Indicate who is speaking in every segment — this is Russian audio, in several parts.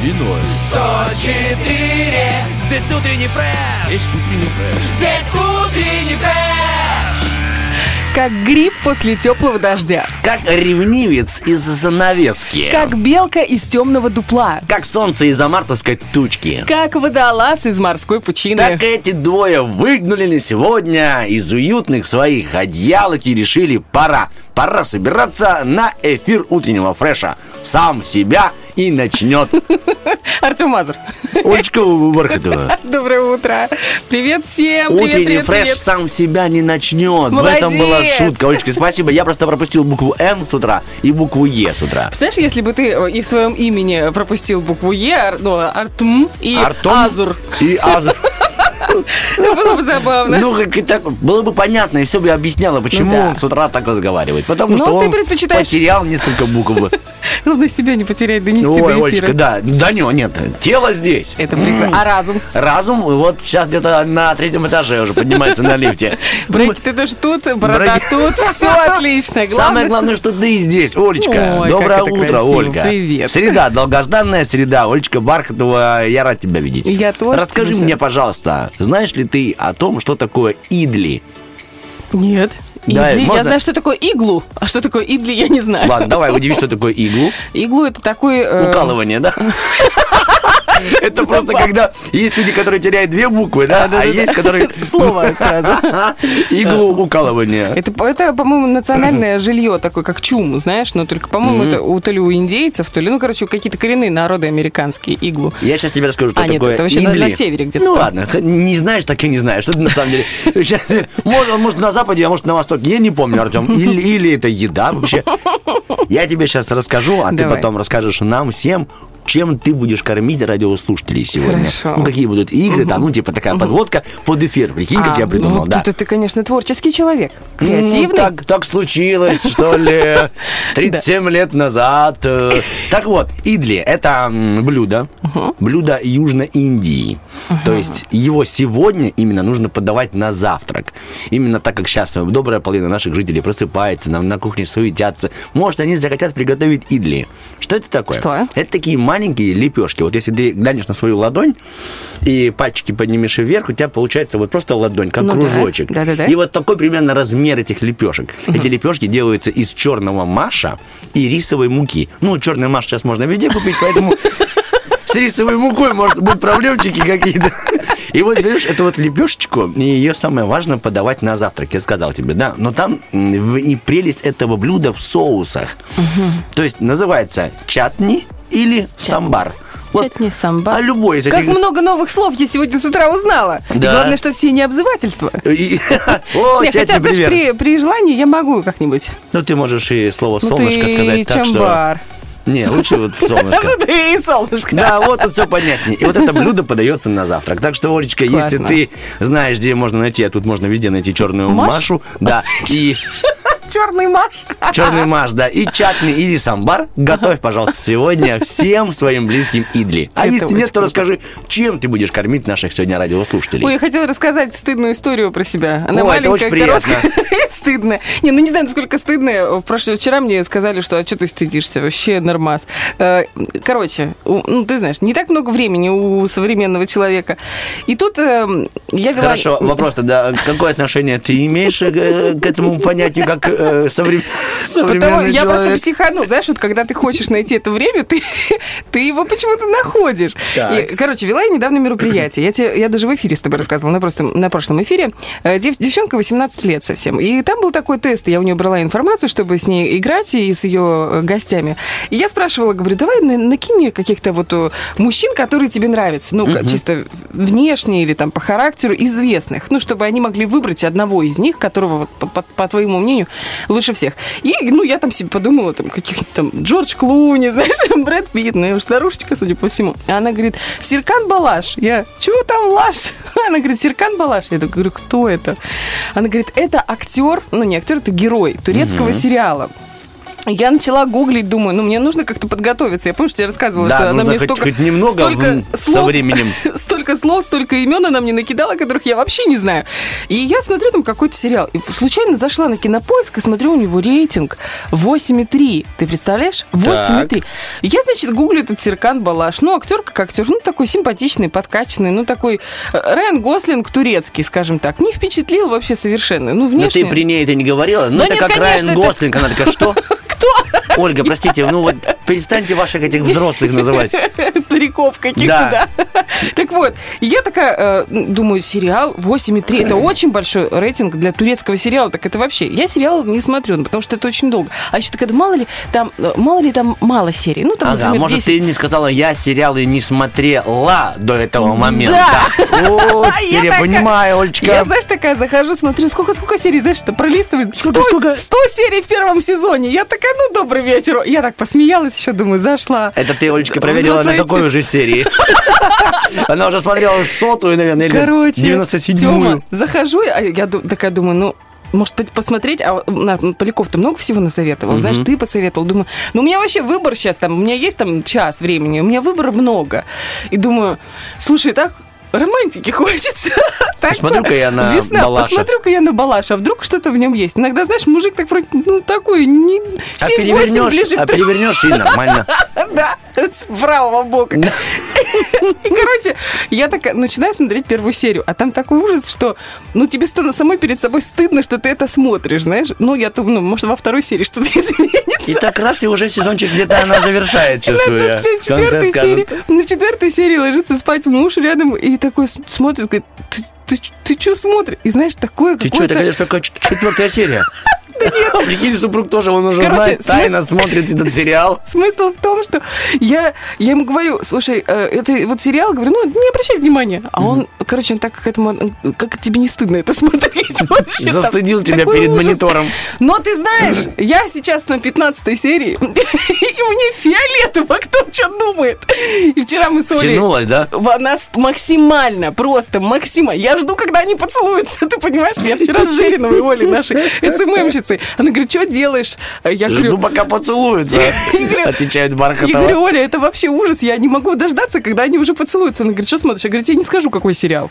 Speaker 1: И ноль.
Speaker 2: 104 Здесь утренний фреш
Speaker 1: Здесь утренний фреш.
Speaker 2: Здесь утренний фреш
Speaker 3: Как гриб после теплого дождя.
Speaker 1: Как ревнивец из занавески.
Speaker 3: Как белка из темного дупла.
Speaker 1: Как солнце из-за мартовской тучки.
Speaker 3: Как водолаз из морской пучины.
Speaker 1: Так эти двое выгнули на сегодня из уютных своих одеялок и решили пора. Пора собираться на эфир утреннего фреша. Сам себя и начнет.
Speaker 3: Артем Мазур.
Speaker 1: Олечка Бархатова.
Speaker 3: Доброе утро. Привет всем.
Speaker 1: Утренний
Speaker 3: привет,
Speaker 1: фреш
Speaker 3: привет.
Speaker 1: сам себя не начнет. В
Speaker 3: Молодец.
Speaker 1: этом была шутка. Олечка, спасибо. Я просто пропустил букву Н с утра и букву Е с утра.
Speaker 3: Представляешь, если бы ты э, и в своем имени пропустил букву Е, ну, Артм и
Speaker 1: Артом
Speaker 3: Азур,
Speaker 1: И Азур.
Speaker 3: было бы забавно.
Speaker 1: Ну, как и так, было бы понятно, и все бы объясняло, почему он с утра так разговаривает. Потому
Speaker 3: Ну,
Speaker 1: что он потерял несколько букв.
Speaker 3: Главное себя не потерять, донести
Speaker 1: Ой,
Speaker 3: до
Speaker 1: Олечка,
Speaker 3: эфира.
Speaker 1: да. Да не, нет, тело здесь.
Speaker 3: Это прекрасно. А разум?
Speaker 1: Разум вот сейчас где-то на третьем этаже уже поднимается на лифте.
Speaker 3: Брейки ты тоже тут, борода тут, все отлично.
Speaker 1: Самое главное, что ты здесь, Олечка.
Speaker 3: Ой,
Speaker 1: Доброе утро. Ольга.
Speaker 3: Привет.
Speaker 1: Среда, долгожданная среда. Олечка Бархатова, я рад тебя видеть.
Speaker 3: Я тоже
Speaker 1: Расскажи мне, пожалуйста, знаешь ли ты о том, что такое идли?
Speaker 3: Нет.
Speaker 1: Да,
Speaker 3: Идли.
Speaker 1: можно-
Speaker 3: Я знаю, что такое иглу, а что такое идли, я не знаю.
Speaker 1: Ладно, давай удиви, что такое иглу.
Speaker 3: Иглу это такой... э,
Speaker 1: Укалывание, да? Это просто когда есть люди, которые теряют две буквы, да, а есть, которые...
Speaker 3: Слово сразу.
Speaker 1: Иглу укалывания.
Speaker 3: Это, это, по-моему, национальное жилье такое, как чум, знаешь, но только, по-моему, это у, то ли у индейцев, то ли, ну, короче, какие-то коренные народы американские, иглу.
Speaker 1: Я сейчас тебе расскажу, что
Speaker 3: А, нет,
Speaker 1: такое
Speaker 3: это вообще на- севере где-то
Speaker 1: Ну ладно, не знаешь, так и не знаешь. Что ты на самом деле... Сейчас, может, на западе, а может, на востоке. Я не помню, Артем. Или, или это еда вообще. Я тебе сейчас расскажу, а ты потом расскажешь нам всем, чем ты будешь кормить радиослушателей сегодня.
Speaker 3: Хорошо.
Speaker 1: Ну, какие будут игры, там, ну, типа такая подводка под эфир. Прикинь, как
Speaker 3: А,
Speaker 1: я придумал,
Speaker 3: ну,
Speaker 1: да.
Speaker 3: ты, ты, конечно, творческий человек,
Speaker 1: Ну,
Speaker 3: креативный.
Speaker 1: так, так случилось, что ли, 37 лет назад. Э, Так вот, идли – это блюдо, блюдо Южной Индии. То есть его сегодня именно нужно подавать на завтрак. Именно так, как сейчас добрая половина наших жителей просыпается, нам на кухне суетятся. Может, они захотят приготовить идли. Что это такое?
Speaker 3: Что?
Speaker 1: Это такие маленькие лепешки. Вот если ты глянешь на свою ладонь и пальчики поднимешь вверх, у тебя получается вот просто ладонь, как
Speaker 3: Ну да.
Speaker 1: кружочек.
Speaker 3: Да-да-да.
Speaker 1: И вот такой примерно размер этих лепешек. Эти лепешки делаются из черного маша и рисовой муки. Ну, черный маш сейчас можно везде купить, поэтому с рисовой мукой, может быть, проблемчики какие-то. И вот, берешь эту вот лепешечку, и ее самое важное подавать на завтрак, я сказал тебе, да. Но там и прелесть этого блюда в соусах. То есть называется чатни или самбар. Вот.
Speaker 3: Чатни, самбар.
Speaker 1: А любой из
Speaker 3: Как
Speaker 1: этих...
Speaker 3: много новых слов я сегодня с утра узнала. И
Speaker 1: Да.
Speaker 3: главное, что все не обзывательства.
Speaker 1: И-
Speaker 3: хотя, знаешь, при, желании я могу как-нибудь.
Speaker 1: Ну, ты можешь и слово
Speaker 3: Ну,
Speaker 1: солнышко сказать так, что... Не, лучше вот солнышко.
Speaker 3: Ну ты и солнышко.
Speaker 1: Да, вот тут все понятнее. И вот это блюдо подается на завтрак. Так что, Олечка, если
Speaker 3: Классно.
Speaker 1: ты знаешь, где можно найти, а тут можно везде найти черную
Speaker 3: Маш?
Speaker 1: Машу, да, и
Speaker 3: Черный маш.
Speaker 1: черный маш, да, и чатни или самбар, готовь, пожалуйста, сегодня всем своим близким идли. А
Speaker 3: Это
Speaker 1: если нет, то расскажи, чем ты будешь кормить наших сегодня радиослушателей.
Speaker 3: Ой, я хотела рассказать стыдную историю про себя. Она
Speaker 1: Ой, это
Speaker 3: маленькая,
Speaker 1: очень приятно.
Speaker 3: короткая стыдная. Не, ну не знаю, насколько стыдная. В прошлый вчера мне сказали, что а что ты стыдишься? Вообще нормас. Э, Короче, ну ты знаешь, не так много времени у современного человека. И тут э, я вела...
Speaker 1: Хорошо, вопрос тогда, какое отношение ты имеешь э, к этому понятию, как э, соврем-
Speaker 3: Потому
Speaker 1: современный
Speaker 3: я просто психанул, знаешь, вот когда ты хочешь найти это время, ты, ты его почему-то находишь. И, короче, вела я недавно мероприятие. Я, тебе, я даже в эфире с тобой рассказывала, на, прошлом- на прошлом эфире. Э, дев- девчонка 18 лет совсем. И там был такой тест. Я у нее брала информацию, чтобы с ней играть и с ее э, гостями. И я спрашивала, говорю, давай на- накинь мне каких-то вот мужчин, которые тебе нравятся. Ну, чисто внешне или там по характеру известных. Ну, чтобы они могли выбрать одного из них, которого, по, по- по твоему мнению, лучше всех. И, ну, я там себе подумала, там, каких-нибудь там Джордж Клуни, знаешь, там Брэд Питт, ну, я уж старушечка, судя по всему. А она говорит, Серкан Балаш. Я, чего там Лаш? Она говорит, Серкан Балаш. Я так говорю, кто это? Она говорит, это актер, ну, не актер, это герой турецкого сериала. Я начала гуглить, думаю, ну, мне нужно как-то подготовиться. Я помню, что я рассказывала,
Speaker 1: Да,
Speaker 3: что она мне
Speaker 1: хоть-
Speaker 3: столько,
Speaker 1: хоть немного
Speaker 3: столько
Speaker 1: в- со
Speaker 3: слов,
Speaker 1: временем.
Speaker 3: столько слов, столько имен она мне накидала, которых я вообще не знаю. И я смотрю там какой-то сериал. И случайно зашла на кинопоиск и смотрю, у него рейтинг 8,3. Ты представляешь? 8,3. Я, значит, гуглю этот Серкан Балаш. Ну, актер как актер. Ну, такой симпатичный, подкачанный. Ну, такой э, Райан Гослинг турецкий, скажем так. Не впечатлил вообще совершенно. Ну,
Speaker 1: Но
Speaker 3: внешне...
Speaker 1: ты при ней это не говорила? Ну, это
Speaker 3: нет,
Speaker 1: как
Speaker 3: конечно,
Speaker 1: Райан
Speaker 3: это-
Speaker 1: Гослинг. Она такая, что?
Speaker 3: Кто?
Speaker 1: Ольга, простите, ну вот перестаньте ваших этих взрослых называть.
Speaker 3: Стариков каких-то, да. Так вот, я такая, э, думаю, сериал 8,3, это очень большой рейтинг для турецкого сериала, так это вообще, я сериал не смотрю, ну, потому что это очень долго. А еще такая, мало ли там, э, мало ли там мало серий, ну, там,
Speaker 1: Ага, может,
Speaker 3: 10.
Speaker 1: ты не сказала, я сериалы не смотрела до этого момента.
Speaker 3: Да.
Speaker 1: Вот,
Speaker 3: Я
Speaker 1: теперь я
Speaker 3: такая-
Speaker 1: понимаю, Олечка.
Speaker 3: Я, знаешь, такая захожу, смотрю, сколько, сколько серий, знаешь, это пролистывает.
Speaker 1: Сколько,
Speaker 3: 100,
Speaker 1: сколько?
Speaker 3: 100 серий в первом сезоне. Я такая, ну, добрый вечер. Я так посмеялась еще, думаю, зашла.
Speaker 1: Это ты, Олечка, проверила на какой уже серии? Она уже смотрела сотую, наверное, или
Speaker 3: Короче,
Speaker 1: 97-ю.
Speaker 3: Тёма, захожу, а я такая думаю, ну, может быть, посмотреть, а на, Поляков-то много всего насоветовал, знаешь, ты посоветовал. Думаю, ну, у меня вообще выбор сейчас там, у меня есть там час времени, у меня выбора много. И думаю, слушай, так романтики хочется. Так
Speaker 1: Посмотрю-ка я на
Speaker 3: Весна,
Speaker 1: Балаша.
Speaker 3: посмотрю-ка я на Балаша, а вдруг что-то в нем есть. Иногда, знаешь, мужик так вроде, ну, такой, не... 7-8
Speaker 1: А
Speaker 3: ближе
Speaker 1: перевернешь,
Speaker 3: к
Speaker 1: а перевернешь и нормально.
Speaker 3: да, с правого бока. И, короче, я так начинаю смотреть первую серию, а там такой ужас, что, ну, тебе самой перед собой стыдно, что ты это смотришь, знаешь? Ну, я думаю, ну, может, во второй серии что-то изменится.
Speaker 1: И так раз, и уже сезончик где-то она завершает, чувствую я.
Speaker 3: На четвертой серии ложится спать муж рядом и такой смотрит, говорит, ты, ты, ты что смотришь? И знаешь, такое
Speaker 1: Ты что, это,
Speaker 3: какое-то...
Speaker 1: конечно, только четвертая серия. Прикинь, супруг тоже, он уже
Speaker 3: Короче,
Speaker 1: знает, тайно смотрит этот сериал.
Speaker 3: Смысл в том, что я, я ему говорю, слушай, э, это вот сериал, говорю, ну, не обращай внимания. А он, короче, он так к этому, как тебе не стыдно это смотреть вообще?
Speaker 1: Застыдил тебя перед монитором.
Speaker 3: Но ты знаешь, я сейчас на 15 серии, и мне фиолетово, кто что думает. И вчера мы с Олей...
Speaker 1: Тянулась, да?
Speaker 3: Нас максимально, просто максимально. Я жду, когда они поцелуются, ты понимаешь? Я вчера с Жириновой Олей, нашей СММщицей. Она говорит, что делаешь? Я говорю,
Speaker 1: Жду, пока поцелуются, отвечает
Speaker 3: я говорю,
Speaker 1: Бархатова.
Speaker 3: Оля, это вообще ужас, я не могу дождаться, когда они уже поцелуются. Она говорит, что смотришь? Я говорю, я тебе не скажу, какой сериал.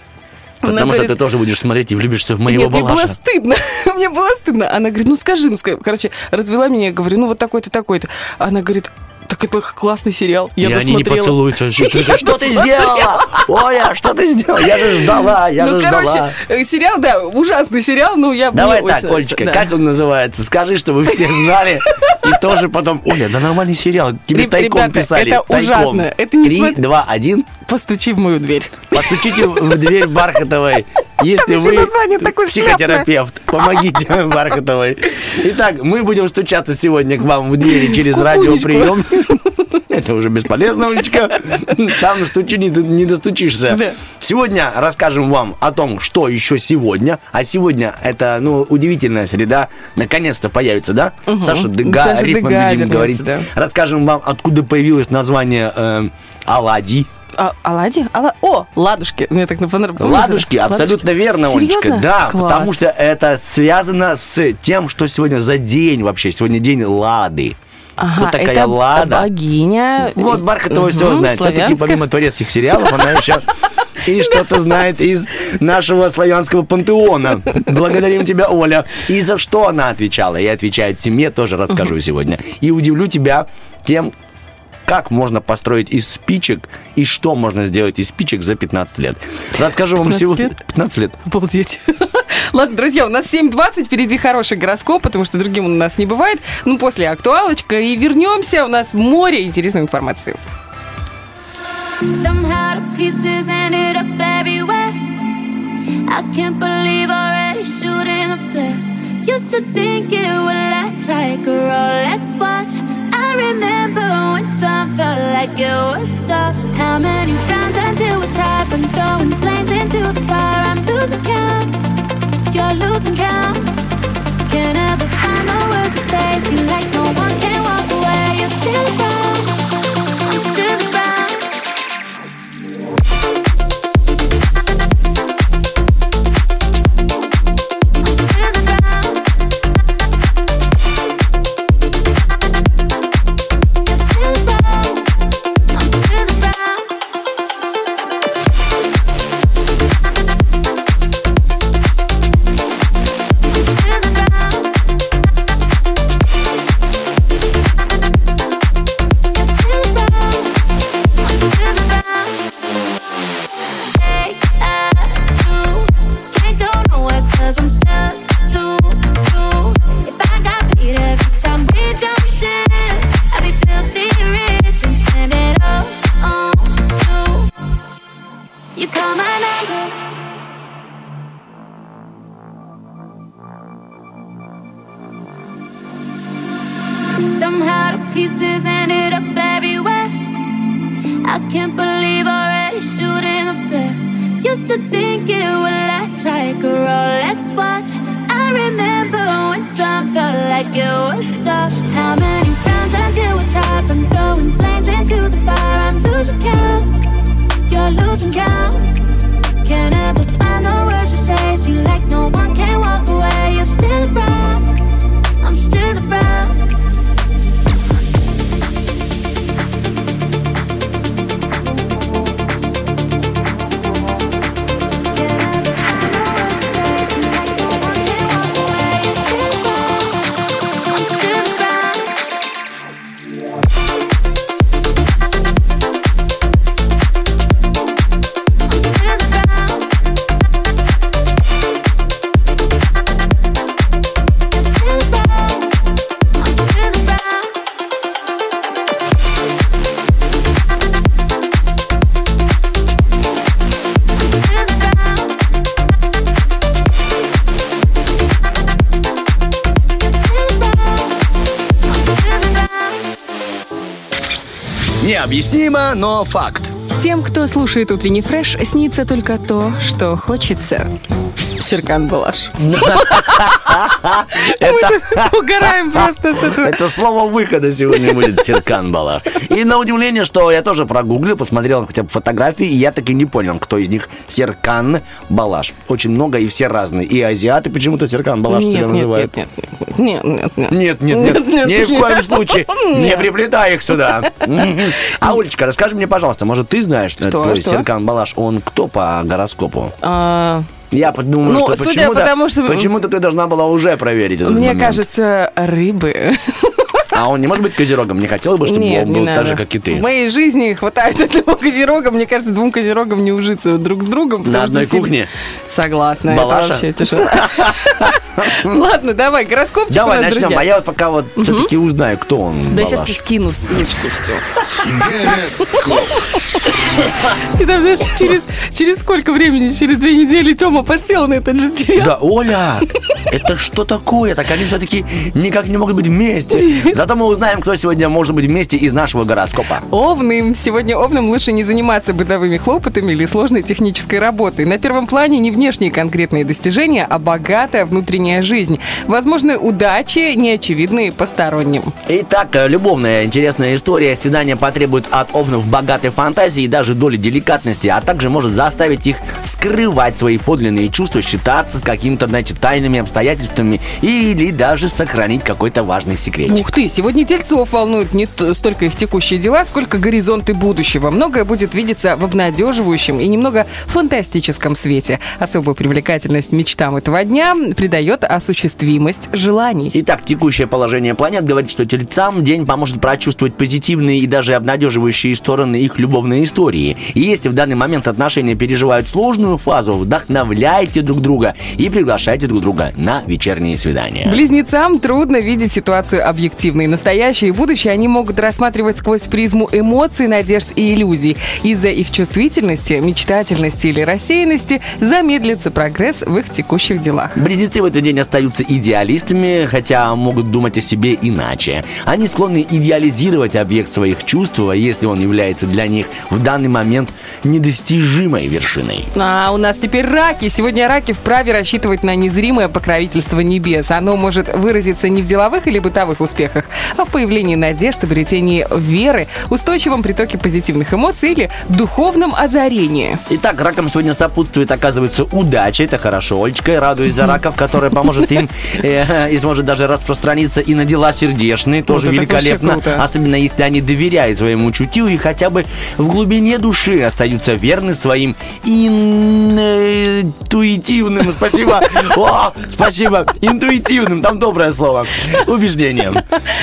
Speaker 3: Она
Speaker 1: Потому что
Speaker 3: говорит,
Speaker 1: ты тоже будешь смотреть и влюбишься в моего
Speaker 3: нет, мне было
Speaker 1: Балаша.
Speaker 3: стыдно. мне было стыдно. Она говорит, ну скажи, ну скажи. Короче, развела меня, я говорю, ну вот такой-то, такой-то. Она говорит, так это классный сериал. Я
Speaker 1: И они не поцелуются. Что ты что ты сделала? Оля, что ты сделала? Я же ждала, я
Speaker 3: ну,
Speaker 1: же
Speaker 3: короче,
Speaker 1: ждала.
Speaker 3: э, сериал, да, ужасный сериал, ну, я
Speaker 1: Давай так, Олечка, как он называется? Скажи, чтобы все знали. И тоже потом... Оля, да нормальный сериал. Тебе тайком писали.
Speaker 3: это
Speaker 1: тайком.
Speaker 3: ужасно. Это не
Speaker 1: Три, два, один.
Speaker 3: Постучи в мою дверь.
Speaker 1: Постучите в дверь Бархатовой. Если вы психотерапевт, помогите Бархатовой. Итак, мы будем стучаться сегодня к вам в двери через радиоприем. Это уже бесполезно, Олечка. Там стучи, не, не достучишься.
Speaker 3: Да.
Speaker 1: Сегодня расскажем вам о том, что еще сегодня. А сегодня это, ну, удивительная среда. Наконец-то появится, да? Саша Дега,
Speaker 3: Саша
Speaker 1: рифмом
Speaker 3: Дега
Speaker 1: будем
Speaker 3: вернется,
Speaker 1: говорить.
Speaker 3: да.
Speaker 1: Расскажем вам, откуда появилось название э, оладий.
Speaker 3: А, оладьи? Ала- О, ладушки. Мне так понравилось.
Speaker 1: Ладушки, абсолютно верно, Олечка.
Speaker 3: Серьезно?
Speaker 1: Да,
Speaker 3: Класс.
Speaker 1: потому что это связано с тем, что сегодня за день вообще. Сегодня день Лады.
Speaker 3: Ага,
Speaker 1: Кто такая
Speaker 3: это
Speaker 1: Лада?
Speaker 3: богиня.
Speaker 1: Вот Бархатова
Speaker 3: Мгм,
Speaker 1: все знает. Все-таки помимо турецких сериалов, она еще и что-то знает из нашего славянского пантеона. Благодарим тебя, Оля. И за что она отвечала? И отвечает семье, тоже расскажу сегодня. И удивлю тебя тем, как можно построить из спичек и что можно сделать из спичек за 15 лет. Расскажу вам
Speaker 3: 15
Speaker 1: сегодня...
Speaker 3: лет?
Speaker 1: 15 лет.
Speaker 3: Обалдеть. Ладно, друзья, у нас 7.20, впереди хороший гороскоп, потому что другим у нас не бывает. Ну, после актуалочка. И вернемся, у нас море интересной информации.
Speaker 4: Somehow the pieces ended up everywhere. I can't believe already shooting the flare. Used to think it would last like a Rolex watch. remember when time felt like it was stuck. How many rounds until we're tired from throwing flames into the fire? I'm losing count. You're losing count. Can't ever find the words to say. Seem like no one can walk away. You're still around.
Speaker 1: Необъяснимо, но факт.
Speaker 3: Тем, кто слушает утренний фреш, снится только то, что хочется. Серкан Балаш.
Speaker 1: Это,
Speaker 3: Угораем просто с этого.
Speaker 1: это слово выхода сегодня будет Серкан Балаш. И на удивление, что я тоже прогуглил, посмотрел хотя бы фотографии, и я таки не понял, кто из них Серкан Балаш. Очень много, и все разные. И азиаты почему-то Серкан Балаш себя
Speaker 3: Нет, нет,
Speaker 1: называют.
Speaker 3: нет, нет, нет, нет, нет.
Speaker 1: Нет, нет, нет,
Speaker 3: Нет,
Speaker 1: ни в коем случае не приплетай их сюда. А, Олечка, расскажи мне, пожалуйста, может, ты знаешь,
Speaker 3: Что,
Speaker 1: твой
Speaker 3: что?
Speaker 1: Серкан Балаш, он кто по гороскопу?
Speaker 3: А,
Speaker 1: Я подумал,
Speaker 3: Ну,
Speaker 1: что
Speaker 3: судя
Speaker 1: почему-то,
Speaker 3: потому, что-
Speaker 1: почему-то ты должна была уже проверить
Speaker 3: Мне кажется, рыбы.
Speaker 1: А он не может быть козерогом? Не хотела бы, чтобы
Speaker 3: Нет,
Speaker 1: он был так же, как и ты.
Speaker 3: В моей жизни хватает одного козерога. Мне кажется, двум козерогам не ужиться друг с другом.
Speaker 1: На одной
Speaker 3: сильно-
Speaker 1: кухне?
Speaker 3: Согласна.
Speaker 1: Балаша?
Speaker 3: Это вообще тяжело. Ладно, давай, гороскопчик
Speaker 1: Давай, начнем. А я вот пока вот все-таки узнаю, кто он.
Speaker 3: Да сейчас тебе скину ссылочку, все. И там, знаешь, через, через сколько времени, через две недели Тёма подсел на этот же сериал.
Speaker 1: Да, Оля, это что такое? Так они все-таки никак не могут быть вместе. Зато мы узнаем, кто сегодня может быть вместе из нашего гороскопа.
Speaker 3: Овным. Сегодня овным лучше не заниматься бытовыми хлопотами или сложной технической работой. На первом плане не внешние конкретные достижения, а богатая внутренняя жизнь. Возможны удачи, неочевидные посторонним.
Speaker 1: Итак, э, любовная интересная история. Свидание потребует от овнов богатой фантазии и даже доли деликатности, а также может заставить их скрывать свои подлинные чувства, считаться с какими-то, знаете, тайными обстоятельствами или даже сохранить какой-то важный секретик.
Speaker 3: Ух ты, сегодня тельцов волнуют не столько их текущие дела, сколько горизонты будущего. Многое будет видеться в обнадеживающем и немного фантастическом свете. Особую привлекательность мечтам этого дня придает осуществимость желаний.
Speaker 1: Итак, текущее положение планет говорит, что тельцам день поможет прочувствовать позитивные и даже обнадеживающие стороны их любовной истории. И если в данный момент отношения переживают сложную фазу, вдохновляйте друг друга и приглашайте друг друга на вечерние свидания.
Speaker 3: Близнецам трудно видеть ситуацию объективной. Настоящее и будущее они могут рассматривать сквозь призму эмоций, надежд и иллюзий. Из-за их чувствительности, мечтательности или рассеянности замедлится прогресс в их текущих делах.
Speaker 1: Близнецы в этот день остаются идеалистами, хотя могут думать о себе иначе. Они склонны идеализировать объект своих чувств, если он является для них в данный момент недостижимой вершиной.
Speaker 3: А у нас теперь раки. Сегодня раки вправе рассчитывать на незримое покровительство небес. Оно может выразиться не в деловых или бытовых успехах, в появлении надежд, обретении веры, устойчивом притоке позитивных эмоций или духовном озарении.
Speaker 1: Итак, ракам сегодня сопутствует, оказывается, удача. Это хорошо, Олечка. Я радуюсь за раков, которая поможет им э, и сможет даже распространиться и на дела сердечные. Тоже великолепно. Особенно, если они доверяют своему чутью и хотя бы в глубине души остаются верны своим интуитивным, спасибо, О, спасибо, интуитивным, там доброе слово, убеждением.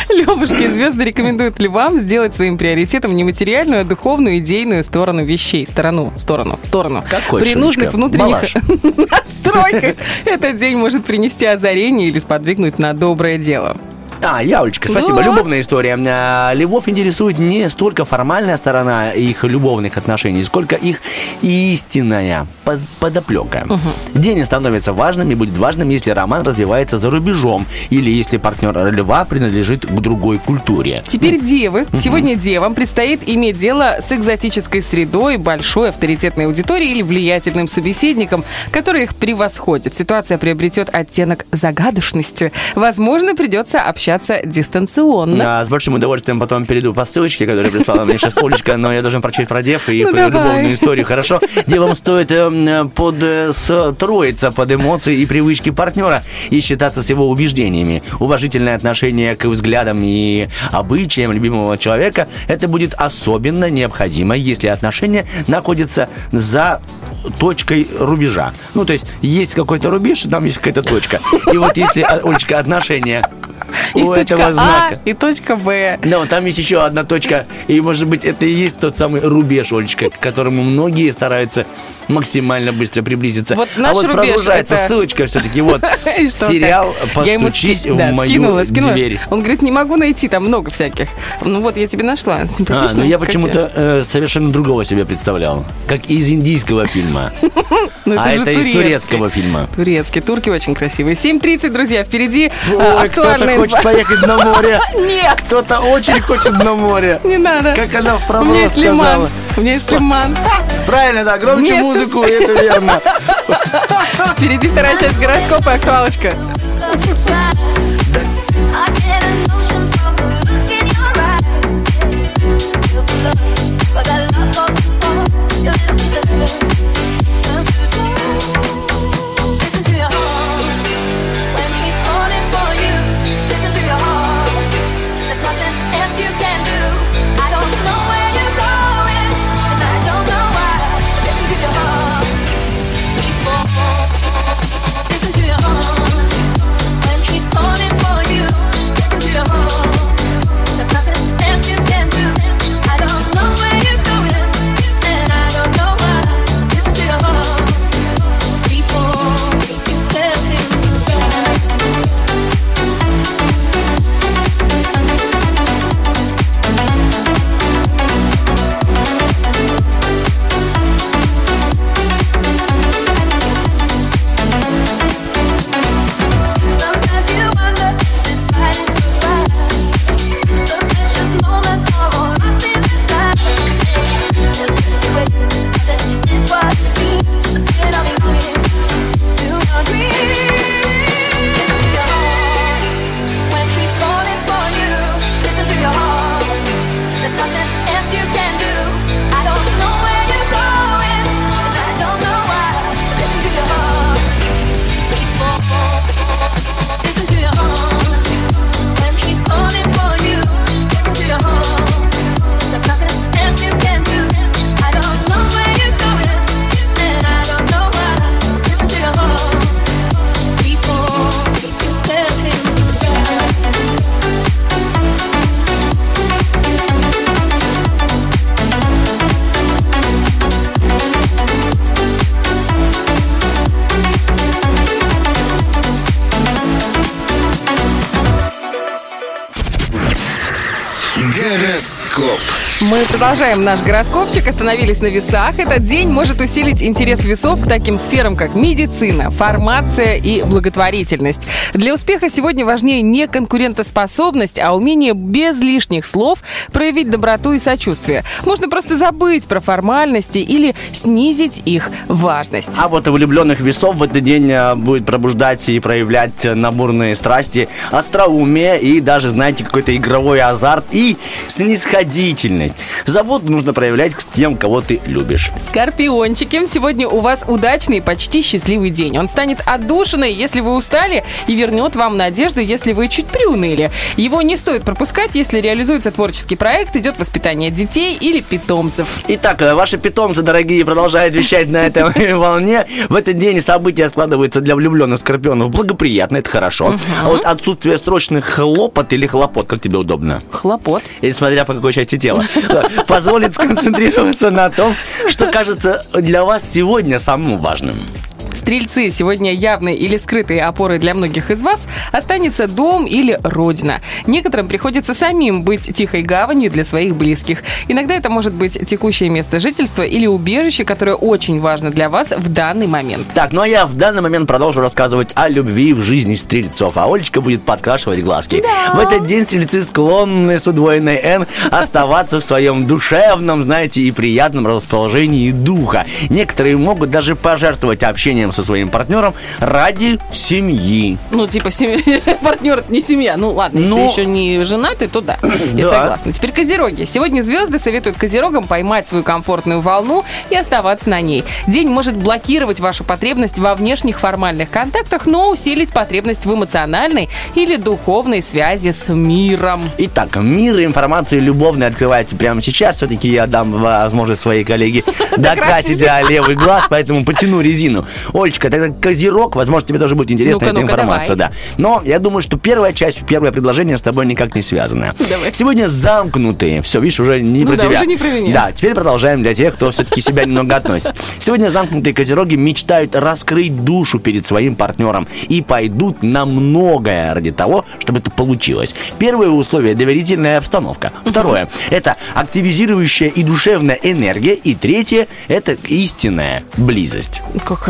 Speaker 3: Левушки звезды рекомендуют львам сделать своим приоритетом не материальную, а духовную, идейную сторону вещей. Сторону, сторону, сторону.
Speaker 1: Как хочешь,
Speaker 3: При нужных
Speaker 1: Олечка.
Speaker 3: внутренних настройках этот день может принести озарение или сподвигнуть на доброе дело.
Speaker 1: А, Яулечка, спасибо.
Speaker 3: Да.
Speaker 1: Любовная история. А, Львов интересует не столько формальная сторона их любовных отношений, сколько их истинная под- подоплека. День становится важным и будет важным, если роман развивается за рубежом или если партнер льва принадлежит к другой культуре.
Speaker 3: Теперь девы. Сегодня девам предстоит иметь дело с экзотической средой, большой авторитетной аудиторией или влиятельным собеседником, который их превосходит. Ситуация приобретет оттенок загадочности. Возможно, придется общаться дистанционно.
Speaker 1: А, с большим удовольствием потом перейду по ссылочке, которую прислала мне сейчас Олечка, но я должен прочесть про дев и
Speaker 3: Ну, давай.
Speaker 1: любовную историю, хорошо? Девам стоит эм, подстроиться под эмоции и привычки партнера и считаться с его убеждениями. Уважительное отношение к взглядам и обычаям любимого человека это будет особенно необходимо, если отношения находятся за точкой рубежа. Ну, то есть, есть какой-то рубеж, там есть какая-то точка. И вот если, а, Олечка, отношения
Speaker 3: Есть
Speaker 1: у
Speaker 3: точка
Speaker 1: этого
Speaker 3: А
Speaker 1: знака...
Speaker 3: и точка Б.
Speaker 1: Но там есть еще одна точка, и, может быть, это и есть тот самый рубеж, Олечка, к которому многие стараются максимально быстро приблизиться.
Speaker 3: Вот наш
Speaker 1: а вот
Speaker 3: рубеж
Speaker 1: продолжается
Speaker 3: это-
Speaker 1: ссылочка все-таки. Вот сериал «Постучись в
Speaker 3: да,
Speaker 1: мою дверь».
Speaker 3: Он говорит, не могу найти, там много всяких. Ну вот, я тебе нашла.
Speaker 1: А,
Speaker 3: Симпатично.
Speaker 1: ну я почему-то э, совершенно другого себе представлял. Как из индийского фильма.
Speaker 3: Ну,
Speaker 1: а это из
Speaker 3: турецкий.
Speaker 1: турецкого фильма.
Speaker 3: Турецкие, турки очень красивые. 7.30, друзья, впереди а,
Speaker 1: Поехать на море.
Speaker 3: Нет,
Speaker 1: Кто-то очень хочет на море.
Speaker 3: не надо.
Speaker 1: Как она в
Speaker 3: У меня есть лиман.
Speaker 1: сказала.
Speaker 3: У меня есть лиман.
Speaker 1: Правильно, да, громче музыку, это верно.
Speaker 3: Впереди вторая часть гороскопа и актуалочка. Продолжаем наш гороскопчик, остановились на весах. Этот день может усилить интерес весов к таким сферам, как медицина, фармация и благотворительность. Для успеха сегодня важнее не конкурентоспособность, а умение без лишних слов проявить доброту и сочувствие. Можно просто забыть про формальности или снизить их важность.
Speaker 1: А вот влюбленных весов в этот день а, будет пробуждать и проявлять наборные страсти, остроумие и даже, знаете, какой-то игровой азарт и снисходительность. Заботу нужно проявлять к тем, кого ты любишь.
Speaker 3: Скорпиончики, сегодня у вас удачный и почти счастливый день. Он станет отдушиной, если вы устали, и вернет вам надежду, если вы чуть приуныли. Его не стоит пропускать, если реализуется творческий проект, идет воспитание детей или питомцев.
Speaker 1: Итак, э, ваши питомцы, дорогие, продолжают вещать на этой волне. В этот день события складываются для влюбленных скорпионов благоприятно, это хорошо. А вот отсутствие срочных хлопот или хлопот, как тебе удобно?
Speaker 3: Хлопот.
Speaker 1: или смотря по какой части тела, позволит сконцентрироваться на том, что кажется для вас сегодня самым важным.
Speaker 3: Стрельцы, сегодня явной или скрытой опорой для многих из вас останется дом или родина. Некоторым приходится самим быть тихой гаванью для своих близких. Иногда это может быть текущее место жительства или убежище, которое очень важно для вас в данный момент.
Speaker 1: Так, ну а я в данный момент продолжу рассказывать о любви в жизни стрельцов, а Олечка будет подкрашивать глазки. В этот день стрельцы склонны с удвоенной «Н» оставаться в своем душевном, знаете, и приятном расположении духа. Некоторые могут даже пожертвовать общением со своим партнером ради семьи.
Speaker 3: Ну, типа, семья, партнер это не семья. Ну, ладно, если
Speaker 1: Ну.
Speaker 3: еще не женаты, то да, я
Speaker 1: Да.
Speaker 3: согласна. Теперь козероги. Сегодня звезды советуют козерогам поймать свою комфортную волну и оставаться на ней. День может блокировать вашу потребность во внешних формальных контактах, но усилить потребность в эмоциональной или духовной связи с миром.
Speaker 1: Итак, мир информации любовной открывается прямо сейчас. Все-таки я дам возможность своей коллеге докрасить левый глаз, поэтому потяну резину. Олечка, тогда козерог, возможно, тебе тоже будет интересна
Speaker 3: Ну-ка,
Speaker 1: эта
Speaker 3: ну-ка,
Speaker 1: информация,
Speaker 3: давай.
Speaker 1: да. Но я думаю, что первая часть, первое предложение с тобой никак не связано.
Speaker 3: Давай.
Speaker 1: Сегодня замкнутые. Все, видишь, уже не
Speaker 3: Ну
Speaker 1: про
Speaker 3: да,
Speaker 1: тебя.
Speaker 3: уже не про меня.
Speaker 1: Да, теперь продолжаем для тех, кто все-таки себя немного относит. Сегодня замкнутые козероги мечтают раскрыть душу перед своим партнером и пойдут на многое ради того, чтобы это получилось. Первое условие – доверительная обстановка. Второе – это активизирующая и душевная энергия. И третье – это истинная близость.
Speaker 3: Как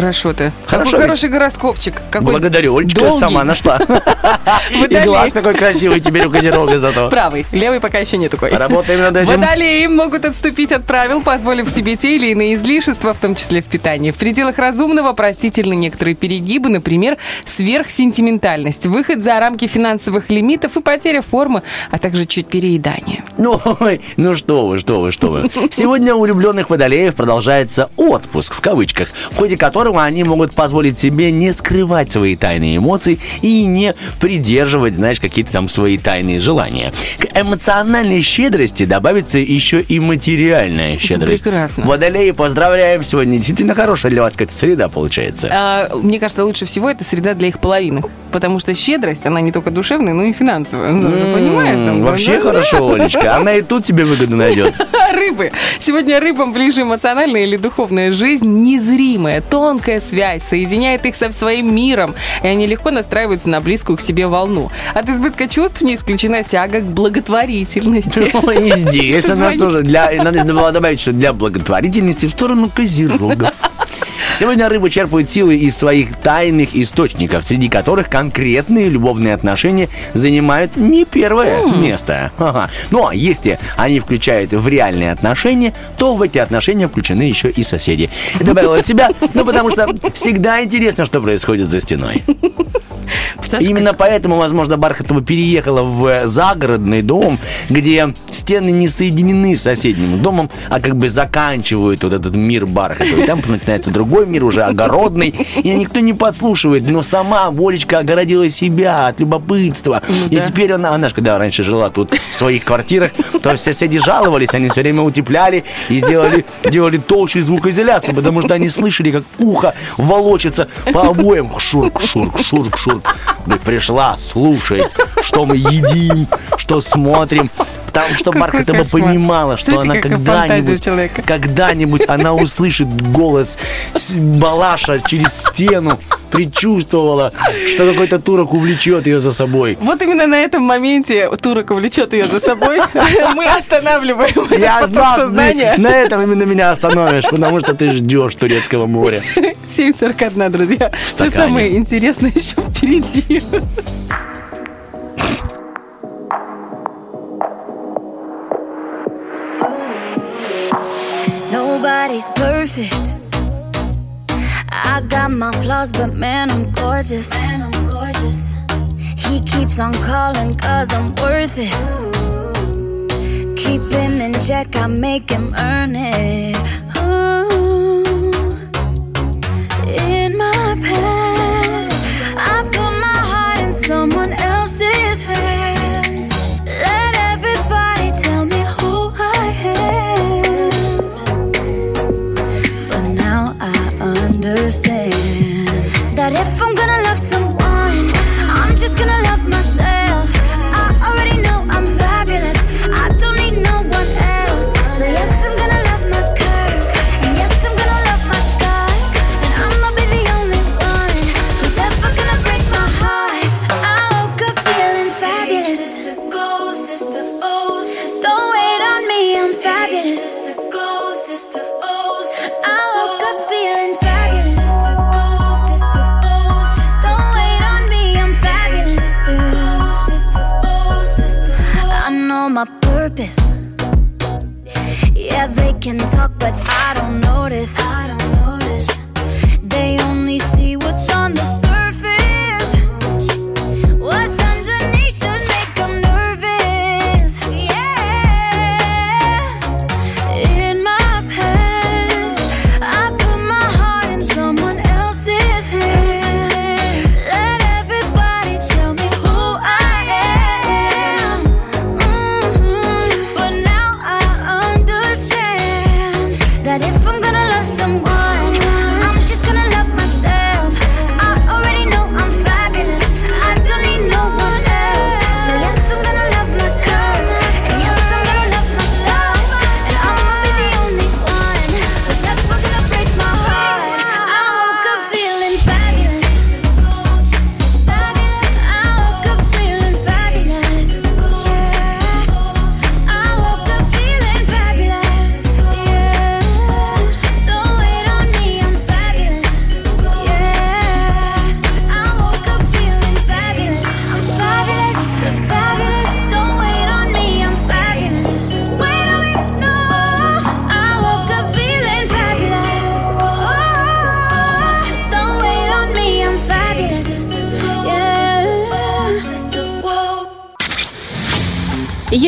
Speaker 1: Хорошо
Speaker 3: Какой
Speaker 1: ведь?
Speaker 3: хороший гороскопчик. Какой
Speaker 1: Благодарю, Олечка,
Speaker 3: долгий.
Speaker 1: сама нашла. И глаз какой красивый теперь у козерога зато.
Speaker 3: Правый, левый пока еще не такой.
Speaker 1: Работаем над этим.
Speaker 3: Водолеи могут отступить от правил, позволив себе те или иные излишества, в том числе в питании. В пределах разумного простительны некоторые перегибы, например, сверхсентиментальность, выход за рамки финансовых лимитов и потеря формы, а также чуть переедание.
Speaker 1: Ну, ой, ну что вы, что вы, что вы. Сегодня у влюбленных водолеев продолжается отпуск, в кавычках, в ходе которого они могут позволить себе не скрывать свои тайные эмоции и не придерживать, знаешь, какие-то там свои тайные желания. К эмоциональной щедрости добавится еще и материальная щедрость.
Speaker 3: Прекрасно.
Speaker 1: Водолеи, поздравляем! Сегодня действительно хорошая для вас какая-то среда получается.
Speaker 3: А, мне кажется, лучше всего это среда для их половинок. Потому что щедрость, она не только душевная, но и финансовая. Ну, ты понимаешь? Там,
Speaker 1: Вообще
Speaker 3: да,
Speaker 1: хорошо, Олечка. Она и тут тебе выгоду найдет.
Speaker 3: Рыбы. Сегодня рыбам ближе эмоциональная или духовная жизнь, незримая, тонкая связь соединяет их со своим миром, и они легко настраиваются на близкую к себе волну. От избытка чувств не исключена тяга к благотворительности.
Speaker 1: И здесь она тоже надо было добавить, что для благотворительности в сторону козерогов. Сегодня рыбы черпают силы из своих тайных источников, среди которых конкретные любовные отношения занимают не первое место. Ага. Ну а если они включают в реальные отношения, то в эти отношения включены еще и соседи. И добавил от себя, ну потому что всегда интересно, что происходит за стеной.
Speaker 3: Сашка,
Speaker 1: Именно поэтому, возможно, Бархатова переехала в загородный дом, где стены не соединены с соседним домом, а как бы заканчивают вот этот мир Бархатовой. Там начинается другой мир, уже огородный, и никто не подслушивает. Но сама Волечка огородила себя от любопытства. и
Speaker 3: да.
Speaker 1: теперь она, она же когда раньше жила тут в своих квартирах, то соседи жаловались, они все время утепляли и сделали, делали толще звукоизоляцию, потому что они слышали, как ухо волочится по обоям. Шурк, шурк, шурк, шурк. Говорит, пришла, слушай, что мы едим, что смотрим. Потому что Бархатова
Speaker 3: кошмар.
Speaker 1: понимала, что
Speaker 3: Смотрите,
Speaker 1: она когда-нибудь, когда-нибудь она услышит голос Балаша через стену, предчувствовала, что какой-то турок увлечет ее за собой.
Speaker 3: Вот именно на этом моменте турок влечет ее за собой. Мы останавливаем этот
Speaker 1: Я
Speaker 3: поток
Speaker 1: знал,
Speaker 3: сознания.
Speaker 1: на этом именно меня остановишь, потому что ты ждешь турецкого моря.
Speaker 3: 7.41, друзья. Что самое интересное еще впереди?
Speaker 4: Nobody's perfect. I got my flaws, but man, I'm gorgeous. Man, I'm gorgeous. He keeps on calling cause I'm worth it. Keep him in check, I make him earn it. Ooh. In my past, purpose. Yeah, they can talk, but I don't notice. I don't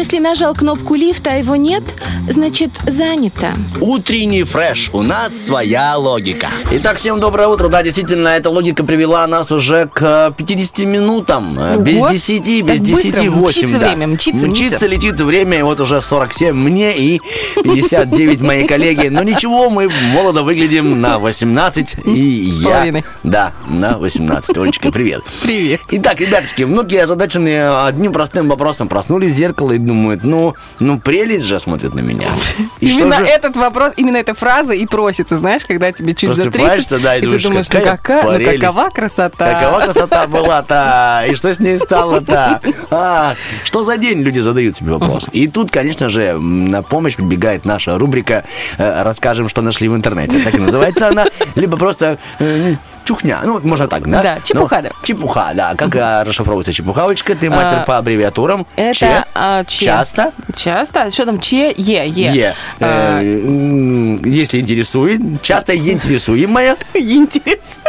Speaker 5: Если нажал кнопку лифта, а его нет, значит занято.
Speaker 1: Утренний фреш. У нас своя логика. Итак, всем доброе утро. Да, действительно, эта логика привела нас уже к 50 минутам. Э, Без
Speaker 3: Ого.
Speaker 1: 10, без
Speaker 3: Так быстро
Speaker 1: 10, 8.
Speaker 3: мчится
Speaker 1: да.
Speaker 3: время, мчится, мчится.
Speaker 1: летит время, и вот уже 47 мне и 59 моей коллеги. Но ничего, мы молодо выглядим на 18. И
Speaker 3: С
Speaker 1: я...
Speaker 3: половиной.
Speaker 1: Да, на 18. Олечка, привет.
Speaker 3: Привет.
Speaker 1: Итак, ребяточки, многие озадаченные одним простым вопросом проснулись в зеркало и думают, ну, ну прелесть же смотрит на меня. И что
Speaker 3: именно
Speaker 1: же-
Speaker 3: этот вопрос, именно эта фраза и просится, знаешь, когда тебе чуть за 30,
Speaker 1: Просыпаешься, да, и
Speaker 3: ты
Speaker 1: думаешь,
Speaker 3: думаешь,
Speaker 1: какая
Speaker 3: ну, какая, ну какова красота.
Speaker 1: Какова красота была-то? И что с ней стало-то? А, что за день люди задают себе вопрос? И тут, конечно же, на помощь прибегает наша рубрика э, «Расскажем, что нашли в интернете». Так и называется она. Либо просто э, чухня. Ну, вот можно так, да?
Speaker 3: Да, чепуха,
Speaker 1: Ну,
Speaker 3: да.
Speaker 1: Чепуха, да. Как расшифровывается чепухавочка? Ты мастер
Speaker 3: А,
Speaker 1: по аббревиатурам.
Speaker 3: Это а?
Speaker 1: Часто?
Speaker 3: Часто? Что там? Че? Е. Е. А,
Speaker 1: Если интересует, часто интересуемая.
Speaker 3: Интересно.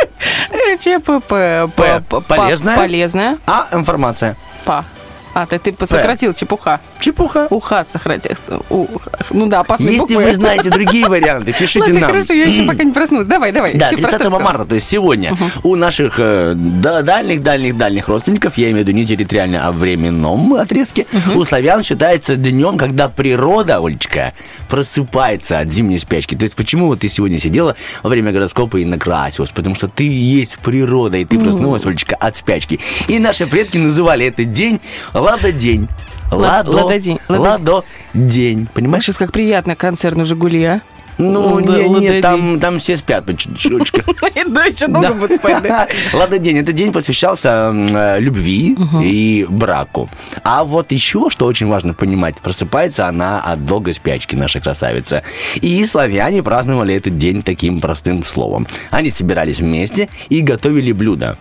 Speaker 3: Э, ЧПП.
Speaker 1: Полезная.
Speaker 3: Полезная.
Speaker 1: А информация?
Speaker 3: Па. А, ты, ты сократил чепуха.
Speaker 1: Чепуха.
Speaker 3: Уха сократил. У- Ну да, опасные
Speaker 1: Если
Speaker 3: буквы.
Speaker 1: вы знаете другие варианты, пишите
Speaker 3: Ладно,
Speaker 1: нам.
Speaker 3: хорошо, я еще пока не проснулась. Давай, давай.
Speaker 1: Да,
Speaker 3: Чё
Speaker 1: 30
Speaker 3: просто
Speaker 1: марта, то есть сегодня, у наших э, да- дальних-дальних-дальних родственников, я имею в виду не территориально, а временном отрезке, у славян считается днем, когда природа, Олечка, просыпается от зимней спячки. То есть почему вот ты сегодня сидела во время гороскопа и накрасилась? Потому что ты есть природа, и ты проснулась, Олечка, от спячки. И наши предки называли этот день Ладо-день.
Speaker 3: Лад- Ладодень, Ладодень.
Speaker 1: Ладо-день. Понимаешь?
Speaker 3: Сейчас как приятно концерт на «Жигули», а?
Speaker 1: Ну,
Speaker 3: Лада-
Speaker 1: не, не, там, там все спят по чуть-чуть.
Speaker 3: Да, еще долго будет спать?
Speaker 1: Ладно, день. Этот день посвящался э, любви и браку. А вот еще, что очень важно понимать, просыпается она от долгой спячки, наша красавица. И славяне праздновали этот день таким простым словом. Они собирались вместе и готовили блюда.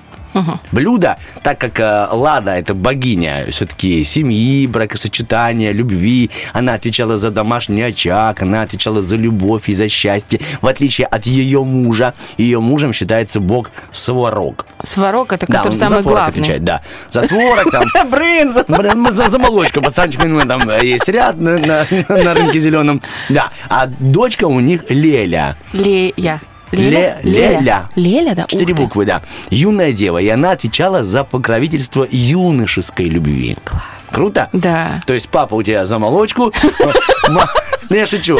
Speaker 1: Блюдо, так как э, Лада это богиня все-таки семьи, бракосочетания, любви, она отвечала за домашний очаг, она отвечала за любовь и за счастье, в отличие от ее мужа. Ее мужем считается бог Сварог.
Speaker 3: Сварог, это
Speaker 1: Да,
Speaker 3: который
Speaker 1: он за
Speaker 3: самый
Speaker 1: творог
Speaker 3: главный.
Speaker 1: отвечает, да. За творог там. Блин, За, за молочку, пацанчик, ну, там есть ряд на, на- на рынке зеленом. Да, а дочка у них Леля.
Speaker 3: Лея.
Speaker 1: Ле- Леля.
Speaker 3: Леля, да?
Speaker 1: Четыре
Speaker 3: Ух ты.
Speaker 1: буквы, да. Юная дева, и она отвечала за покровительство юношеской любви. Класс. Круто?
Speaker 3: Да.
Speaker 1: То есть папа у тебя за молочку, ну, я шучу.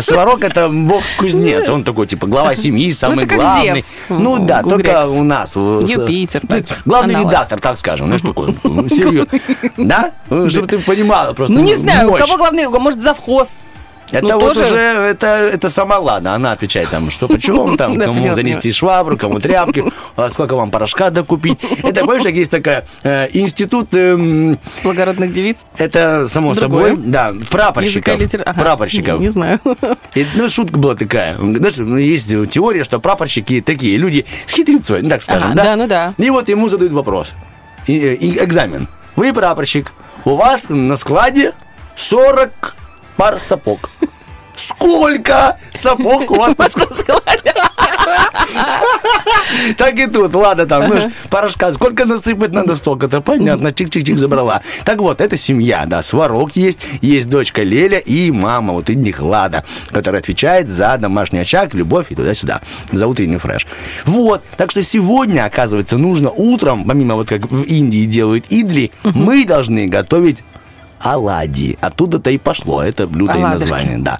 Speaker 1: Сварог это бог-кузнец. Он такой, типа, глава семьи, самый
Speaker 3: Ну, это как
Speaker 1: главный.
Speaker 3: Зевс
Speaker 1: Ну да, только у нас.
Speaker 3: Юпитер,
Speaker 1: ну,
Speaker 3: так,
Speaker 1: Главный
Speaker 3: аналог.
Speaker 1: редактор, так скажем. Ну, что такое? Серьезно. Да? Ну, Чтобы ты понимала просто.
Speaker 3: Ну, не знаю, у кого главный, может, завхоз.
Speaker 1: Это
Speaker 3: Ну,
Speaker 1: вот
Speaker 3: тоже-
Speaker 1: уже, это, это сама ладно, она отвечает там, что почем, там, кому занести швабру, кому тряпки, а сколько вам порошка докупить. Это, как есть такая э, институт, эм,
Speaker 3: Благородных девиц.
Speaker 1: это само собой, да, прапорщиков. Прапорщиков.
Speaker 3: Не знаю.
Speaker 1: Ну, шутка была такая. Знаешь, ну, есть теория, что прапорщики такие люди с хитрецой, ну, так скажем, да?
Speaker 3: да, ну да.
Speaker 1: И вот ему задают вопрос. И, и экзамен. Вы прапорщик. У вас на складе 40 пар сапог. Сколько сапог у вас складе? Так и тут, ладно, там, ну, порошка, сколько насыпать надо, столько-то, понятно, чик-чик-чик забрала. Так вот, это семья, да, Сварог есть, есть дочка Леля и мама, вот и них Лада, которая отвечает за домашний очаг, любовь и туда-сюда, за утренний фреш. Вот, так что сегодня, оказывается, нужно утром, помимо вот как в Индии делают идли, мы должны готовить оладьи. Оттуда-то и пошло это блюдо и
Speaker 3: Оладушки.
Speaker 1: название, да.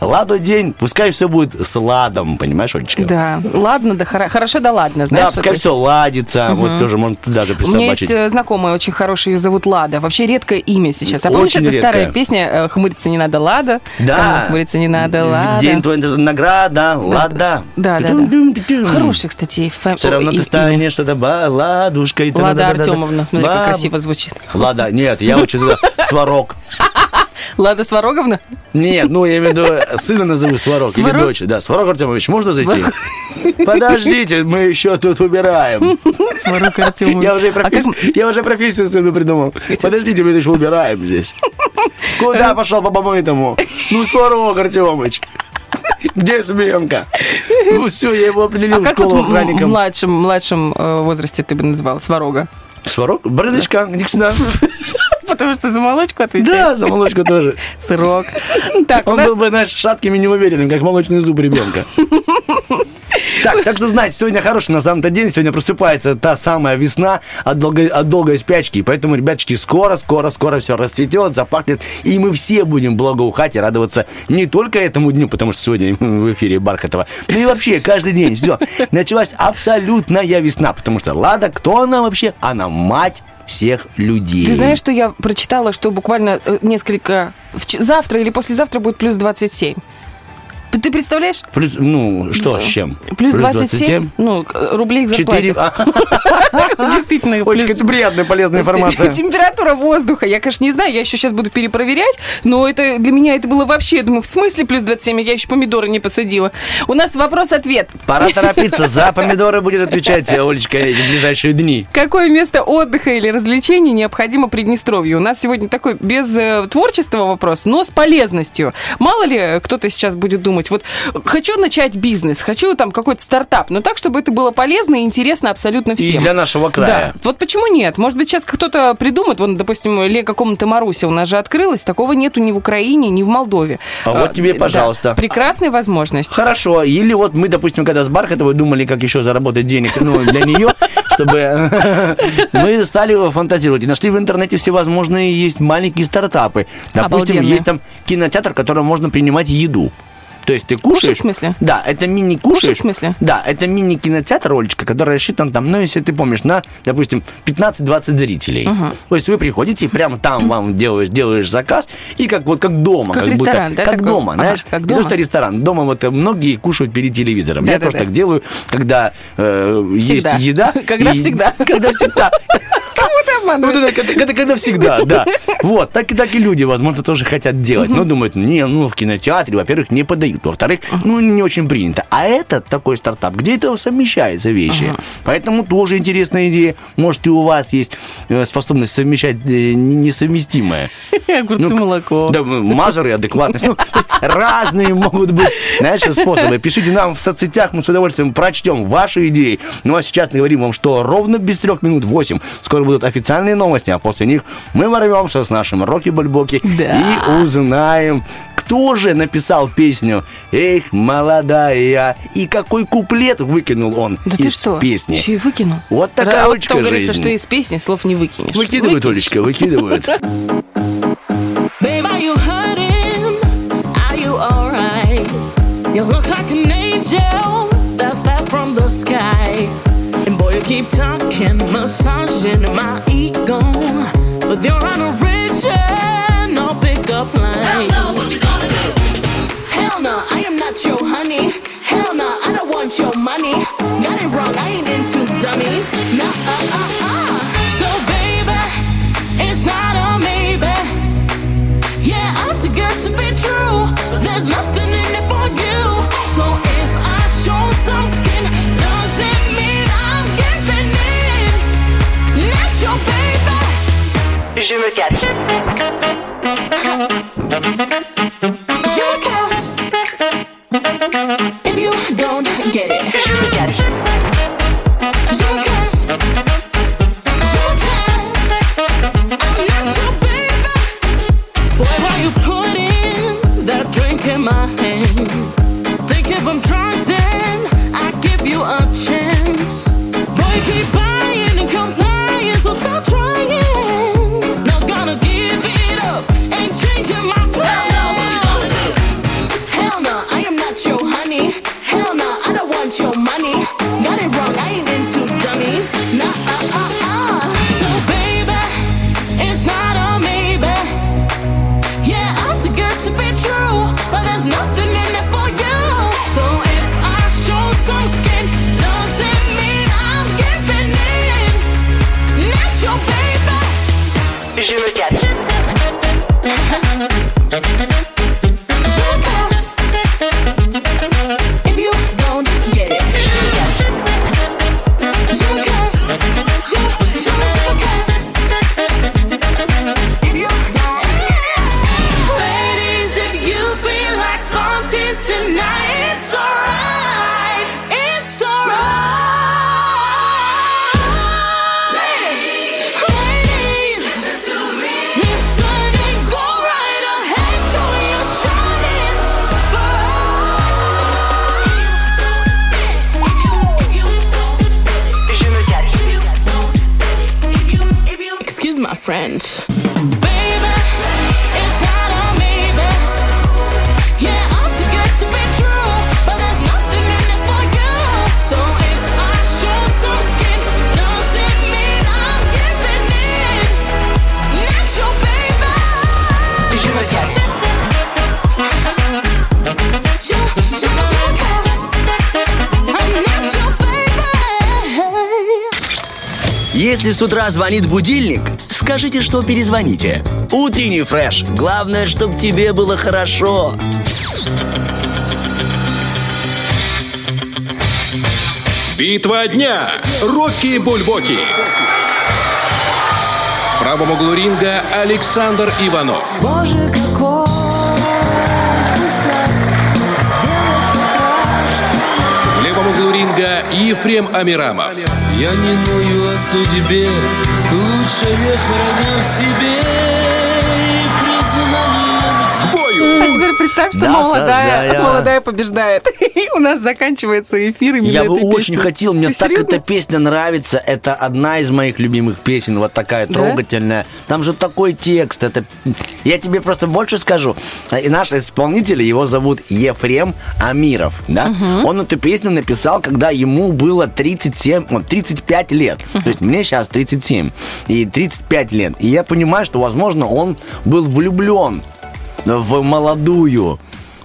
Speaker 1: Ладно день, пускай все будет с ладом, понимаешь, Олечка?
Speaker 3: Да, ладно, да, хоро- хорошо, да ладно,
Speaker 1: Да,
Speaker 3: знаешь.
Speaker 1: пускай
Speaker 3: вот
Speaker 1: все ладится, вот тоже можно туда же
Speaker 3: У меня есть э, знакомая очень хорошая, ее зовут Лада. Вообще редкое имя сейчас. А помнишь, это старая песня э, «Хмуриться не надо, Лада»?
Speaker 1: Да.
Speaker 3: Там, «Хмуриться не надо, Лада».
Speaker 1: День это награда, лада.
Speaker 3: Да, да, да. Хороший, кстати,
Speaker 1: Все равно
Speaker 3: и-
Speaker 1: ты станешь что-то ладушкой.
Speaker 3: Лада. Артемовна, смотри, как красиво звучит.
Speaker 1: Лада, нет, я очень Сварог.
Speaker 3: Лада Свароговна?
Speaker 1: Нет, ну я имею в виду, сына назову Сварог, или
Speaker 3: Сварог?
Speaker 1: дочь. Да, Сварог Артемович, можно зайти? Подождите, мы еще тут убираем.
Speaker 3: Сварог Артемовна.
Speaker 1: Я уже,
Speaker 3: А как-
Speaker 1: профессию, я уже профессию сыну придумал. Подождите, мы еще убираем здесь. Куда пошел по помытому? Ну, Сварог Артемович. Где Сменка? Ну, все, я его определил
Speaker 3: А
Speaker 1: в
Speaker 3: как вот
Speaker 1: школу
Speaker 3: в
Speaker 1: охранником.
Speaker 3: младшем, младшем э, возрасте ты бы назвал Сварога?
Speaker 1: Сварог? Бородочка, иди сюда.
Speaker 3: Потому что за молочку отвечает.
Speaker 1: Да, за молочку тоже.
Speaker 3: Сырок. Так,
Speaker 1: Он
Speaker 3: нас...
Speaker 1: был бы, знаешь, шатким и неуверенным, как молочный зуб ребенка. Так, так что, знаете, сегодня хороший на самом-то день. Сегодня просыпается та самая весна от долгой, от долгой спячки. Поэтому, ребяточки, скоро, скоро, скоро все расцветет, запахнет. И мы все будем благоухать и радоваться не только этому дню, потому что сегодня в эфире Бархатова, но и вообще каждый день. Все. Началась абсолютная весна, потому что Лада, кто она вообще? Она мать всех людей.
Speaker 3: Ты знаешь, что я прочитала, что буквально э, несколько... Завтра или послезавтра будет плюс 27. Ты представляешь?
Speaker 1: Плюс, ну, что, с чем?
Speaker 3: Плюс 27, ну, рублей к зарплате.
Speaker 1: А,
Speaker 3: Действительно, плюс-
Speaker 1: это приятная, полезная информация.
Speaker 3: Температура воздуха. Я, конечно, не знаю, я еще сейчас буду перепроверять, но это для меня это было вообще, я думаю, в смысле плюс 27, я еще помидоры не посадила. У нас вопрос-ответ.
Speaker 1: Пора торопиться. За помидоры будет отвечать Олечка эти ближайшие дни.
Speaker 3: Какое место отдыха или развлечений необходимо Приднестровью? У нас сегодня такой без э, творчества вопрос, но с полезностью. Мало ли кто-то сейчас будет думать, вот хочу начать бизнес, хочу там какой-то стартап, но так, чтобы это было полезно и интересно абсолютно
Speaker 1: И
Speaker 3: всем.
Speaker 1: для нашего
Speaker 3: Да,
Speaker 1: края.
Speaker 3: вот почему нет? Может быть, сейчас кто-то придумает, вон, допустим, Лего комната Маруся у нас же открылась, такого нету ни в Украине, ни в Молдове.
Speaker 1: А вот тебе,
Speaker 3: да,
Speaker 1: пожалуйста.
Speaker 3: прекрасная возможность.
Speaker 1: Хорошо. Или вот мы, допустим, когда с Бархатовой думали, как еще заработать денег ну, для нее, чтобы мы стали фантазировать. И нашли в интернете всевозможные есть маленькие стартапы. Допустим, есть там кинотеатр, в котором можно принимать еду. То есть ты кушаешь...
Speaker 3: в смысле?
Speaker 1: Да, это мини-кушаешь.
Speaker 3: в смысле?
Speaker 1: Да, это мини-кинотеатр, Олечка, который рассчитан там, ну, если ты помнишь, на, допустим, 15-20 зрителей. То есть вы приходите, и прямо там вам делаешь, делаешь заказ, и как вот как дома.
Speaker 3: Как
Speaker 1: будто-
Speaker 3: ресторан, да,
Speaker 1: Как
Speaker 3: такой?
Speaker 1: дома,
Speaker 3: Ага,
Speaker 1: знаешь?
Speaker 3: как
Speaker 1: Не
Speaker 3: дома.
Speaker 1: то, что ресторан. Дома вот э, многие кушают перед телевизором. Я
Speaker 3: Да-да-да.
Speaker 1: тоже так делаю, когда э, есть еда.
Speaker 3: Когда
Speaker 1: и-
Speaker 3: всегда.
Speaker 1: Когда всегда. Вот
Speaker 3: обманываешь?
Speaker 1: это, когда всегда, да. Вот, так и так и люди, возможно, тоже хотят делать. Но думают, не, ну, в кинотеатре, во-первых, не подают. Во-вторых, ну, не очень принято. А это такой стартап, где это совмещается вещи. Поэтому тоже интересная идея. Может, и у вас есть э, способность совмещать э, не- несовместимое.
Speaker 3: Огурцы,
Speaker 1: Ну,
Speaker 3: молоко.
Speaker 1: Да, м, мазуры, адекватность. Ну, разные могут быть, знаешь, способы. Пишите нам в соцсетях, мы с удовольствием прочтем ваши идеи. Ну, а сейчас говорим вам, что ровно без трех минут восемь скоро будут официальные новости, а после них мы ворвемся с нашим Рокки Бальбоки
Speaker 3: Да.
Speaker 1: и узнаем, кто же написал песню «Эх, молодая» и какой куплет выкинул он
Speaker 3: Да ты
Speaker 1: из
Speaker 3: что?
Speaker 1: песни.
Speaker 3: Еще и выкинул.
Speaker 1: Вот такая,
Speaker 3: а потом говорится,
Speaker 1: жизнь.
Speaker 3: что из песни слов не выкинешь.
Speaker 1: Выкидывают,
Speaker 3: Выкинешь.
Speaker 1: Олечка, выкидывают.
Speaker 6: You look like an angel keep talking, massaging my ego. With your unoriginal pickup line. Hell no, what you gonna do? Hell no, I am not your honey. Hell no, I don't want your money. Got it wrong, I ain't into dummies. Nah, uh, uh, uh. again.
Speaker 7: je me
Speaker 1: again. С утра звонит будильник, скажите, что перезвоните. Утренний фреш. Главное, чтобы тебе было хорошо.
Speaker 7: Битва дня. Рокки Бульбоки. В правом углу ринга Александр Иванов.
Speaker 8: Боже, какой быстро сделать пока
Speaker 7: В левом углу ринга Ефрем Амирамов.
Speaker 9: Я не ную о судьбе, лучше я храню в себе
Speaker 3: теперь представь, что молодая, молодая побеждает. И у нас заканчивается эфир именно
Speaker 1: Я бы очень хотел, мне
Speaker 3: Ты
Speaker 1: так
Speaker 3: серьезно?
Speaker 1: эта песня нравится. Это одна из моих любимых песен, вот такая
Speaker 3: Да?
Speaker 1: трогательная. Там же такой текст. Это... Я тебе просто больше скажу. И наш исполнитель, его зовут Ефрем Амиров. Да? Он эту песню написал, когда ему было 37, вот, 35 лет. То есть мне сейчас 37. И 35 лет. И я понимаю, что, возможно, он был влюблен в молодую.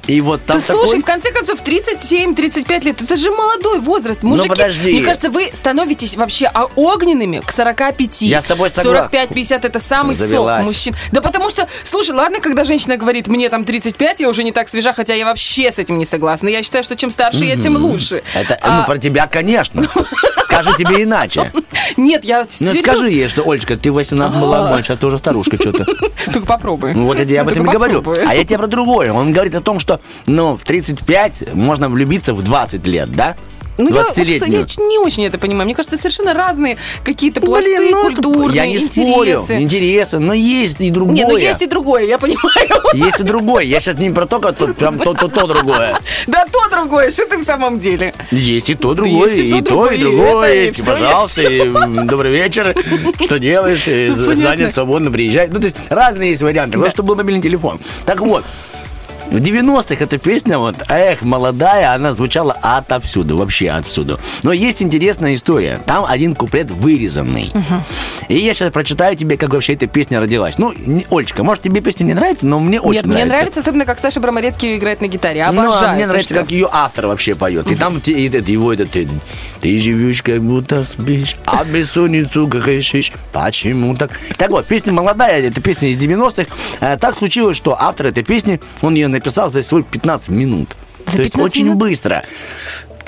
Speaker 1: И вот там
Speaker 3: Ты слушай,
Speaker 1: такой...
Speaker 3: в конце концов, 37-35 лет, это же молодой возраст. Мужики,
Speaker 1: подожди.
Speaker 3: мне кажется, вы становитесь вообще а, огненными к 45.
Speaker 1: Я с тобой согласен.
Speaker 3: 45-50 это самый
Speaker 1: Завелась.
Speaker 3: сок мужчин. Да потому что, слушай, ладно, когда женщина говорит, мне там 35, я уже не так свежа, хотя я вообще с этим не согласна. Я считаю, что чем старше я, тем лучше.
Speaker 1: Это,
Speaker 3: А,
Speaker 1: ну, про тебя, конечно. Скажи тебе иначе.
Speaker 3: Нет, я
Speaker 1: Ну, скажи ей, что, Олечка, ты 18 была, а сейчас ты уже старушка что-то.
Speaker 3: Только попробуй.
Speaker 1: Ну, вот я об этом и говорю. А я тебе про другое. Он говорит о том, что, ну, в 35 можно влюбиться в 20 лет, да?
Speaker 3: Ну, я,
Speaker 1: 20-летнюю.
Speaker 3: я не очень это понимаю. Мне кажется, совершенно разные какие-то
Speaker 1: Блин,
Speaker 3: пласты
Speaker 1: ну, это-
Speaker 3: культурные,
Speaker 1: Я не
Speaker 3: интересы.
Speaker 1: спорю, интересы, но есть и другое.
Speaker 3: Не, ну есть и другое, я понимаю.
Speaker 1: Есть и другое. Я сейчас не про то, прям то, то, то другое.
Speaker 3: Да то другое, что ты в самом деле?
Speaker 1: Есть и то другое,
Speaker 3: есть и то
Speaker 1: и то,
Speaker 3: другое,
Speaker 1: и другое
Speaker 3: и
Speaker 1: пожалуйста, добрый вечер. Что делаешь?
Speaker 3: Ну.
Speaker 1: Занят, свободно, приезжай. Ну, то есть разные есть варианты. Просто был мобильный телефон. Так вот, в 90-х эта песня, вот, эх, молодая, она звучала отовсюду, вообще отсюда. Но есть интересная история. Там один куплет вырезанный. И я сейчас прочитаю тебе, как вообще эта песня родилась. Ну, не- Олечка, может, тебе песня не нравится, но мне очень
Speaker 3: Нет, мне нравится, особенно как Саша Броморецкий ее играет на гитаре.
Speaker 1: ну, а
Speaker 3: Обожаю.
Speaker 1: мне
Speaker 3: Ты
Speaker 1: нравится,
Speaker 3: что?
Speaker 1: как ее автор вообще поет. И там и это- его этот... э, Ты живешь, как будто спишь, а бессонницу грешишь. Почему так? Так вот, песня молодая, это песня из 90-х. Э, Так случилось, что автор этой песни, он ее написал за свой 15 минут.
Speaker 3: За
Speaker 1: То есть
Speaker 3: 15
Speaker 1: очень
Speaker 3: минут?
Speaker 1: быстро.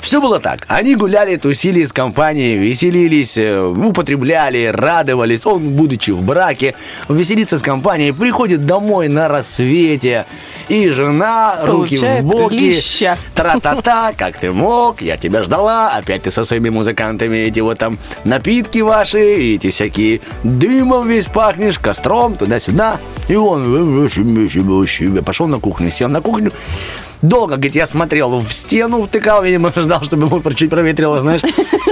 Speaker 1: Все было так. Они гуляли, тусили с компанией, веселились, э, употребляли, радовались. Он, будучи в браке, веселится с компанией, приходит домой на рассвете. И жена, руки
Speaker 3: Получает
Speaker 1: в боки.
Speaker 3: леща.
Speaker 1: Тра-та-та, как ты мог, я тебя ждала. Опять ты со своими музыкантами, эти вот там напитки ваши, эти всякие дымом весь пахнешь, костром, туда-сюда. И он э, пошел на кухню, сел на кухню. Долго, говорит, я смотрел в стену, втыкал, видимо, ждал, чтобы ему чуть проветрило, знаешь.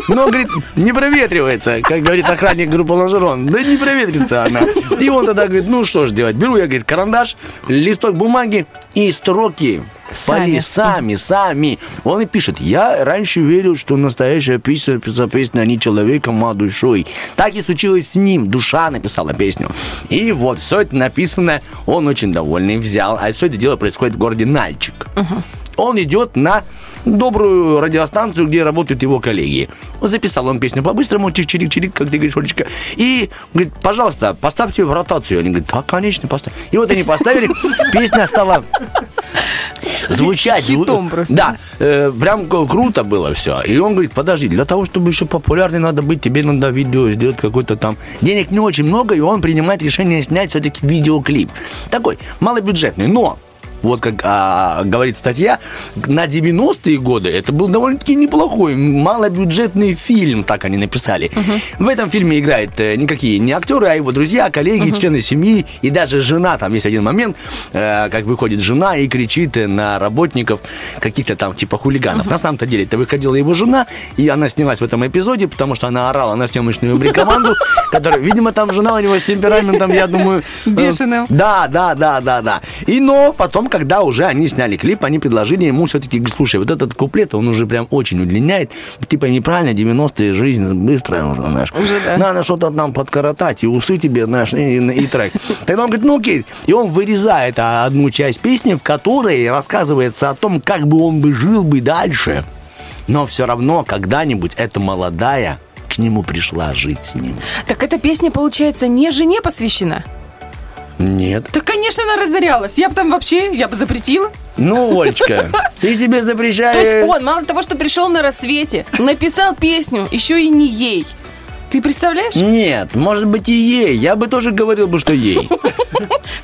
Speaker 1: Но, говорит, не проветривается, как говорит охранник группы Лонжерон. Да не проветрится она. И он тогда говорит, ну что ж делать. Беру я, говорит, карандаш, листок бумаги и строки.
Speaker 3: Сами.
Speaker 1: Поли- сами, сами. Он и пишет, я раньше верил, что настоящая песня песню не человеком, а душой. Так и случилось с ним. Душа написала песню. И вот, все это написано, он очень довольный, взял. А все это дело происходит в городе Нальчик. Он идет на добрую радиостанцию, где работают его коллеги. Записал он песню по-быстрому, чик-чирик-чирик, как ты говоришь, Олечка. И говорит, пожалуйста, поставьте в ротацию. Они говорят, да, конечно, поставь. И вот они поставили, песня стала звучать.
Speaker 3: Хитом просто.
Speaker 1: Да, э, прям круто было все. И он говорит, подожди, для того, чтобы еще популярной надо быть, тебе надо видео сделать какой-то там. Денег не очень много, и он принимает решение снять все-таки видеоклип. Такой малобюджетный, но вот как а, говорит статья, на 90-е годы это был довольно-таки неплохой, малобюджетный фильм, так они написали. В этом фильме играют э, никакие не актеры, а его друзья, коллеги, члены семьи, и даже жена. Там есть один момент, э, как выходит жена и кричит э, на работников каких-то там типа хулиганов. На самом-то деле это выходила его жена, и она снялась в этом эпизоде, потому что она орала на съемочную бригкоманду, которая, видимо, там жена у него с темпераментом, я думаю...
Speaker 3: Бешеным.
Speaker 1: да, да, да, да, да. И но потом, когда уже они сняли клип, они предложили ему все-таки, слушай, вот этот куплет, он уже прям очень удлиняет. Типа неправильно, 90-е жизнь быстрая уже, знаешь.
Speaker 3: Уже да.
Speaker 1: Надо что-то там подкоротать, и усы тебе, знаешь, и, и- и трек. Тогда он говорит, ну окей. И он вырезает а, одну часть песни, в которой рассказывается о том, как бы он бы жил бы дальше. Но все равно когда-нибудь эта молодая к нему пришла жить с ним.
Speaker 3: Так эта песня, получается, не жене посвящена?
Speaker 1: Нет.
Speaker 3: Так, конечно, она разорялась. Я бы там вообще, я бы запретила.
Speaker 1: Ну, Олечка, ты себе запрещаешь...
Speaker 3: То есть он, мало того, что пришел на рассвете, написал песню, еще и не ей. Ты представляешь?
Speaker 1: Нет, может быть и ей. Я бы тоже говорил бы, что ей.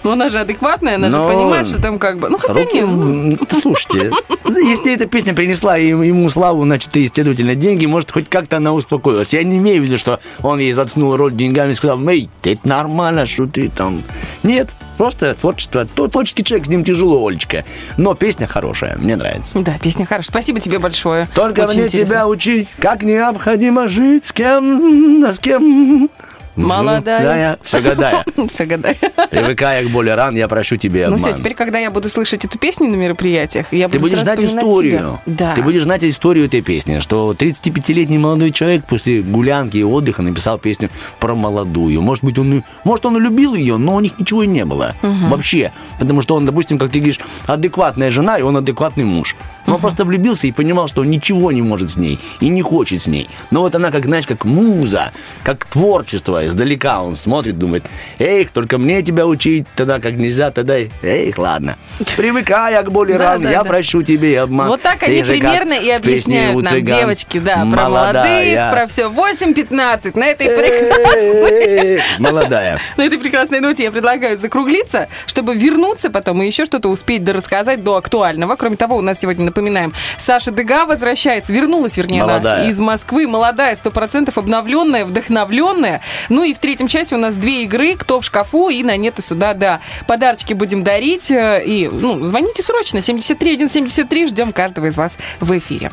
Speaker 3: Ну, она же адекватная, она
Speaker 1: Но-
Speaker 3: же понимает, что там как бы... Ну, хотя
Speaker 1: Руки-
Speaker 3: нет.
Speaker 1: Слушайте, если эта песня принесла ему славу, значит, и, следовательно, деньги, может, хоть как-то она успокоилась. Я не имею в виду, что он ей заткнул роль деньгами и сказал, эй, это нормально, что ты там... Нет, просто творчество. То- Творческий человек, с ним тяжело, Олечка. Но песня хорошая, мне нравится.
Speaker 3: Да, песня хорошая. Спасибо тебе большое.
Speaker 1: Только
Speaker 3: Очень
Speaker 1: мне
Speaker 3: интересно.
Speaker 1: тебя учить, как необходимо жить, с кем, с кем...
Speaker 3: Молодая.
Speaker 1: Да, я все гадая.
Speaker 3: Все гадаю.
Speaker 1: Привыкая к боли ран, я прощу тебе
Speaker 3: Ну
Speaker 1: обман.
Speaker 3: все, теперь, когда я буду слышать эту песню на мероприятиях, я буду
Speaker 1: Ты будешь знать историю.
Speaker 3: тебя. Да.
Speaker 1: Ты будешь знать историю этой песни, что 35-летний молодой человек после гулянки и отдыха написал песню про молодую. Может быть, он, и- может, он и любил ее, но у них ничего и не было. Вообще. Потому что он, допустим, как ты говоришь, адекватная жена, и он адекватный муж. Но он просто влюбился и понимал, что он ничего не может с ней и не хочет с ней. Но вот она, как, знаешь, как муза, как творчество. Издалека он смотрит, думает, эх, только мне тебя учить, тогда как нельзя, тогда, эх, ладно. Привыкая к боли
Speaker 3: Да,
Speaker 1: ран,
Speaker 3: да,
Speaker 1: я
Speaker 3: да.
Speaker 1: прощу тебе обман.
Speaker 3: Вот так они примерно и объясняют нам, девочки, да, про молодых, про все. 8.15 на этой прекрасной...
Speaker 1: Молодая.
Speaker 3: На этой прекрасной ноте я предлагаю закруглиться, чтобы вернуться потом и еще что-то успеть дорассказать до актуального. Кроме того, у нас сегодня, напоминаем, Саша Дега возвращается, вернулась, вернее, она
Speaker 1: Молодая.
Speaker 3: из Москвы, молодая, сто процентов обновленная, вдохновленная. Ну и в третьем часе у нас две игры, кто в шкафу и на нет и сюда, да. Подарочки будем дарить. И, ну, звоните срочно, 73 173, ждем каждого из вас в эфире.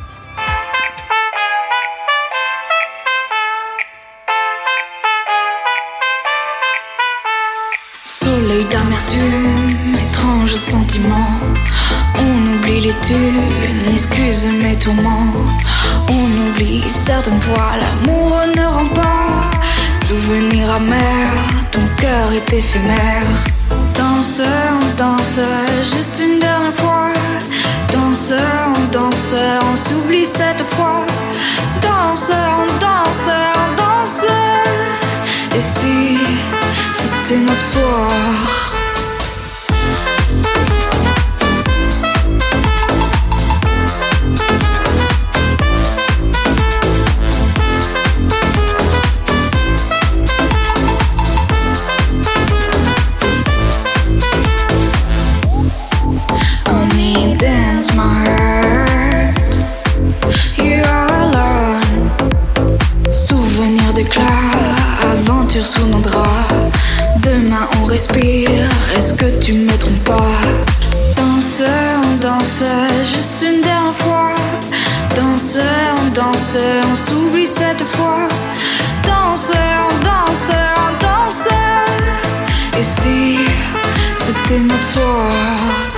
Speaker 10: Soleil d'amertume, étrange sentiment. On oublie les thunes, excuse mes tourments. On oublie certaines fois, l'amour ne rend pas. Souvenir amer, ton cœur est éphémère. Danse, on danse, juste une dernière fois. Danse, on on s'oublie cette fois. Danse, on danse, on danse. Et si c'était notre soir? Souvenir d'éclat, aventure sous nos draps. Demain on respire, est-ce que tu me trompes pas? Dansez, on danse, juste une dernière fois. Dansez, on danse, on sourit cette fois. Dansez, on danse, on danse. Et si c'était notre soir?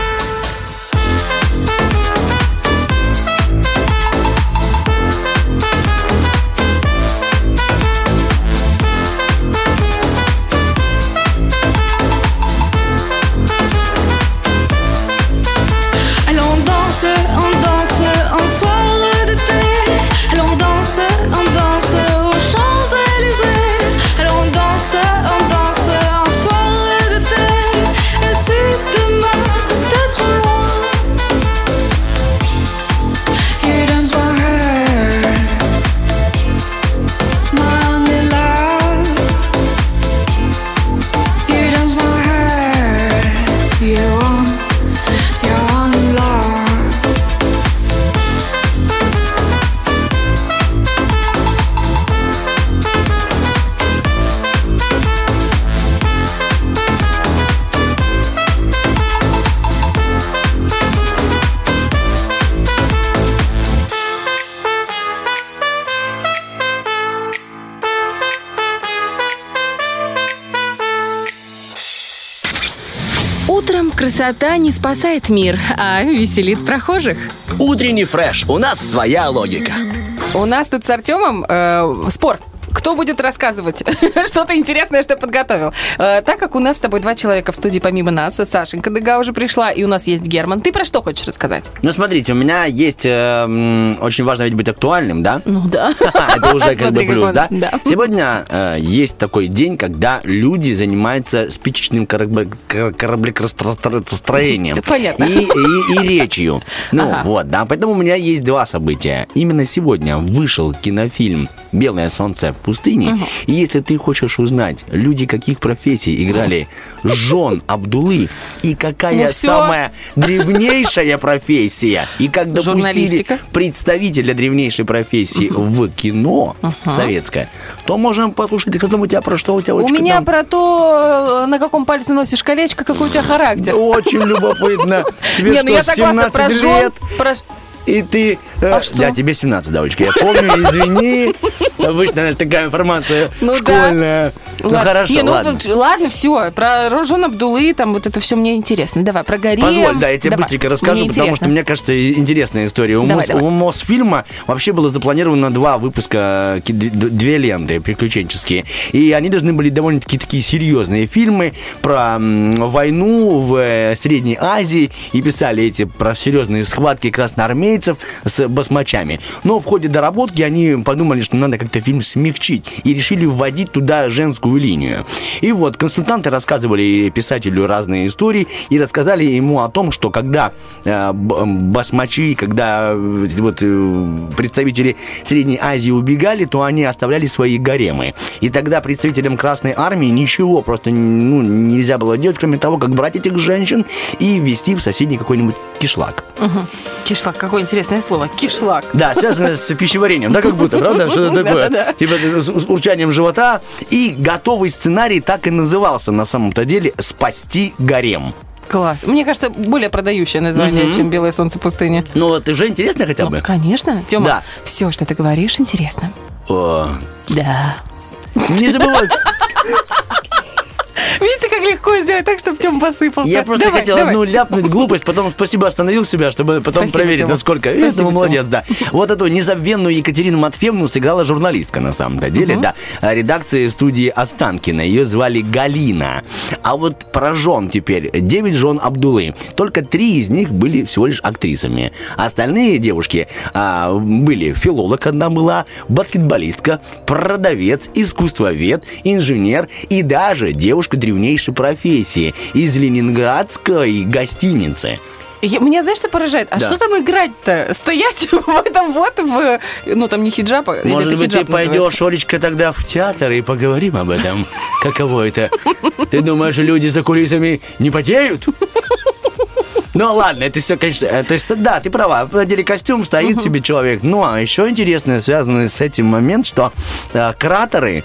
Speaker 3: Красота не спасает мир, а веселит прохожих.
Speaker 1: Утренний фреш. У нас своя логика.
Speaker 3: У нас тут с Артемом э, спор. Кто будет рассказывать что-то интересное, что подготовил? Э, так как у нас с тобой два человека в студии помимо нас, Сашенька Дыга уже пришла, и у нас есть Герман. Ты про что хочешь рассказать?
Speaker 1: Ну, смотрите, у меня есть... э, очень важно ведь быть актуальным, да?
Speaker 3: Ну да.
Speaker 1: Это уже как бы плюс, да? Сегодня э, есть такой день, когда люди занимаются спичечным корабле- кор- кораблекостроением.
Speaker 3: Понятно.
Speaker 1: И, речью. Ну, вот, да. Поэтому у меня есть два события. Именно сегодня вышел кинофильм «Белое солнце пустыни». И если ты хочешь узнать, люди каких профессий играли жен Абдулы, и какая
Speaker 3: Ну,
Speaker 1: самая древнейшая профессия, и как допустили представителя древнейшей профессии в кино советское, то можем послушать, там у тебя про что у тебя
Speaker 3: У меня про то, э, на каком пальце носишь колечко, какой у тебя характер.
Speaker 1: Очень любопытно. Тебе
Speaker 3: ну
Speaker 1: что,
Speaker 3: я согласна,
Speaker 1: 17
Speaker 3: про жен,
Speaker 1: лет? И ты... э,
Speaker 3: А что?
Speaker 1: Да, тебе 17, Давочка, я помню, извини. Обычно такая информация
Speaker 3: Ну да.
Speaker 1: школьная. Ну
Speaker 3: Ладно.
Speaker 1: хорошо,
Speaker 3: Не, ну,
Speaker 1: ладно.
Speaker 3: ладно, все. Про Рожон Абдулы, там вот это все мне интересно. Давай, про Гарем.
Speaker 1: Позволь, да, я тебе
Speaker 3: Давай.
Speaker 1: быстренько расскажу,
Speaker 3: Мне
Speaker 1: потому
Speaker 3: интересно.
Speaker 1: что мне кажется интересная история. У,
Speaker 3: Давай,
Speaker 1: Мос-
Speaker 3: давай.
Speaker 1: у Мосфильма вообще было запланировано два выпуска, две ленты приключенческие. И они должны были довольно-таки такие серьезные фильмы про войну в э, Средней Азии. И писали эти про серьезные схватки красноармейцев с басмачами. Но в ходе доработки они подумали, что надо как-то фильм смягчить. И решили вводить туда женскую линию. И вот консультанты рассказывали писателю разные истории и рассказали ему о том, что когда э, басмачи, когда э, вот э, представители Средней Азии убегали, то они оставляли свои гаремы. И тогда представителям Красной Армии ничего просто ну, нельзя было делать, кроме того, как брать этих женщин и ввести в соседний какой-нибудь кишлак.
Speaker 3: Мгм. Кишлак, какое интересное слово. Кишлак.
Speaker 1: Да, связано с пищеварением, да, как будто, правда? Что-то такое.
Speaker 3: Да-да-да.
Speaker 1: Типа с, с урчанием живота. И готовый сценарий так и назывался на самом-то деле «Спасти гарем».
Speaker 3: Класс. Мне кажется, более продающее название, чем «Белое солнце пустыни».
Speaker 1: Ну вот, уже интересно хотя бы?
Speaker 3: Ну, конечно. Тёма,
Speaker 1: Да.
Speaker 3: все, что ты говоришь, интересно.
Speaker 1: О,
Speaker 3: Да.
Speaker 1: не забывай.
Speaker 3: Видите, как легко сделать так, чтобы Тём посыпался?
Speaker 1: Я просто
Speaker 3: Давай,
Speaker 1: хотел
Speaker 3: давай.
Speaker 1: одну ляпнуть глупость, потом спасибо остановил себя, чтобы потом
Speaker 3: Спасибо,
Speaker 1: проверить,
Speaker 3: Тёма.
Speaker 1: насколько.
Speaker 3: Спасибо,
Speaker 1: Я думаю,
Speaker 3: Тёма.
Speaker 1: молодец, да. Вот эту незабвенную Екатерину Матфеевну сыграла журналистка на самом-то деле, да. Редакции студии Останкина. Ее звали Галина. А вот про жен теперь. Девять жен Абдулы. Только три из них были всего лишь актрисами. Остальные девушки а, были филолог одна была, баскетболистка, продавец, искусствовед, инженер и даже девушка древнейшей профессии из ленинградской гостиницы.
Speaker 3: Я- меня знаешь, что поражает? А
Speaker 1: Да.
Speaker 3: что там играть-то? Стоять в этом вот, в... Ну, там не хиджаба. или
Speaker 1: Может быть, ты
Speaker 3: хиджаб называется?
Speaker 1: пойдешь, Олечка, тогда в театр и поговорим об этом. Каково это? Ты думаешь, люди за кулисами не потеют? Ну ладно, это все, конечно, то есть, да, ты права, надели костюм, стоит себе человек. Ну, а еще интересное, связанное с этим момент, что э, кратеры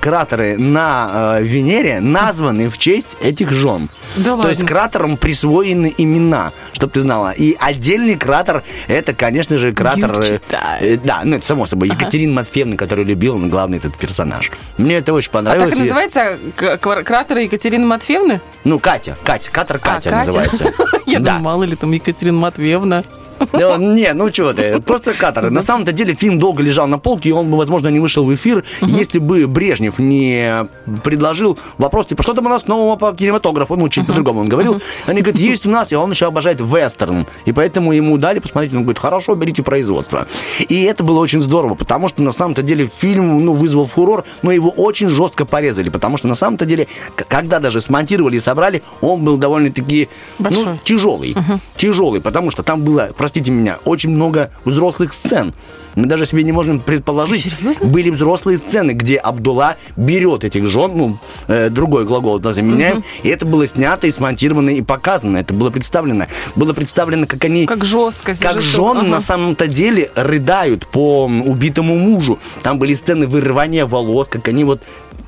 Speaker 1: кратеры на э, Венере названы в честь этих жен.
Speaker 3: Да
Speaker 1: То есть
Speaker 3: ладно?
Speaker 1: кратерам присвоены имена, чтобы ты знала. И отдельный кратер, это, конечно же, кратер... э, э, да, ну это само собой. Екатерина Матфеевна, которую любил, ну, главный этот персонаж. Мне это очень
Speaker 3: А так
Speaker 1: понравилось.
Speaker 3: и называется к- квар- кратеры Екатерины Матфеевны?
Speaker 1: Ну, Катя, Катя, катер Катя,
Speaker 3: А, Катя?
Speaker 1: называется.
Speaker 3: Я
Speaker 1: Да.
Speaker 3: думаю, мало ли там Екатерина Матвеевна.
Speaker 1: Не, ну что ты, просто катер. На самом-то деле фильм долго лежал на полке, и он бы, возможно, не вышел в эфир, если бы Брежнев не предложил вопрос, типа, что там у нас нового по кинематографу? Ну, чуть по-другому он говорил. Они говорят, есть у нас, и он еще обожает вестерн. И поэтому ему дали посмотреть, он говорит, хорошо, берите производство. И это было очень здорово, потому что на самом-то деле фильм, ну, вызвал фурор, но его очень жестко порезали, потому что на самом-то деле, когда даже смонтировали и собрали, он был довольно-таки, ну, тяжелый. Тяжелый, потому что там было, простите меня, очень много взрослых сцен. Мы даже себе не можем предположить. Были взрослые сцены, где Абдулла берет этих жен, ну, э, другой глагол да, заменяем, и это было снято и смонтировано и показано. Это было представлено. Было представлено, как они...
Speaker 3: Как жестко,
Speaker 1: Как жены
Speaker 3: Ага.
Speaker 1: на самом-то деле рыдают по убитому мужу. Там были сцены вырывания волос, как они вот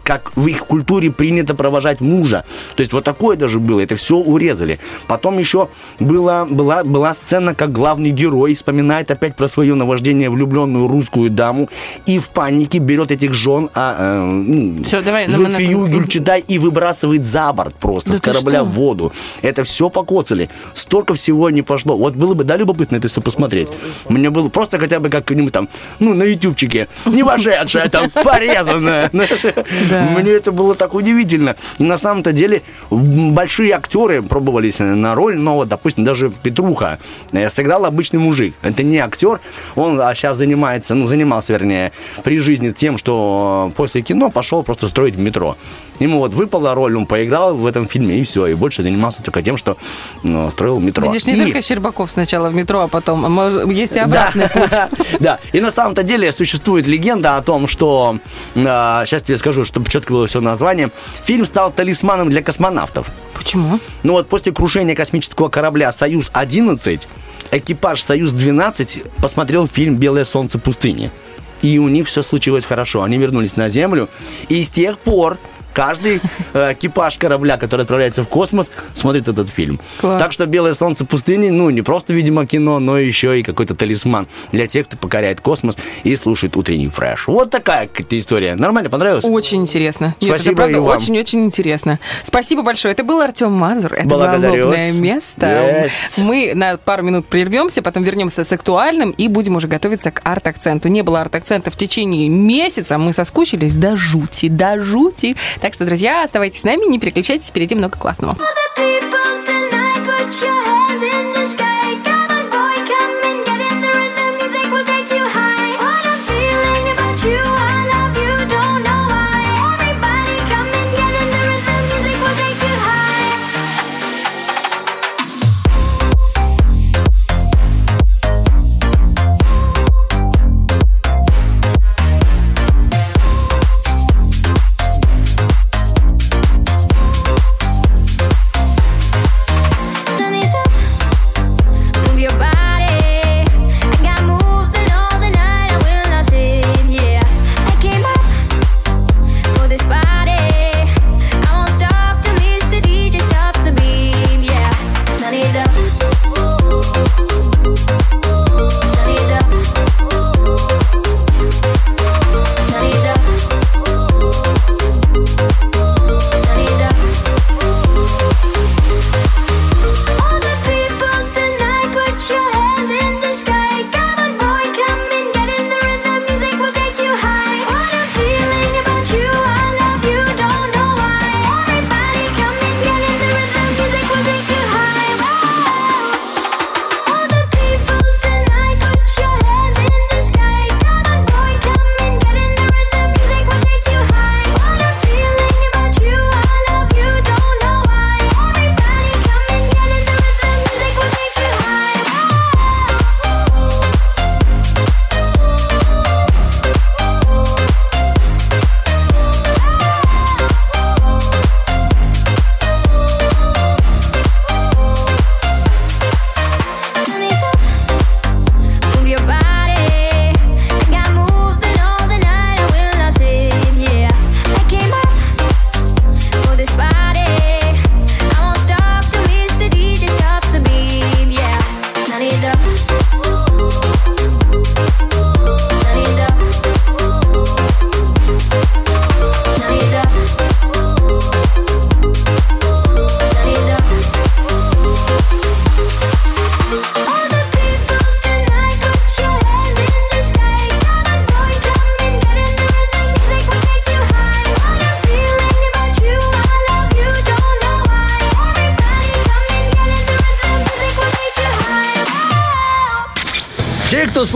Speaker 1: как в их культуре принято провожать мужа. То есть вот такое даже было, это все урезали. Потом еще была, была, была сцена, как главный герой вспоминает опять про свое наваждение влюбленную русскую даму и в панике берет этих жен, а, э, ну,
Speaker 3: давай,
Speaker 1: Зульфию
Speaker 3: на-
Speaker 1: Гюльчатай и выбрасывает за борт просто
Speaker 3: Да
Speaker 1: с корабля в воду. Это все покоцали. Столько всего не пошло. Вот было бы, да, любопытно это все посмотреть. Мне было просто хотя бы как-нибудь там, ну, на ютубчике, не вошедшее, там, порезанное.
Speaker 3: Да.
Speaker 1: Мне это было так удивительно. И на самом-то деле большие актеры пробовались на роль, но вот, допустим, даже Петруха э, сыграл обычный мужик. Это не актер, он сейчас занимается, ну, занимался, вернее, при жизни тем, что э, после кино пошел просто строить метро. Ему вот выпала роль, он поиграл в этом фильме, и все, и больше занимался только тем, что ну, строил метро.
Speaker 3: Видишь, не
Speaker 1: И-
Speaker 3: только Щербаков сначала в метро, а потом а есть и обратный путь.
Speaker 1: Да, и на самом-то деле существует легенда о том, что, сейчас тебе скажу, чтобы четко было все название, фильм стал талисманом для космонавтов.
Speaker 3: Почему?
Speaker 1: Ну вот после крушения космического корабля «Союз-11» экипаж «Союз-12» посмотрел фильм «Белое солнце пустыни». И у них все случилось хорошо. Они вернулись на Землю. И с тех пор каждый э, экипаж корабля, который отправляется в космос, смотрит этот фильм.
Speaker 3: Класс.
Speaker 1: Так что «Белое солнце пустыни», ну, не просто, видимо, кино, но еще и какой-то талисман для тех, кто покоряет космос и слушает утренний фреш. Вот такая какая-то история. Нормально, понравилось?
Speaker 3: Очень интересно. Нет,
Speaker 1: Спасибо
Speaker 3: это правда очень-очень интересно. Спасибо большое. Это был Артем Мазур. Это
Speaker 1: Благодарю
Speaker 3: было место.
Speaker 1: Есть.
Speaker 3: Мы на пару минут прервемся, потом вернемся с актуальным и будем уже готовиться к арт-акценту. Не было арт-акцента в течение месяца. Мы соскучились до жути, до жути. Так что, друзья, оставайтесь с нами, не переключайтесь, впереди много классного.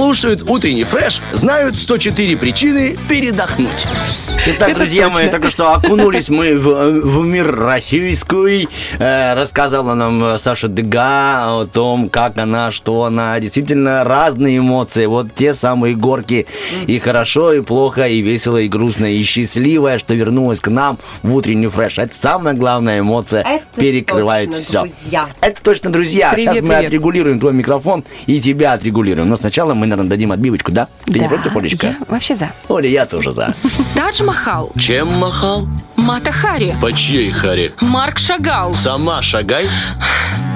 Speaker 1: Слушают утренний фреш, знают 104 причины передохнуть. Итак,
Speaker 3: Это
Speaker 1: друзья мои,
Speaker 3: точно.
Speaker 1: только что окунулись мы в, в мир российский. Э, рассказала нам Саша Дега о том, как она, что она. Действительно разные эмоции. Вот те самые горки. И хорошо, и плохо, и весело, и грустно, и счастливая, что вернулась к нам в утренний фреш. Это самая главная эмоция.
Speaker 11: Это
Speaker 1: перекрывает все.
Speaker 11: друзья.
Speaker 1: Это точно, друзья.
Speaker 3: Привет,
Speaker 1: Сейчас мы
Speaker 3: привет.
Speaker 1: отрегулируем твой микрофон и тебя отрегулируем. Но сначала мы, наверное, дадим отбивочку, да? Ты не
Speaker 3: Да,
Speaker 1: против, Олечка?
Speaker 3: я вообще за.
Speaker 1: Оля, я тоже за.
Speaker 6: Тадж Махал,
Speaker 7: Чем махал?
Speaker 6: Мата Хари,
Speaker 7: По чьей харе?
Speaker 6: Марк Шагал,
Speaker 7: Сама шагай.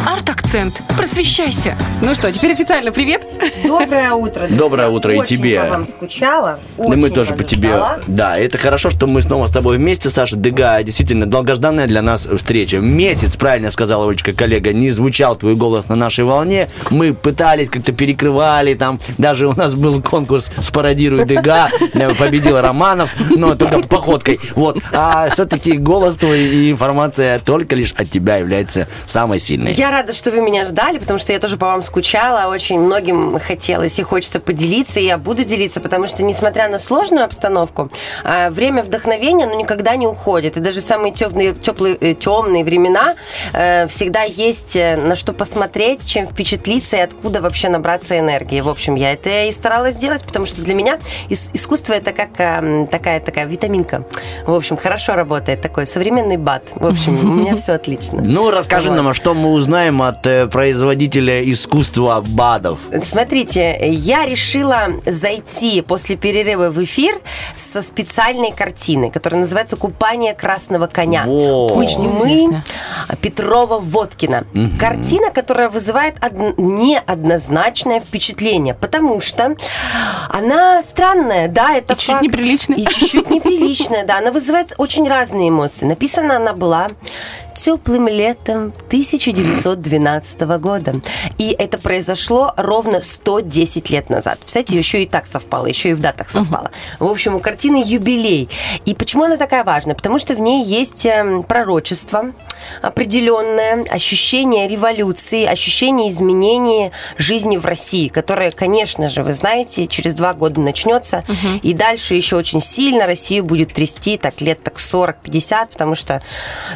Speaker 6: Арт-акцент. Просвещайся.
Speaker 3: Ну что, теперь официально привет.
Speaker 11: Доброе утро. друзья.
Speaker 1: Доброе утро и
Speaker 11: Очень
Speaker 1: тебе.
Speaker 11: по вам скучала.
Speaker 1: Да мы тоже по тебе.
Speaker 11: ждала.
Speaker 1: Да, это хорошо, что мы снова с тобой вместе, Саша Дега. Действительно, долгожданная для нас встреча. Месяц, правильно сказала Олечка, коллега, не звучал твой голос на нашей волне. Мы пытались, как-то перекрывали, там даже у нас был конкурс «Спародируй Дега», э, победил Романов, но только походкой. Вот. А все-таки голос твой и информация только лишь от тебя является самой сильной.
Speaker 11: Я рада, что вы меня ждали, потому что я тоже по вам скучала. Очень многим хотелось и хочется поделиться, и я буду делиться, потому что, несмотря на сложную обстановку, а, время вдохновения, оно никогда не уходит. И даже в самые темные, теплые, э, темные времена э, всегда есть э, на что посмотреть, чем впечатлиться и откуда вообще набраться энергии. В общем, я это и старалась сделать, потому что для меня ис- искусство это как э, такая такая витаминка. В общем, хорошо работает такой современный бат. В общем, у меня все отлично.
Speaker 1: Ну, расскажи нам, а что мы узнаем от э, производителя искусства БАДов?
Speaker 11: Смотрите, я решила зайти после перерыва в эфир со специальной картиной, которая называется «Купание красного коня».
Speaker 1: Во.
Speaker 3: Очень
Speaker 11: Кузьмы
Speaker 3: интересно.
Speaker 11: Петрова-Водкина. Картина, которая вызывает од- неоднозначное впечатление, потому что она странная, да, это
Speaker 3: И чуть-чуть неприличная.
Speaker 11: И чуть-чуть неприличная, да. Она вызывает очень разные эмоции. Написана она была теплым летом 1912 года. И это произошло ровно 110 лет назад. Представляете, еще и так совпало, еще и в датах совпало. В общем, у картины юбилей. И почему она такая важная? Потому что в ней есть эм, пророчество определенное, ощущение революции, ощущение изменения жизни в России, которое, конечно же, вы знаете, через два года начнется. И дальше еще очень сильно Россию будет трясти так лет так 40-50, потому что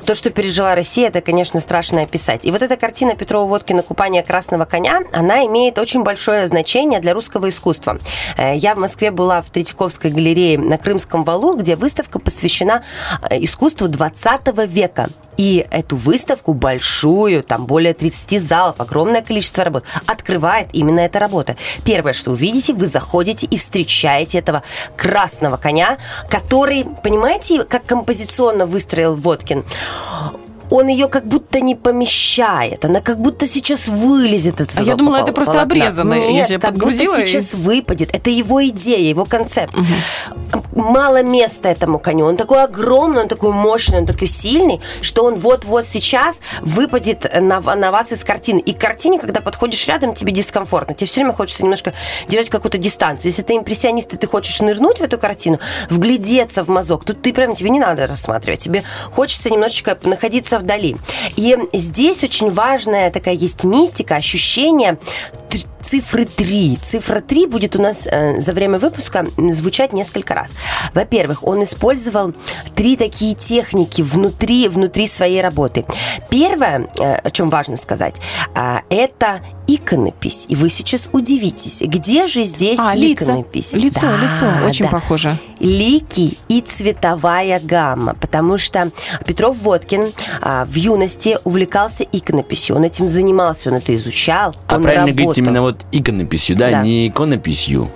Speaker 11: то, что пережила Россия, это, конечно, страшно описать. И вот эта картина Петрова-Водкина «Купание красного коня», она имеет очень большое значение для русского искусства. Э, Я в Москве была в Третьяковской галерее на Крымском валу, где выставка посвящена э, искусству 20 века. И эту выставку большую, там более 30 залов, огромное количество работ, открывает именно эта работа. Первое, что вы видите, вы заходите и встречаете этого красного коня, который, понимаете, как композиционно выстроил Водкин? он ее как будто не помещает. Она как будто сейчас вылезет из
Speaker 3: А я думала, это просто
Speaker 11: полотна.
Speaker 3: обрезано. Я
Speaker 11: Нет,
Speaker 3: себе
Speaker 11: как
Speaker 3: подгрузила
Speaker 11: будто
Speaker 3: и-
Speaker 11: сейчас выпадет. Это его идея, его концепт. Мало места этому коню. Он такой огромный, он такой мощный, он такой сильный, что он вот-вот сейчас выпадет на, на вас из картины. И к картине, когда подходишь рядом, тебе дискомфортно. Тебе все время хочется немножко держать какую-то дистанцию. Если ты импрессионист, и ты хочешь нырнуть в эту картину, вглядеться в мазок, тут ты прям, тебе не надо рассматривать. Тебе хочется немножечко находиться вдали. И здесь очень важная такая есть мистика, ощущение цифры 3. Цифра 3 будет у нас э, за время выпуска звучать несколько раз. Во-первых, он использовал три такие техники внутри, внутри своей работы. Первое, э, о чем важно сказать, а, это иконопись. И вы сейчас удивитесь, где же здесь
Speaker 3: А, лица.
Speaker 11: иконопись?
Speaker 3: Лицо, лицо, очень похоже.
Speaker 11: Лики и цветовая гамма, потому что Петров Водкин а, в юности увлекался иконописью, он этим занимался, он это изучал,
Speaker 1: А
Speaker 11: он
Speaker 1: правильно
Speaker 11: работал.
Speaker 1: говорить именно вот иконописью, да,
Speaker 11: Да.
Speaker 1: не иконописью.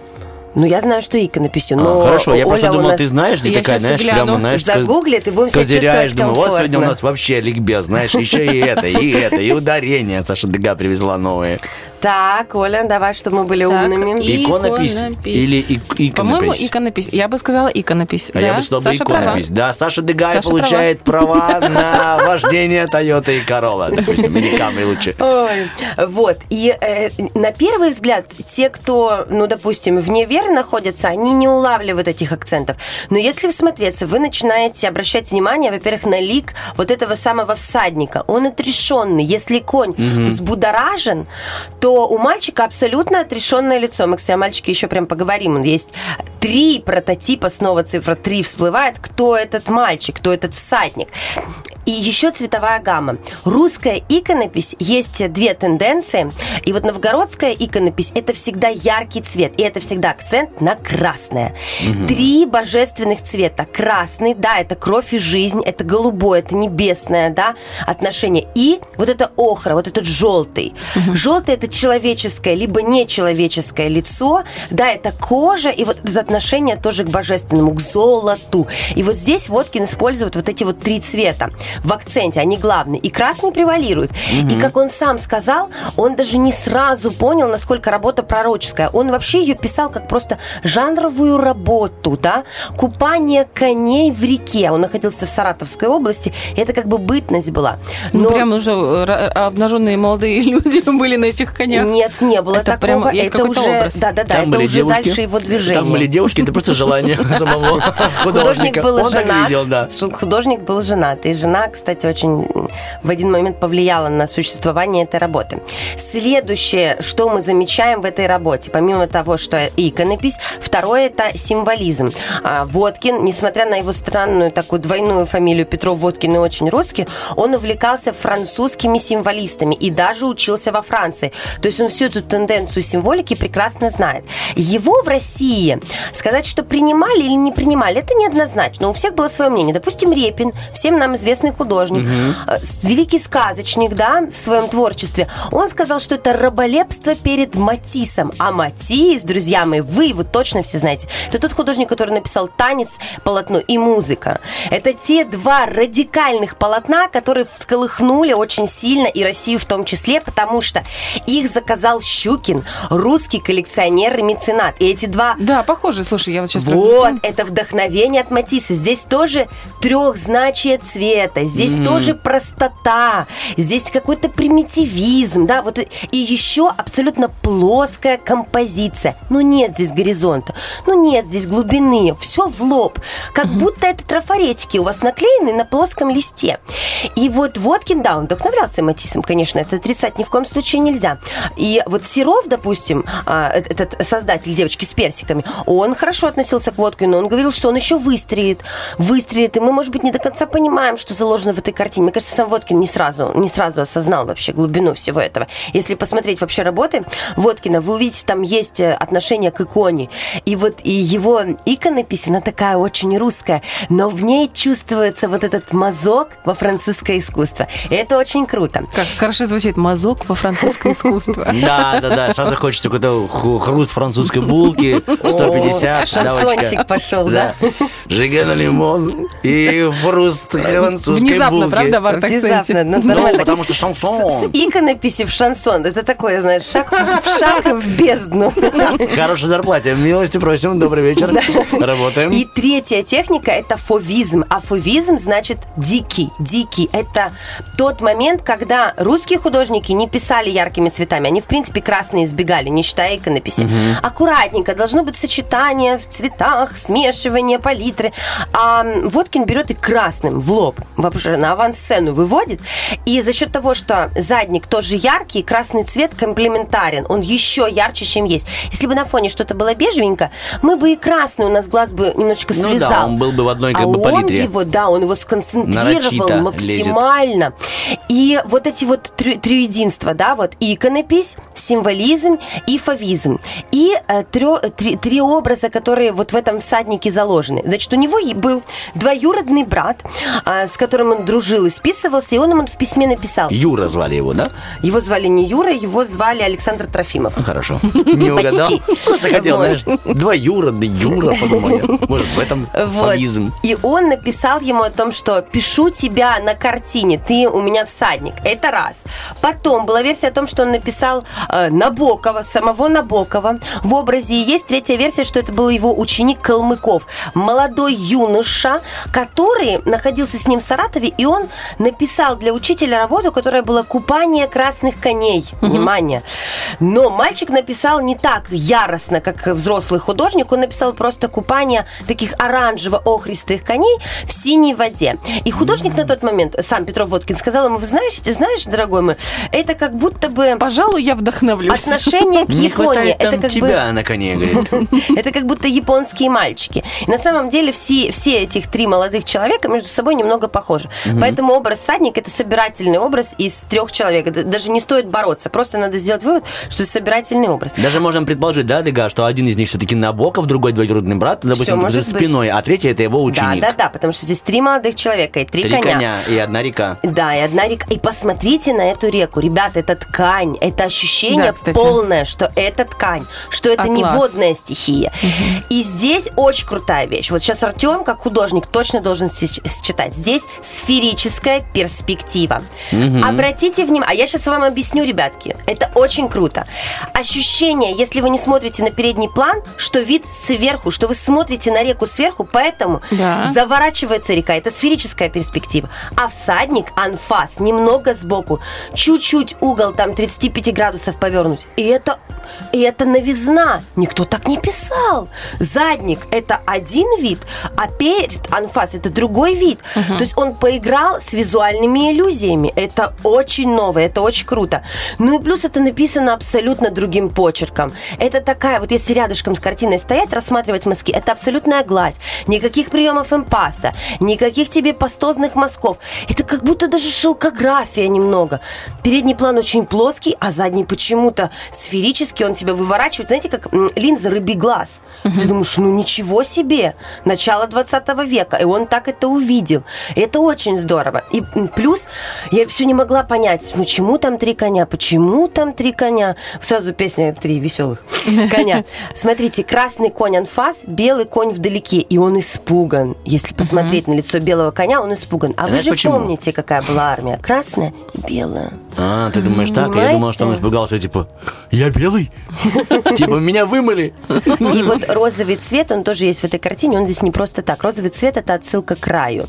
Speaker 11: Ну, я знаю, что иконописью,
Speaker 1: А,
Speaker 11: но
Speaker 1: хорошо, я
Speaker 11: Оля
Speaker 1: просто думал,
Speaker 11: нас
Speaker 1: ты знаешь, ты
Speaker 3: Я
Speaker 1: такая, знаешь,
Speaker 3: гляну.
Speaker 1: прямо, знаешь,
Speaker 11: Загуглит, и будем себя чувствовать
Speaker 1: думаю, вот сегодня у
Speaker 11: комфортно.
Speaker 1: нас вообще ликбез, знаешь, еще и это, и это, и ударение Саша Дега привезла новые.
Speaker 11: Так, Оля, давай, чтобы мы были
Speaker 3: Так,
Speaker 11: умными.
Speaker 1: Иконопись
Speaker 3: Иконопись.
Speaker 1: или ик-
Speaker 3: По-моему,
Speaker 1: иконопись?
Speaker 3: иконопись. Я бы сказала иконопись.
Speaker 1: А
Speaker 3: да?
Speaker 1: я бы сказал бы
Speaker 3: Саша права.
Speaker 1: иконопись. Да, Саша Дегай
Speaker 3: Саша
Speaker 1: получает права на вождение Toyota и Corolla. Допустим, или Camry лучше.
Speaker 11: Ой, вот. И э, на первый взгляд, те, кто, ну, допустим, вне веры находятся, они не улавливают этих акцентов. Но если всмотреться, вы начинаете обращать внимание, во-первых, на лик вот этого самого всадника. Он отрешенный. Если конь взбудоражен, то то у мальчика абсолютно отрешенное лицо. Мы, кстати, о мальчике еще прям поговорим. Есть три прототипа, снова цифра три всплывает. Кто этот мальчик, кто этот всадник? И еще цветовая гамма. Русская иконопись есть две тенденции. И вот новгородская иконопись это всегда яркий цвет. И это всегда акцент на красное. Три божественных цвета. Красный, да, это кровь и жизнь, это голубое, это небесное, да, отношение. И вот это охра, вот этот желтый. Желтый это человеческое, либо нечеловеческое лицо, да, это кожа, и вот это отношение тоже к божественному, к золоту. И вот здесь Водкин использует вот эти вот три цвета в акценте, они главные. И красный превалирует. И как он сам сказал, он даже не сразу понял, насколько работа пророческая. Он вообще ее писал как просто жанровую работу, да, купание коней в реке. Он находился в Саратовской области, и это как бы бытность была.
Speaker 3: Ну, прям уже ра- обнаженные молодые люди были на этих конях.
Speaker 11: Нет, не было
Speaker 3: Это
Speaker 11: такого.
Speaker 3: прям есть
Speaker 11: это уже,
Speaker 3: образ.
Speaker 11: Да, да, да,
Speaker 1: Там
Speaker 11: это
Speaker 1: были
Speaker 11: уже
Speaker 1: девушки.
Speaker 11: дальше его движение.
Speaker 1: Там были девушки, это просто желание самого
Speaker 11: Художник
Speaker 1: художника.
Speaker 11: был
Speaker 1: Он так
Speaker 11: женат. Художник был женат. И жена, кстати, очень в один момент повлияла на существование этой работы. Следующее, что мы замечаем в этой работе, помимо того, что иконопись, второе это символизм. А, Водкин, несмотря на его странную такую двойную фамилию Петров Водкин и очень русский, он увлекался французскими символистами и даже учился во Франции. То есть он всю эту тенденцию символики прекрасно знает. Его в России сказать, что принимали или не принимали, это неоднозначно. У всех было свое мнение. Допустим, Репин, всем нам известный художник, э, с- великий сказочник, да, в своем творчестве. Он сказал, что это раболепство перед Матисом. А Матис, друзья мои, вы его точно все знаете. Это тот художник, который написал «Танец», полотно и «Музыка». Это те два радикальных полотна, которые всколыхнули очень сильно и Россию в том числе, потому что их заказал Щукин, русский коллекционер и меценат. И эти два
Speaker 3: Да, похоже, слушай, я вот сейчас
Speaker 11: вот, это вдохновение от Матисса. Здесь тоже трехзначие цвета, здесь
Speaker 3: Мгм.
Speaker 11: тоже простота, здесь какой-то примитивизм, да, вот и- еще абсолютно плоская композиция. Ну нет здесь горизонта, ну нет здесь глубины, все в лоб, как будто это трафаретики у вас наклеены на плоском листе. И вот Водкин, да, он вдохновлялся Матиссом, конечно, это отрицать ни в коем случае нельзя. И вот Серов, допустим, а, этот создатель девочки с персиками, он хорошо относился к Водкину, он говорил, что он еще выстрелит, выстрелит, и мы, может быть, не до конца понимаем, что заложено в этой картине. Мне кажется, сам Водкин не сразу, не сразу осознал вообще глубину всего этого. Если посмотреть вообще работы Водкина, вы увидите, там есть э, отношение к иконе. И вот и его иконопись, она такая очень русская, но в ней чувствуется вот этот мазок во французское искусство. И это очень круто.
Speaker 3: Как хорошо звучит мазок во французское искусство.
Speaker 1: Да, да, да. Сразу хочется какой-то хруст французской булки, 150,
Speaker 11: шансончик пошел, да?
Speaker 1: Жига на лимон и хруст французской
Speaker 3: Внезапно,
Speaker 1: булки.
Speaker 3: правда, в?
Speaker 11: Внезапно, ну,
Speaker 1: Ну,
Speaker 11: нормально.
Speaker 1: потому что
Speaker 11: С
Speaker 1: шансон.
Speaker 11: иконописи в шансон. Это такое, знаешь, шаг, в- шаг в бездну.
Speaker 1: Хорошая зарплате. Милости просим. Добрый вечер. Работаем.
Speaker 11: И третья техника – это фовизм. А фовизм значит дикий, дикий. Это тот момент, когда русские художники не писали яркими цветами. Они, в принципе, красные избегали, не считая иконописи.
Speaker 12: Мгм.
Speaker 11: Аккуратненько, должно быть сочетание в цветах, смешивание палитры. А Водкин берет и красным в лоб, вообще на авансцену выводит. И за счет того, что задник тоже яркий, красный цвет комплементарен. Он еще ярче, чем есть. Если бы на фоне что-то было бежевенько, мы бы и красный, у нас глаз бы немножечко
Speaker 1: Ну
Speaker 11: слезал.
Speaker 1: да, он был бы в одной как
Speaker 11: а
Speaker 1: бы
Speaker 11: он
Speaker 1: палитре.
Speaker 11: его, да, он его сконцентрировал
Speaker 1: Нарочито
Speaker 11: максимально. И вот эти вот три, триединства, да, вот иконопись, символизм и фавизм. И э, трё- три, три образа, которые вот в этом всаднике заложены. Значит, у него был двоюродный брат, а, с которым он дружил и списывался, и он ему в письме написал.
Speaker 1: Юра звали его, да?
Speaker 11: Его звали не Юра, его звали Александр Трофимов.
Speaker 1: Ну, Хорошо. Не угадал.
Speaker 11: Почти.
Speaker 1: Просто хотел,
Speaker 11: Вот.
Speaker 1: знаешь, двоюродный Юра, подумал я. Может, в этом фавизм.
Speaker 11: И он написал ему о том, что пишу тебя на картине, ты у меня всадник. Это раз. Потом была версия о том, что он написал э, Набокова, самого Набокова в образе. Есть третья версия, что это был его ученик Калмыков. Молодой юноша, который находился с ним в Саратове, и он написал для учителя работу, которая была «Купание красных коней». Внимание. Но мальчик написал не так яростно, как взрослый художник. Он написал просто купание таких оранжево-охристых коней в синей воде. И художник на тот момент, сам Петров Водкин, сказал ему, вы знаете, знаешь, дорогой мой, это как будто бы
Speaker 3: Пожалуй, я вдохновлюсь.
Speaker 11: отношение к Японии. Это
Speaker 1: там
Speaker 11: как бы
Speaker 1: тебя на коне, говорит.
Speaker 11: это как будто японские мальчики. На самом деле все, все этих три молодых человека между собой немного похожи. Поэтому образ садник это собирательный образ из трех человек. Даже не стоит бороться. Просто надо сделать вывод, что это собирательный образ.
Speaker 1: Даже можем предположить, да, Дега, что один из них все-таки Набоков, другой двоюродный брат, допустим,
Speaker 11: может
Speaker 1: за
Speaker 11: быть.
Speaker 1: спиной, а третий это его
Speaker 11: Да,
Speaker 1: ученик.
Speaker 11: да, да, потому что здесь три молодых человека и три,
Speaker 1: Три коня и одна река.
Speaker 11: Да, и одна река. И посмотрите на эту реку. Ребята, это ткань. Это ощущение
Speaker 3: Да, кстати.
Speaker 11: полное, что это ткань. Что это
Speaker 3: А,
Speaker 11: не
Speaker 3: класс.
Speaker 11: водная стихия. И здесь очень крутая вещь. Вот сейчас Артем, как художник, точно должен сч- считать. Здесь сферическая перспектива. Обратите внимание. А я сейчас вам объясню, ребятки. Это очень круто. Ощущение, если вы не смотрите на передний план, что вид сверху, что вы смотрите на реку сверху, поэтому
Speaker 3: Да.
Speaker 11: заворачивается река. Это сферическая перспектива. А всадник, анфас, немного сбоку, чуть-чуть угол там 35 градусов повернуть. И это, и это новизна. Никто так не писал. Задник – это один вид, а перед анфас – это другой вид. То есть он поиграл с визуальными иллюзиями. Это очень новое, это очень круто. Ну и плюс это написано абсолютно другим почерком. Это такая, вот если рядышком с картиной стоять, рассматривать мазки, это абсолютная гладь. Никаких приемов импаста, никаких тебе пастозных мазков. Это как будто даже шелкография немного. Передний план очень плоский, а задний почему-то сферический, он тебя выворачивает. Знаете, как линза рыбий глаз. Ты думаешь, ну ничего себе, начало 20 века, и он так это увидел. И это очень здорово. И плюс я все не могла понять, почему там три коня, почему там три коня. Сразу песня три веселых коня. Смотрите, красный конь анфас, белый конь вдалеке, и он испуган. Если посмотреть на лицо белого коня, он испуган. А вы
Speaker 1: Знаешь,
Speaker 11: же
Speaker 1: почему?
Speaker 11: помните, какая была армия? Красная и белая.
Speaker 1: А, ты думаешь так? Я думал, что он
Speaker 11: Понимаете?
Speaker 1: испугался, типа, я белый? Типа, меня вымыли?
Speaker 11: И вот розовый цвет, он тоже есть в этой картине, он здесь не просто так. Розовый цвет – это отсылка к раю.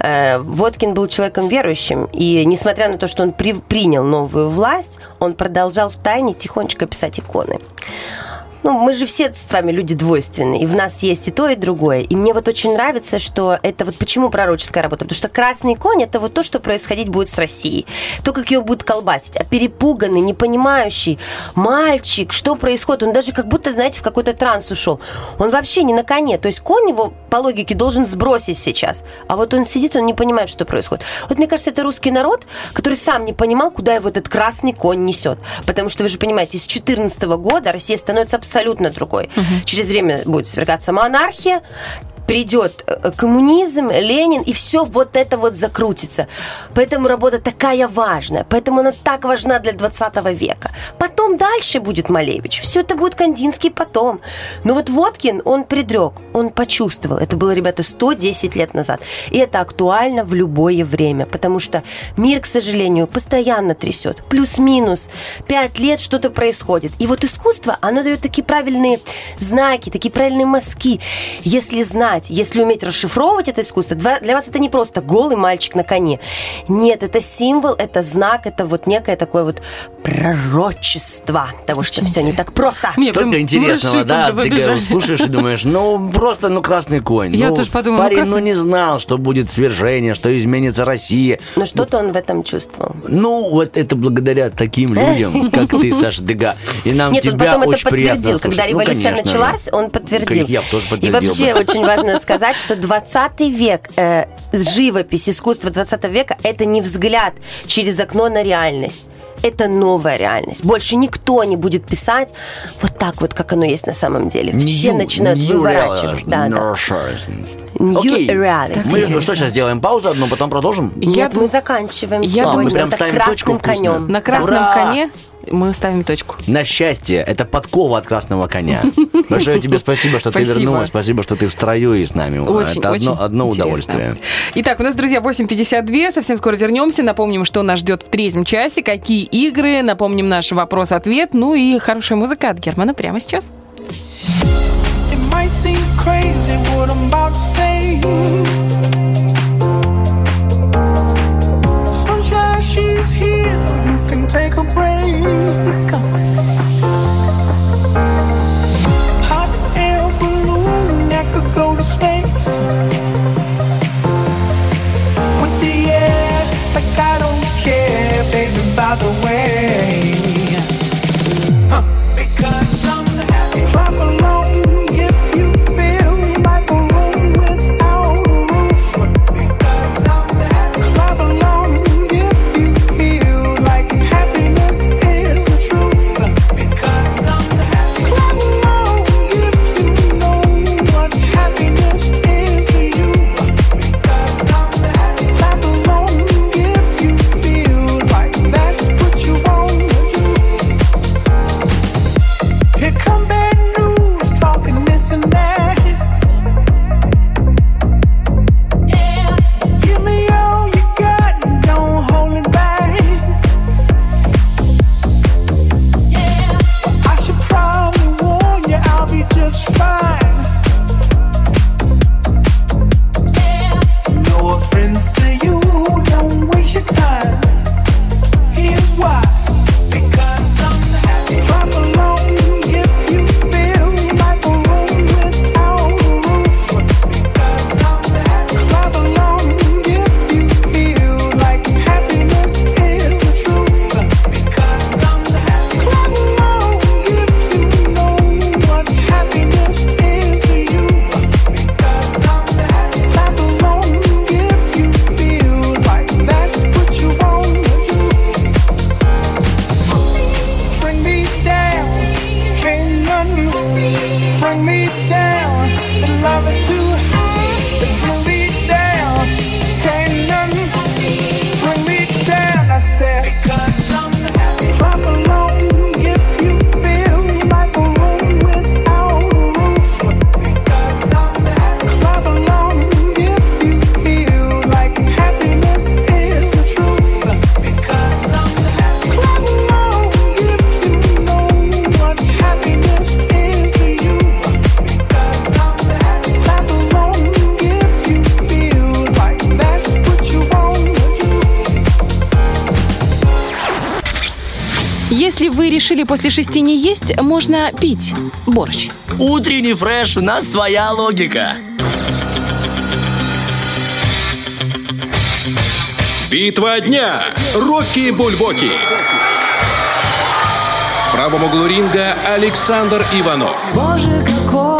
Speaker 11: Э, Водкин был человеком верующим, и несмотря на то, что он при- принял новую власть, он продолжал в тайне тихонечко писать иконы. Ну, мы же все с вами люди двойственные, и в нас есть и то, и другое. И мне вот очень нравится, что это вот почему пророческая работа. Потому что красный конь – это вот то, что происходить будет с Россией. То, как ее будут колбасить. А перепуганный, непонимающий мальчик, что происходит, он даже как будто, знаете, в какой-то транс ушел. Он вообще не на коне. То есть конь его, по логике, должен сбросить сейчас. А вот он сидит, он не понимает, что происходит. Вот мне кажется, это русский народ, который сам не понимал, куда его этот красный конь несет. Потому что, вы же понимаете, с 2014 года Россия становится абсолютно другой. Через время будет свергаться монархия, придет э, коммунизм, Ленин, и все вот это вот закрутится. Поэтому работа такая важная, поэтому она так важна для 20 века. Потом дальше будет Малевич, все это будет Кандинский потом. Но вот Водкин, он предрек, он почувствовал. Это было, ребята, 110 лет назад. И это актуально в любое время, потому что мир, к сожалению, постоянно трясет. Плюс-минус 5 лет что-то происходит. И вот искусство, оно дает такие правильные знаки, такие правильные мазки. Если знать, если уметь расшифровывать это искусство, для вас это не просто голый мальчик на коне. Нет, это символ, это знак, это вот некое такое вот пророчество того, что все не так просто.
Speaker 3: Мне
Speaker 1: Столько интересного, да, ты
Speaker 3: побежали.
Speaker 1: слушаешь и думаешь, ну, просто, ну, красный конь.
Speaker 3: Я
Speaker 1: Ну,
Speaker 3: тоже подумала, ну,
Speaker 1: Парень, ну,
Speaker 3: красный-
Speaker 1: не знал, что будет свержение, что изменится Россия.
Speaker 11: Но что-то он в этом чувствовал.
Speaker 1: Ну, вот это благодаря таким людям, как ты, Саша Дега. И нам
Speaker 11: Нет, он
Speaker 1: тебя
Speaker 11: потом это подтвердил. Когда.
Speaker 1: Ну,
Speaker 11: революция началась, он подтвердил.
Speaker 1: Я тоже
Speaker 11: И
Speaker 1: подтвердил
Speaker 11: вообще
Speaker 1: бы.
Speaker 11: очень важно сказать, что 20 век, э, живопись, искусство 20 века – это не взгляд через окно на реальность. Это новая реальность. Больше никто не будет писать вот так вот, как оно есть на самом деле. Все
Speaker 1: New-
Speaker 11: начинают
Speaker 1: new
Speaker 11: выворачивать. Да, да.
Speaker 1: New Окей.
Speaker 11: reality.
Speaker 1: Мы
Speaker 11: Интересно.
Speaker 1: что, сейчас сделаем паузу одну, потом продолжим?
Speaker 11: Нет, мы заканчиваем
Speaker 3: Я думаю,
Speaker 1: мы прям ставим
Speaker 11: красным
Speaker 1: точку
Speaker 11: конем.
Speaker 3: На красном
Speaker 1: Ура!
Speaker 3: коне мы ставим точку.
Speaker 1: На счастье, это подкова от красного коня. Большое тебе спасибо, что ты вернулась. Спасибо, что ты в строю и с нами.
Speaker 3: Очень,
Speaker 1: это
Speaker 3: очень
Speaker 1: одно, одно удовольствие.
Speaker 3: Итак, у нас, друзья, 8.52. Совсем скоро вернемся. Напомним, что нас ждет в третьем часе, какие игры. Напомним наш вопрос-ответ. Ну и хорошая музыка от Германа прямо сейчас.
Speaker 8: Sunshine, she's here. Take a break.
Speaker 5: Если вы решили после шести не есть, можно пить борщ.
Speaker 1: Утренний фреш, у нас своя логика.
Speaker 12: Битва дня. Рокки Бульбоки. В правом углу ринга Александр Иванов.
Speaker 8: Боже, какой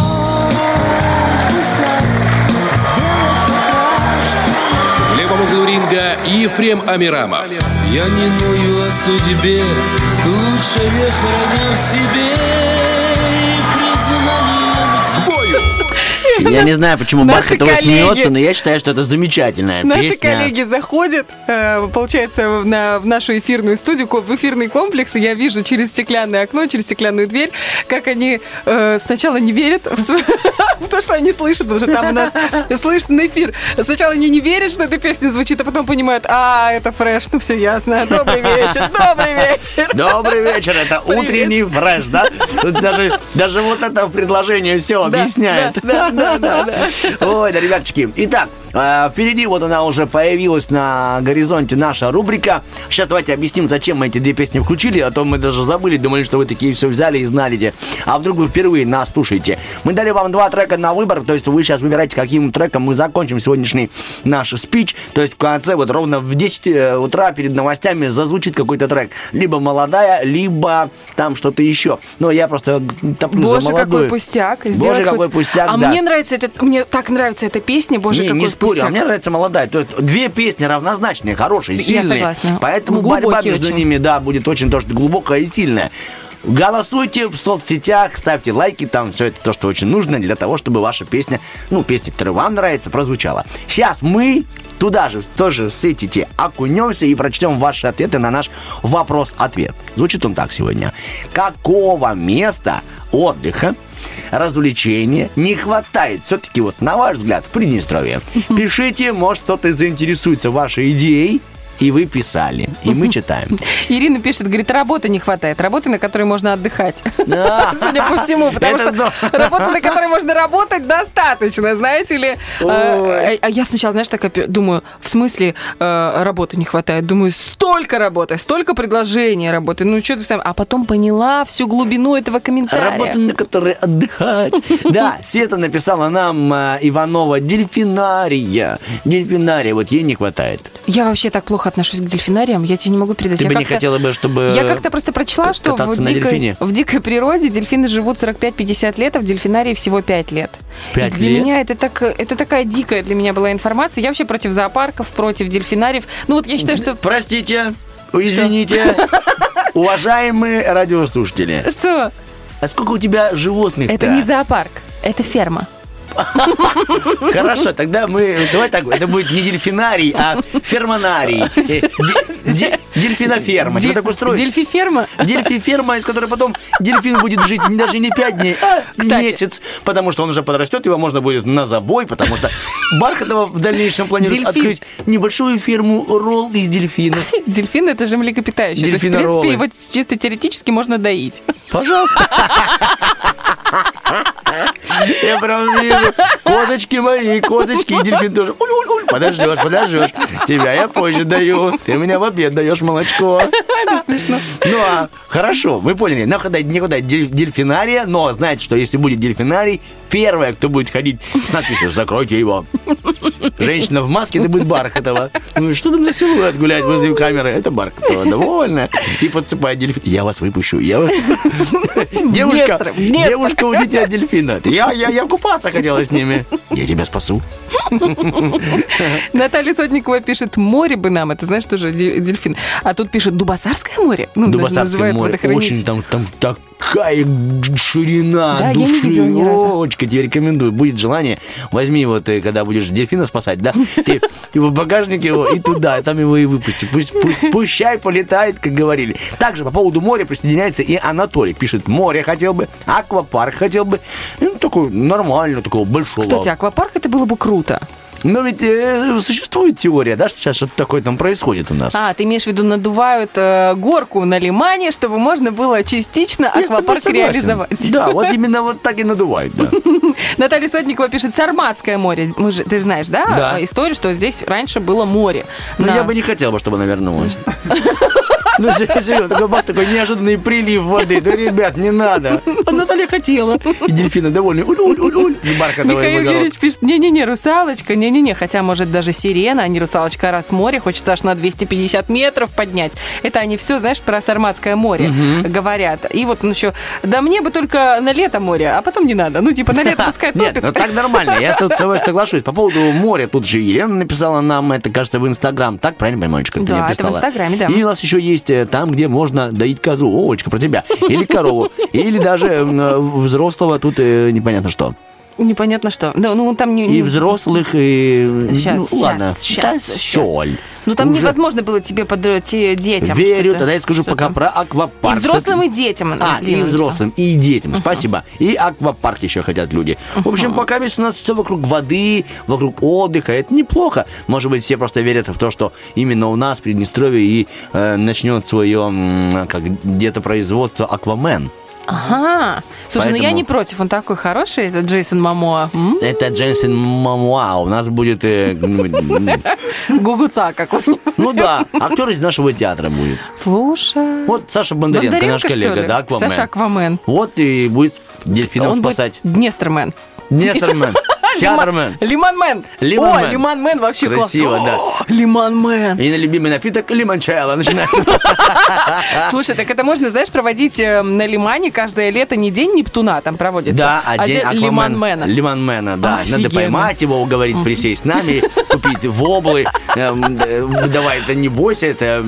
Speaker 12: В левом углу ринга Ефрем Амирамов.
Speaker 9: Я не ною о судьбе, лучше я храня в себе
Speaker 1: Я не знаю, почему Бах этого смеется, но я считаю, что это замечательная
Speaker 3: Наши
Speaker 1: песня.
Speaker 3: коллеги заходят, э, получается, на, в нашу эфирную студию, в эфирный комплекс, и я вижу через стеклянное окно, через стеклянную дверь, как они э, сначала не верят в, то, что они слышат, потому что там у нас слышно эфир. Сначала они не верят, что эта песня звучит, а потом понимают, а, это фреш, ну все ясно. Добрый вечер, добрый вечер.
Speaker 1: Добрый вечер, это утренний фреш, да? Даже, даже вот это предложение все объясняет.
Speaker 3: Да, да, да, да.
Speaker 1: Ой, да, ребяточки. Итак, э, впереди вот она уже появилась на горизонте наша рубрика. Сейчас давайте объясним, зачем мы эти две песни включили, а то мы даже забыли, думали, что вы такие все взяли и знали. где. А вдруг вы впервые нас слушаете. Мы дали вам два трека на выбор, то есть вы сейчас выбираете, каким треком мы закончим сегодняшний наш спич. То есть в конце, вот ровно в 10 э, утра перед новостями зазвучит какой-то трек. Либо молодая, либо там что-то еще. Но я просто топлю
Speaker 3: Боже,
Speaker 1: за
Speaker 3: какой
Speaker 1: молодую.
Speaker 3: пустяк.
Speaker 1: Боже,
Speaker 3: сделать
Speaker 1: какой
Speaker 3: хоть-
Speaker 1: пустяк,
Speaker 3: А
Speaker 1: да.
Speaker 3: мне нравится этот, мне так нравится эта песня, боже,
Speaker 1: не,
Speaker 3: какой
Speaker 1: не спорю, а мне нравится молодая. То есть две песни равнозначные, хорошие,
Speaker 3: Я
Speaker 1: сильные.
Speaker 3: согласна.
Speaker 1: Поэтому
Speaker 3: Ну,
Speaker 1: борьба
Speaker 3: глубокие
Speaker 1: между
Speaker 3: очень.
Speaker 1: ними, да, будет очень тоже глубокая и сильная. Голосуйте в соцсетях, ставьте лайки, там все это то, что очень нужно для того, чтобы ваша песня, ну, песня, которая вам нравится, прозвучала. Сейчас мы туда же тоже с эти окунемся и прочтем ваши ответы на наш вопрос-ответ. Звучит он так сегодня. Какого места отдыха развлечения не хватает все-таки вот на ваш взгляд в Приднестровье. Пишите, может кто-то заинтересуется вашей идеей, и вы писали, и мы читаем.
Speaker 3: Ирина пишет, говорит, работы не хватает. Работы, на которой можно отдыхать. Судя по всему, потому что работы, на которой можно работать, достаточно, знаете ли. А а я сначала, знаешь, так думаю, в смысле э, работы не хватает? Думаю, столько работы, столько предложений работы. Ну, что ты сам... А потом поняла всю глубину этого комментария.
Speaker 1: Работа, на которой отдыхать. Да, Света написала нам э, Иванова дельфинария. Дельфинария, вот ей не хватает.
Speaker 3: Я вообще так плохо отношусь к дельфинариям, я тебе не могу передать.
Speaker 1: Ты
Speaker 3: Я
Speaker 1: бы не хотела бы, чтобы...
Speaker 3: Я как-то просто прочла, что в дикой, в дикой природе дельфины живут 45-50 лет, а в дельфинарии всего 5 лет.
Speaker 1: Пять
Speaker 3: И для
Speaker 1: лет?
Speaker 3: меня это, так, это такая дикая для меня была информация. Я вообще против зоопарков, против дельфинариев. Ну вот я считаю, что...
Speaker 1: Простите, извините, уважаемые радиослушатели.
Speaker 3: Что?
Speaker 1: А сколько у тебя животных
Speaker 3: Это не зоопарк, это ферма.
Speaker 1: Хорошо, тогда мы... Давай так, это будет не дельфинарий, а фермонарий. Э, де- де- Дельфиноферма.
Speaker 3: Дель-
Speaker 1: так устроить?
Speaker 3: Дельфиферма?
Speaker 1: Дельфиферма, из которой потом дельфин будет жить даже не 5 дней, а
Speaker 3: Кстати.
Speaker 1: месяц. Потому что он уже подрастет, его можно будет на забой, потому что Бархатова в дальнейшем планирует
Speaker 3: Дельфин.
Speaker 1: открыть небольшую ферму ролл из дельфинов.
Speaker 3: Дельфин это же млекопитающее. То есть, в принципе, его чисто теоретически можно доить.
Speaker 1: Пожалуйста. Я прям. Козочки мои, козочки, и дельфин тоже. Подождешь, подождешь. Тебя я позже даю. Ты меня в обед даешь молочко.
Speaker 3: Это смешно.
Speaker 1: Ну, а хорошо, вы поняли. Нам куда никуда дель- дельфинария, но знаете, что если будет дельфинарий, первое, кто будет ходить с надписью «Закройте его». Женщина в маске, это будет Бархатова. Ну, что там за силуэт гулять возле камеры? Это Бархатова, довольно. И подсыпает дельфин. Я вас выпущу, я вас... Девушка, девушка, уйдите от дельфина. Я, я, я купаться хотела с ними. Я тебя спасу.
Speaker 3: Наталья Сотникова пишет, море бы нам, это знаешь, тоже де- дельфин. А тут пишет, Дубасарское море? Ну,
Speaker 1: Дубасарское море очень там, там такая ширина,
Speaker 3: Да,
Speaker 1: душевочка. Тебе рекомендую. Будет желание, возьми вот, ты, когда будешь дельфина спасать, да, ты его в багажник его и туда, и там его и выпусти. Пусть, пусть, пущай полетает, как говорили. Также по поводу моря присоединяется и Анатолий. Пишет, море хотел бы, аквапарк хотел бы. Ну, такой нормально, такого большого.
Speaker 3: Кстати, аквапарк это было бы круто.
Speaker 1: Но ведь э, существует теория, да, что сейчас что-то такое там происходит у нас.
Speaker 3: А, ты имеешь в виду, надувают э, горку на лимане, чтобы можно было частично
Speaker 1: Я
Speaker 3: аквапарк реализовать.
Speaker 1: Да, вот именно вот так и надувают, да.
Speaker 3: Наталья Сотникова пишет, Сарматское море. Мы же, ты же знаешь, да,
Speaker 1: Да.
Speaker 3: историю, что здесь раньше было море.
Speaker 1: Но
Speaker 3: На-
Speaker 1: я бы не хотел, бы, чтобы она вернулась. Ну, серьезно, такой бах, такой неожиданный прилив воды. Да, ребят, не надо. А Наталья хотела. И дельфины довольны. Уль-уль-уль. И бархатовый
Speaker 3: Михаил
Speaker 1: выгород.
Speaker 3: Юрьевич пишет, не-не-не, русалочка, не-не-не, хотя, может, даже сирена, а не русалочка, раз море, хочется аж на 250 метров поднять. Это они все, знаешь, про Сарматское море
Speaker 1: Мгм.
Speaker 3: говорят. И вот он еще, да мне бы только на лето море, а потом не надо. Ну, типа, на лето пускай
Speaker 1: Нет,
Speaker 3: топит.
Speaker 1: ну так нормально. Я тут с тобой соглашусь. По поводу моря, тут же Елена написала нам, это, кажется, в Инстаграм. Так, правильно ты
Speaker 3: Да, это в? Инстаграме, да.
Speaker 1: И у нас еще есть э, там, где можно доить козу. Овочка, про тебя. Или корову. Или даже э, взрослого тут э, непонятно что.
Speaker 3: Непонятно что. Да, ну, там не...
Speaker 1: И взрослых, и...
Speaker 3: Сейчас,
Speaker 1: ну, ладно.
Speaker 3: сейчас,
Speaker 1: Да,
Speaker 3: сейчас, сейчас.
Speaker 1: соль.
Speaker 3: Ну, там
Speaker 1: Уже
Speaker 3: невозможно было тебе под э, детям
Speaker 1: Верю, тогда я скажу пока про
Speaker 3: И
Speaker 1: аквапарк.
Speaker 3: взрослым, и детям.
Speaker 1: А, и взрослым, и детям. Спасибо. И аквапарк еще хотят люди. В общем, пока весь у нас все вокруг воды, вокруг отдыха. Это неплохо. Может быть, все просто верят в то, что именно у нас, в Приднестровье, и э, начнет свое как где-то производство Аквамен.
Speaker 3: Ага. Слушай, ну я
Speaker 1: Поэтому-
Speaker 3: не против, он такой хороший, этот Джейсон Мамоа. М?
Speaker 1: Это Дженсен Мамуа. У нас будет... э,
Speaker 3: Гугуца какой-нибудь.
Speaker 1: ну да, актер из нашего театра будет.
Speaker 3: Слушай.
Speaker 1: Вот Саша Бондаренко,
Speaker 3: Бондаренко,
Speaker 1: наш коллега, да, Аквамен.
Speaker 3: Саша Аквамен.
Speaker 1: Вот и будет дельфинов
Speaker 3: Он будет
Speaker 1: спасать.
Speaker 3: Днестермен.
Speaker 1: Театрмен.
Speaker 3: Лимонмен.
Speaker 1: Лимонмен.
Speaker 3: Ой, лимонмен вообще
Speaker 1: Красиво,
Speaker 3: класс.
Speaker 1: да.
Speaker 3: О, Лимонмен.
Speaker 1: И на любимый напиток лимончелло начинается.
Speaker 3: Слушай, так это можно, знаешь, проводить э, на Лимане каждое лето не день Нептуна там проводится,
Speaker 1: Да, а день Аквамен-
Speaker 3: Лимонмена.
Speaker 1: Лимонмена, да. Надо поймать его, уговорить присесть с нами, купить воблы. эм, э, Давай, это не бойся, это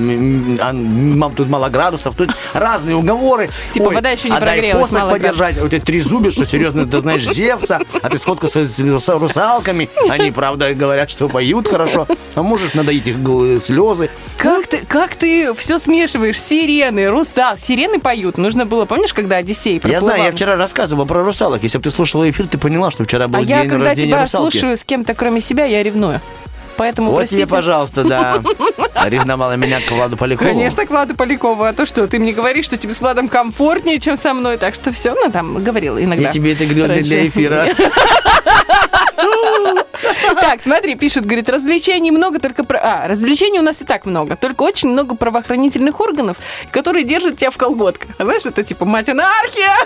Speaker 1: а, мам, тут мало градусов. Тут разные уговоры.
Speaker 3: Типа вода еще не
Speaker 1: а
Speaker 3: прогрелась,
Speaker 1: посох
Speaker 3: мало
Speaker 1: подержать. Вот эти три зубья, что серьезно, ты знаешь Зевса, а ты сфоткался с русал- русалками. Они, правда, говорят, что поют хорошо. А можешь надоить их слезы.
Speaker 3: Как ты, как ты все смешиваешь? Сирены, русал. Сирены поют. Нужно было, помнишь, когда Одиссей
Speaker 1: Я
Speaker 3: проплывал?
Speaker 1: знаю, я вчера рассказывал про русалок. Если бы ты слушала эфир, ты поняла, что вчера был
Speaker 3: А я,
Speaker 1: день
Speaker 3: когда
Speaker 1: рождения
Speaker 3: тебя
Speaker 1: русалки.
Speaker 3: слушаю с кем-то, кроме себя, я ревную. Поэтому,
Speaker 1: Вот
Speaker 3: простите.
Speaker 1: тебе, пожалуйста, да. Ревновала меня к Владу Полякову.
Speaker 3: Конечно, к Владу Полякову. А то что, ты мне говоришь, что тебе с Владом комфортнее, чем со мной. Так что все, ну там, говорила иногда.
Speaker 1: Я тебе это говорил для эфира.
Speaker 3: Так, смотри, пишет, говорит, развлечений много, только... Про... А, развлечений у нас и так много, только очень много правоохранительных органов, которые держат тебя в колготках. А знаешь, это типа мать анархия,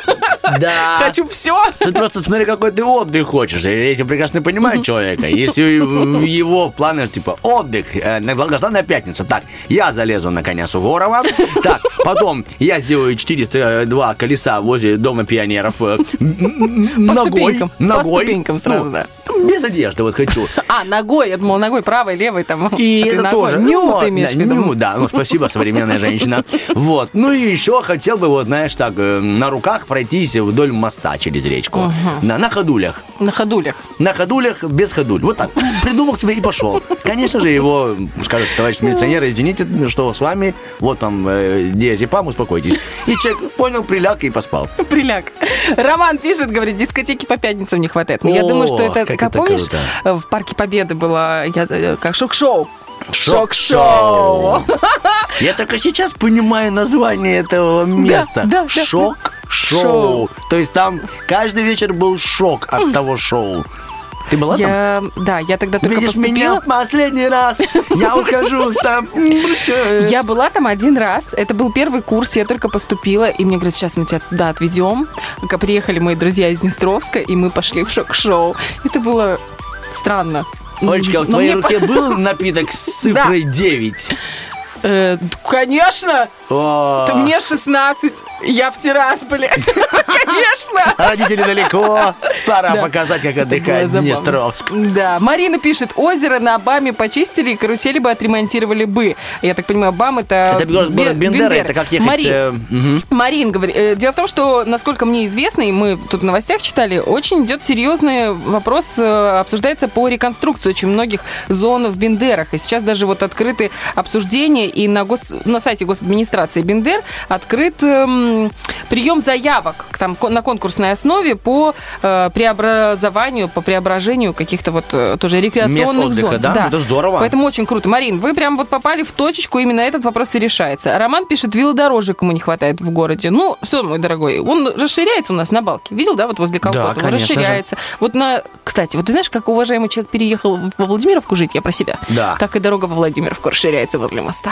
Speaker 1: Да.
Speaker 3: хочу все.
Speaker 1: Ты просто смотри, какой ты отдых хочешь. Я этим прекрасно понимаю человека. Если в его планы, типа, отдых, э, на долгожданная пятница. Так, я залезу на коня Суворова. Так, потом я сделаю 402 колеса возле Дома пионеров э, ногой.
Speaker 3: ступенькам, по
Speaker 1: Ногой.
Speaker 3: ступенькам сразу,
Speaker 1: Ну,
Speaker 3: да.
Speaker 1: Без одежды вот хочу.
Speaker 3: А, ногой, я думала, ногой правой, левой там.
Speaker 1: И это
Speaker 3: ногой.
Speaker 1: тоже.
Speaker 3: Ню,
Speaker 1: Ну,
Speaker 3: ты имеешь в
Speaker 1: да,
Speaker 3: виду.
Speaker 1: ню, да, ну спасибо, современная женщина. Вот. Ну и еще хотел бы, вот, знаешь, так, э, на руках пройтись вдоль моста через речку. На, на ходулях.
Speaker 3: На ходулях.
Speaker 1: На ходулях без ходуль. Вот так. Придумал себе и пошел. Конечно же, его скажет, товарищ милиционер, извините, что с вами, вот там э, диазепам, успокойтесь. И человек понял, приляг и поспал.
Speaker 3: Приляг. Роман пишет, говорит, дискотеки по пятницам не хватает. Но я
Speaker 1: О,
Speaker 3: думаю, что это,
Speaker 1: как, это
Speaker 3: помнишь,
Speaker 1: круто.
Speaker 3: э, в Парке Победы было я, э, как шок-шоу.
Speaker 1: Шок-шоу. Я только сейчас понимаю название этого места.
Speaker 3: да, да.
Speaker 1: Шок-шоу.
Speaker 3: Шоу.
Speaker 1: То есть там каждый вечер был шок от того шоу. Ты была там?
Speaker 3: Я, да, я тогда только
Speaker 1: Видишь
Speaker 3: поступила.
Speaker 1: меня в последний раз. Я ухожу прощаюсь.
Speaker 3: Я была там один раз. Это был первый курс, я только поступила. И мне говорят, сейчас мы тебя туда отведем. Приехали мои друзья из Днестровска, и мы пошли в шок-шоу. Это было странно.
Speaker 1: Олечка, в
Speaker 3: Но
Speaker 1: твоей руке был напиток с цифрой 9?
Speaker 3: Э, конечно!
Speaker 1: О,
Speaker 3: То мне 16, я в Тирасполе. Конечно!
Speaker 1: Родители далеко. Пора показать, как
Speaker 3: забавно.
Speaker 1: Днестровск.
Speaker 3: Да, Марина пишет, озеро на Баме почистили и карусели бы отремонтировали бы. Я так понимаю, Бам это...
Speaker 1: Это город,
Speaker 3: Бе-
Speaker 1: город Бендера, это как ехать...
Speaker 3: Марин,
Speaker 1: э.
Speaker 3: Марин говорит, э, дело в том, что, насколько мне известно, и мы тут в новостях читали, очень идет серьезный вопрос, обсуждается по реконструкции очень многих зон в Бендерах. И сейчас даже вот открыты обсуждения, и на, гос, на сайте госадминистрации Бендер открыт эм, прием заявок там, на конкурсной основе по э, преобразованию, по преображению каких-то вот э, тоже рекреационных
Speaker 1: отдыха,
Speaker 3: зон.
Speaker 1: да? Это здорово.
Speaker 3: Поэтому очень круто. Марин, вы прям вот попали в точечку, именно этот вопрос и решается. Роман пишет, велодорожек ему не хватает в городе. Ну, что, мой дорогой, он расширяется у нас на балке. Видел, да, вот возле Колхота? он
Speaker 1: конечно же.
Speaker 3: расширяется. Вот на... Кстати, вот ты знаешь, как уважаемый человек переехал во Владимировку жить, я про себя.
Speaker 1: Да.
Speaker 3: Так и дорога во Владимировку расширяется возле моста.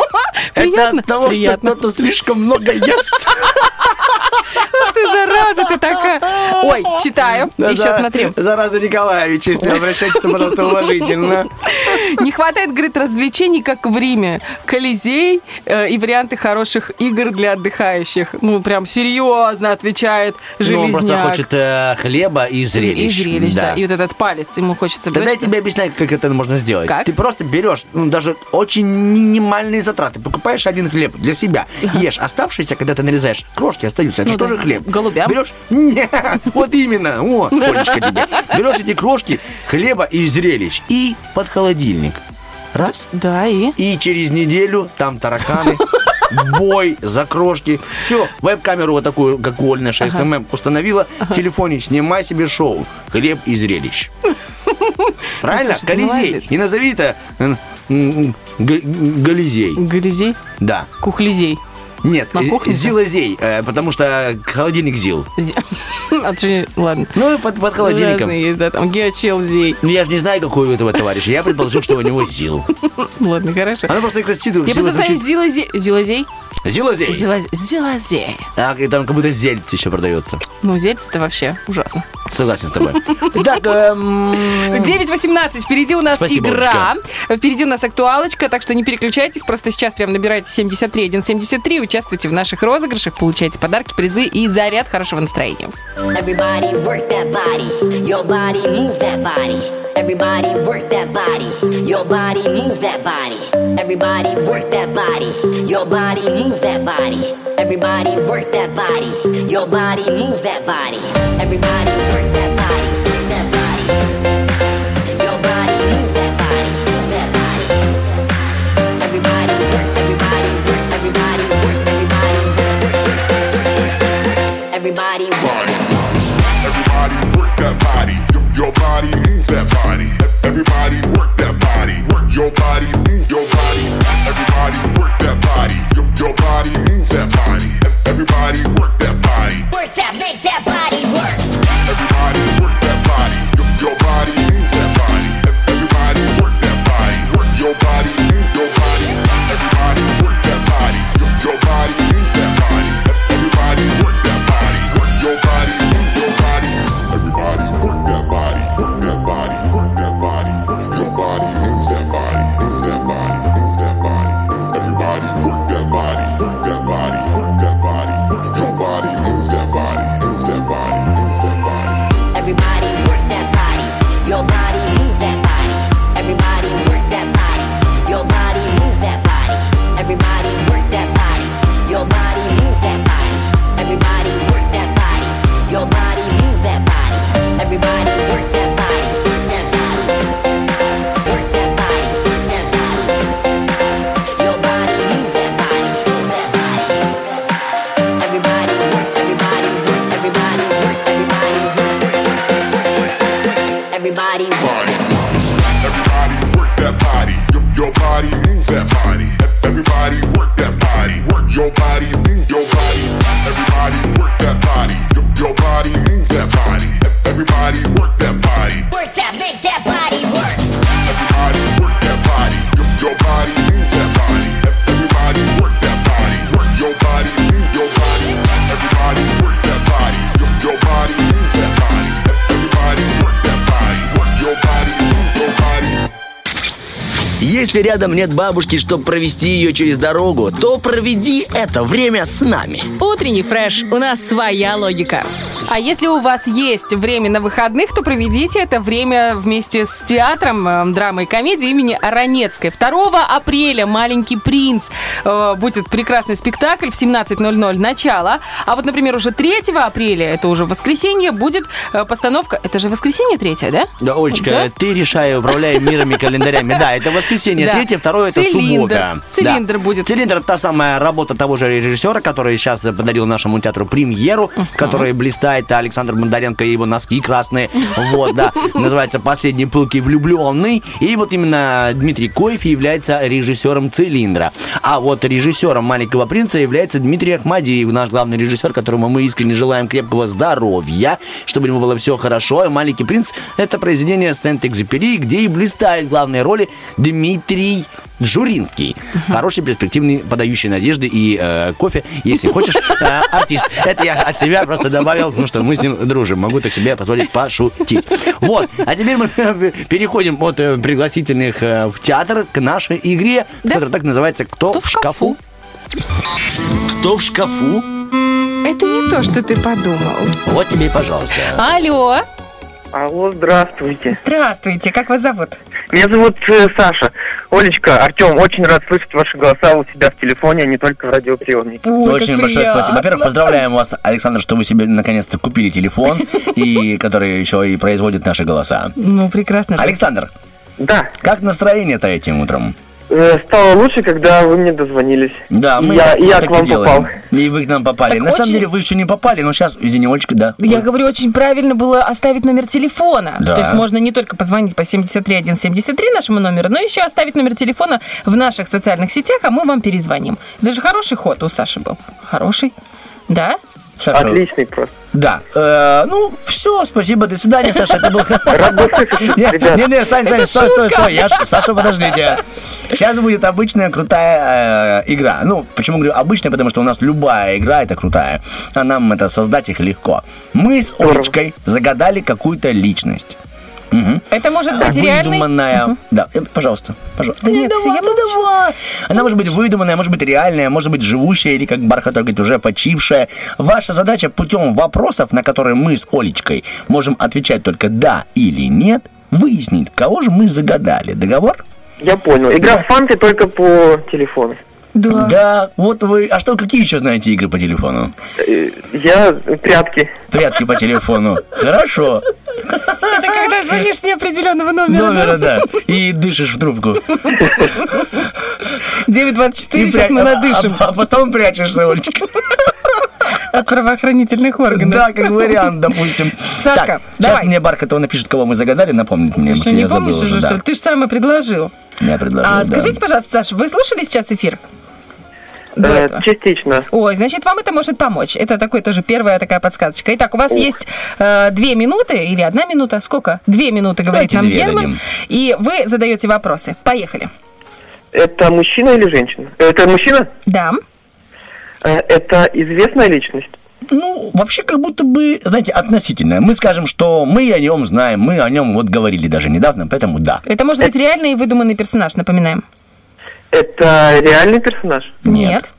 Speaker 1: Это
Speaker 3: Приятно?
Speaker 1: от того,
Speaker 3: Приятно.
Speaker 1: что кто-то слишком много ест.
Speaker 3: Ах ты, зараза, ты такая. Ой, читаю.
Speaker 1: Да,
Speaker 3: Еще
Speaker 1: за-
Speaker 3: смотри.
Speaker 1: Зараза Николаевич, если обращайтесь, то, пожалуйста, уважительно.
Speaker 3: Не хватает, говорит, развлечений, как в Риме. Колизей э, и варианты хороших игр для отдыхающих. Ну, прям серьезно отвечает
Speaker 1: Ну, он просто
Speaker 3: железняк.
Speaker 1: хочет э, хлеба и зрелищ.
Speaker 3: И зрелищ, да. И вот этот палец ему хочется
Speaker 1: Тогда я тебе объясняю, как это можно сделать.
Speaker 3: Как?
Speaker 1: Ты просто берешь, ну, даже очень минимальные затраты. Покупаешь один хлеб для себя, ешь. Оставшиеся, когда ты нарезаешь, крошки остаются. Это
Speaker 3: Ну
Speaker 1: же
Speaker 3: да.
Speaker 1: тоже хлеб.
Speaker 3: Голубям?
Speaker 1: Берешь... Не, вот именно. О, Олечка тебе. Берешь эти крошки хлеба и зрелищ и под холодильник. Раз.
Speaker 3: Да, и?
Speaker 1: И через неделю там тараканы, бой за крошки. Все, веб-камеру вот такую, как у Оли наша СММ, установила в телефоне, снимай себе шоу «Хлеб и зрелищ». Правильно? Колизей. И назови это Гализей.
Speaker 3: Гализей?
Speaker 1: Да.
Speaker 3: Кухлизей.
Speaker 1: Нет,
Speaker 3: На кухне, да?
Speaker 1: Зилозей, э, потому что холодильник Зил.
Speaker 3: Зи- А Ладно.
Speaker 1: Ну, и под, под холодильником.
Speaker 3: Разные есть, да, там геочелзей.
Speaker 1: Ну, я же не знаю, какой у этого товарища. Я предположил, что у него Зил.
Speaker 3: Ладно, хорошо.
Speaker 1: Она просто красиво
Speaker 3: Я знаю
Speaker 1: звучит.
Speaker 3: Зилозей. Зилозей?
Speaker 1: Зилозей.
Speaker 3: Зилоз- Зилозей.
Speaker 1: А, и там как будто зельц еще продается.
Speaker 3: Ну, зельц это вообще ужасно.
Speaker 1: Согласен с тобой. Итак, эм,
Speaker 3: 9.18, впереди у нас игра, впереди у нас актуалочка, так что не переключайтесь, просто сейчас прям набирайте 73 173, участвуйте в наших розыгрышах, получайте подарки, призы и заряд хорошего настроения.
Speaker 13: Everybody work that body. Your body move that body. Everybody work that body. Your body move that body. Everybody work that body. Your body move that body. Everybody work that body. Your body move that body. Everybody work that body. That body. Your body means that body move that body. Everybody work
Speaker 14: that body. Work your body, move your body. Everybody work that body. Your, your body move that body. Everybody work that body.
Speaker 13: Work that, make that body
Speaker 1: если рядом нет бабушки, чтобы провести ее через дорогу, то проведи это время с нами.
Speaker 3: Утренний фреш. У нас своя логика. А если у вас есть время на выходных, то проведите это время вместе с театром э, драмы и комедии имени Аронецкой. 2 апреля «Маленький принц» э, будет прекрасный спектакль в 17.00 начало. А вот, например, уже 3 апреля, это уже воскресенье, будет э, постановка... Это же воскресенье 3, да?
Speaker 1: Да, Олечка,
Speaker 3: Да?
Speaker 1: ты решай, управляй мирами, календарями. Да, это воскресенье,
Speaker 3: Да.
Speaker 1: третье, второе это суббота.
Speaker 3: Цилиндр будет.
Speaker 1: Цилиндр та самая работа того же режиссера, который сейчас подарил нашему театру премьеру, который блистает Александр Бондаренко и его носки красные. Вот, да. Называется «Последний пылкий влюбленный». И вот именно Дмитрий Коев является режиссером «Цилиндра». А вот режиссером «Маленького принца» является Дмитрий Ахмадиев, наш главный режиссер, которому мы искренне желаем крепкого здоровья, чтобы ему было все хорошо. И «Маленький принц» — это произведение Сент-Экзюпери, где и блистает главной роли Дмитрий Журинский. Хороший, перспективный, подающий надежды и э, кофе, если хочешь, э, артист. Это я от себя просто добавил, потому что мы с ним дружим. Могу так себе позволить пошутить. Вот. А теперь мы переходим от э, пригласительных э, в театр к нашей игре, которая так называется «Кто, в шкафу?». Кто в шкафу?
Speaker 3: Это не то, что ты подумал.
Speaker 1: Вот тебе и пожалуйста.
Speaker 3: Алло.
Speaker 15: Алло, здравствуйте.
Speaker 3: Здравствуйте, как вас зовут?
Speaker 15: Меня зовут э, Саша. Олечка, Артем, очень рад слышать ваши голоса у себя в телефоне, а не только в радиоприемнике.
Speaker 1: Очень большое спасибо. Во-первых, поздравляем вас, Александр, что вы себе наконец-то купили телефон, и который еще и производит наши голоса.
Speaker 3: Ну, прекрасно.
Speaker 1: Александр.
Speaker 15: Да.
Speaker 1: Как настроение-то этим утром?
Speaker 15: Э, Стало лучше, когда вы мне дозвонились.
Speaker 1: Да, мы
Speaker 15: я,
Speaker 1: вот
Speaker 15: я
Speaker 1: так
Speaker 15: к вам
Speaker 1: и делаем.
Speaker 15: попал.
Speaker 1: И вы к нам попали.
Speaker 3: Так
Speaker 1: На самом
Speaker 3: очень-
Speaker 1: деле вы еще не попали, но сейчас, извини, Олечка, да.
Speaker 3: Я говорю, очень правильно было оставить номер телефона.
Speaker 1: Да.
Speaker 3: То есть можно не только позвонить по 73173 нашему номеру, но еще оставить номер телефона в наших социальных сетях, а мы вам перезвоним. Это же хороший ход у Саши был. Хороший. Да?
Speaker 1: Саша.
Speaker 15: Отличный просто.
Speaker 1: Да. Э, ну, все, спасибо, до свидания, Саша. Это был... Не, не, Сань, Сань, стой, стой, стой. Я Саша, подождите. Сейчас будет обычная крутая э, игра. Ну, почему говорю обычная? Потому что у нас любая игра это крутая. А нам это создать их легко. Мы с Олечкой загадали какую-то личность. Мгм.
Speaker 3: Это может быть реальный?
Speaker 1: Выдуманная.
Speaker 3: Мгм.
Speaker 1: Да, э, пожалуйста, пожалуйста.
Speaker 3: Да нет, все, я
Speaker 1: ну давай. Она может быть выдуманная, может быть реальная, может быть живущая или, как Бархат говорит, уже почившая. Ваша задача путем вопросов, на которые мы с Олечкой можем отвечать только да или нет, выяснить, кого же мы загадали. Договор?
Speaker 15: Я понял. Игра в фанты только по телефону.
Speaker 3: Да.
Speaker 1: Да, вот вы. А что, какие еще знаете игры по телефону?
Speaker 15: Э, Я прятки.
Speaker 1: Прятки по телефону. Хорошо.
Speaker 3: Это когда звонишь с неопределенного номера.
Speaker 1: Номера, да. И дышишь в трубку.
Speaker 3: 924,
Speaker 1: И
Speaker 3: сейчас
Speaker 1: пря-
Speaker 3: мы
Speaker 1: а-
Speaker 3: надышим.
Speaker 1: А, а потом прячешься, Олечка.
Speaker 3: От правоохранительных органов.
Speaker 1: Да, как вариант, допустим.
Speaker 3: Сашка,
Speaker 1: так,
Speaker 3: давай.
Speaker 1: Сейчас мне Бархатова напишет, кого мы загадали, напомнит мне.
Speaker 3: Ты что, не
Speaker 1: забыл
Speaker 3: помнишь
Speaker 1: уже,
Speaker 3: уже,
Speaker 1: да.
Speaker 3: что ли? Ты же сам и предложил.
Speaker 1: Я предложил,
Speaker 3: А
Speaker 1: да.
Speaker 3: скажите, пожалуйста, Саша, вы слушали сейчас эфир? До
Speaker 15: Э,
Speaker 3: этого?
Speaker 15: Частично.
Speaker 3: Ой, значит, вам это может помочь. Это такой тоже первая такая подсказочка. Итак, у вас есть э, две минуты или одна минута? Сколько? Две минуты, говорит
Speaker 15: Давайте
Speaker 3: нам Герман.
Speaker 15: дадим.
Speaker 3: И вы задаете вопросы. Поехали.
Speaker 15: Это мужчина или женщина? Это мужчина?
Speaker 3: Да.
Speaker 15: Э, Это известная личность?
Speaker 1: Ну, вообще, как будто бы, знаете, относительно. Мы скажем, что мы о нем знаем, мы о нем вот говорили даже недавно, поэтому да.
Speaker 3: Это может быть реальный и выдуманный персонаж, напоминаем.
Speaker 15: Это реальный персонаж?
Speaker 3: Нет.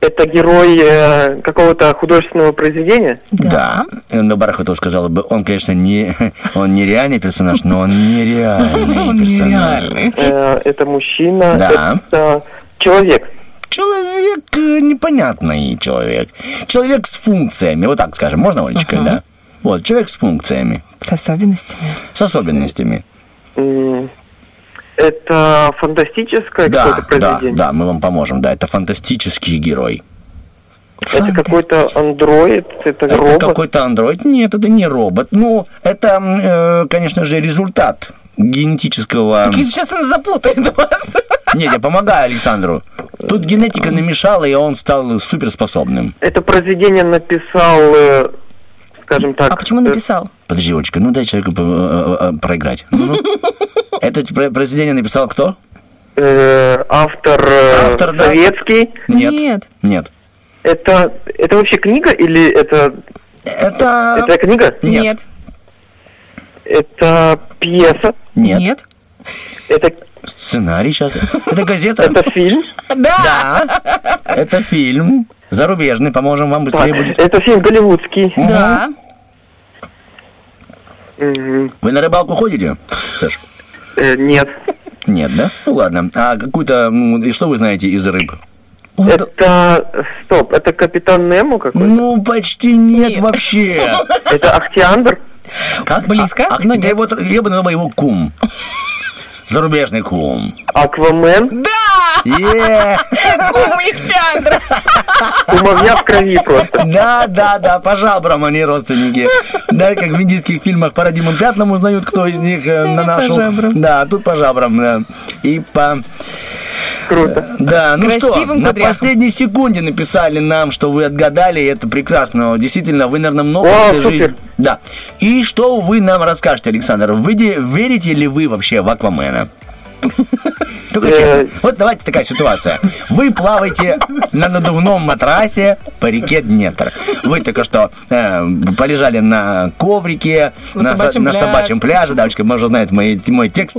Speaker 15: Это герой э, какого-то художественного произведения?
Speaker 1: Да. Но Бархатова сказала бы, он, конечно, не, он не реальный персонаж, но он нереальный персонаж.
Speaker 15: Э, Это мужчина?
Speaker 1: Да.
Speaker 15: Это человек?
Speaker 1: Человек э, непонятный человек. Человек с функциями, вот так скажем. Можно, Олечка, да? Вот, человек с функциями.
Speaker 3: С особенностями.
Speaker 1: С особенностями.
Speaker 15: Это фантастическое
Speaker 1: Да,
Speaker 15: какое-то
Speaker 1: да,
Speaker 15: произведение?
Speaker 1: да, мы вам поможем. Да, это фантастический герой.
Speaker 15: Это какой-то андроид? Это,
Speaker 1: Это
Speaker 15: робот?
Speaker 1: какой-то андроид? Нет, это не робот. Ну, это, э, конечно же, результат генетического...
Speaker 3: Так сейчас он запутает вас.
Speaker 1: Нет, я помогаю Александру. Тут генетика намешала, и он стал суперспособным.
Speaker 15: Это произведение написал, э, скажем так...
Speaker 3: А почему написал?
Speaker 1: Подожди, Олечка, ну дай человеку э, э, э, проиграть. Это про- произведение написал кто?
Speaker 15: э, автор, э,
Speaker 1: Автор, да.
Speaker 15: советский?
Speaker 1: Нет.
Speaker 3: Нет.
Speaker 1: Нет.
Speaker 15: Это, это вообще книга или это...
Speaker 1: Это...
Speaker 15: Это книга?
Speaker 3: Нет.
Speaker 15: Это пьеса?
Speaker 1: Нет.
Speaker 3: Нет.
Speaker 15: Это
Speaker 1: Сценарий сейчас. Это газета.
Speaker 15: Это фильм?
Speaker 3: Да.
Speaker 1: Да. Это фильм. Зарубежный. Поможем вам быстрее будет.
Speaker 15: Это фильм голливудский.
Speaker 3: Да.
Speaker 1: Вы на рыбалку ходите, Саш?
Speaker 15: Э, нет.
Speaker 1: Нет, да? Ну ладно. А какую-то... И что вы знаете из рыб?
Speaker 15: Это... Стоп, это Капитан Немо какой-то?
Speaker 1: Ну, почти нет, вообще.
Speaker 15: Это Ахтиандр?
Speaker 1: Как?
Speaker 3: Близко,
Speaker 1: А, а
Speaker 3: но
Speaker 1: я, его, я бы назвал его кум. Зарубежный кум.
Speaker 15: Аквамен?
Speaker 3: Да!
Speaker 1: Е!
Speaker 3: Кум Ихтиандра.
Speaker 15: Кумовья в крови просто.
Speaker 1: Да, да, да, по жабрам они родственники. Да, как в индийских фильмах по родимым пятнам узнают, кто из них э, на нашу. Да, тут по жабрам. да. И по...
Speaker 15: Круто.
Speaker 1: Да, ну что,
Speaker 3: Красивым
Speaker 1: на
Speaker 3: кудряхом.
Speaker 1: последней секунде написали нам, что вы отгадали, и это прекрасно. Действительно, вы, наверное, много
Speaker 15: О, супер.
Speaker 1: жизни- Да. И что вы нам расскажете, Александр? Вы верите ли вы вообще в Аквамена? Только
Speaker 15: Э,
Speaker 1: честно. Вот давайте такая ситуация. Вы плаваете на надувном матрасе по реке Днестр. Вы только что э, полежали на коврике,
Speaker 3: На
Speaker 1: на, со-
Speaker 3: собачьем
Speaker 1: на
Speaker 3: пляже.
Speaker 1: собачьем пляже, девочка, можно знает мой, мой текст,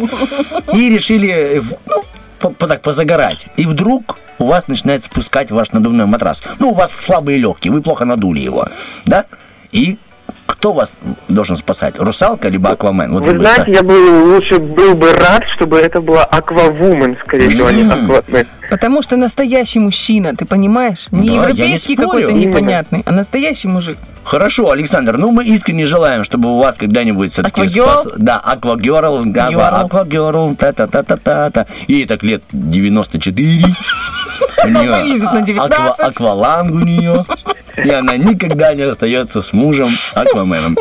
Speaker 1: и решили э, ну, по- по- так позагорать. И вдруг у вас начинает спускать ваш надувной матрас. Ну, у вас слабые легкие, вы плохо надули его, да? И кто вас должен спасать? Русалка либо Аквамен? Вот
Speaker 15: Вы знаете, я бы лучше был бы рад, чтобы это была Аквавумен, скорее всего, а не Аквамен.
Speaker 3: Потому что настоящий мужчина, ты понимаешь? Не
Speaker 1: Да, не
Speaker 3: европейский какой-то непонятный, а настоящий мужик.
Speaker 1: Хорошо, Александр, ну мы искренне желаем, чтобы у вас когда-нибудь все-таки
Speaker 3: Аквагерл?
Speaker 1: Да, аквагерл,
Speaker 3: Герл.
Speaker 1: аквагерл, та-та-та-та-та. Ей так лет 94. У неё
Speaker 3: вылезет на 19.
Speaker 1: аква- акваланг у нее. И она никогда не расстается с мужем Акваменом.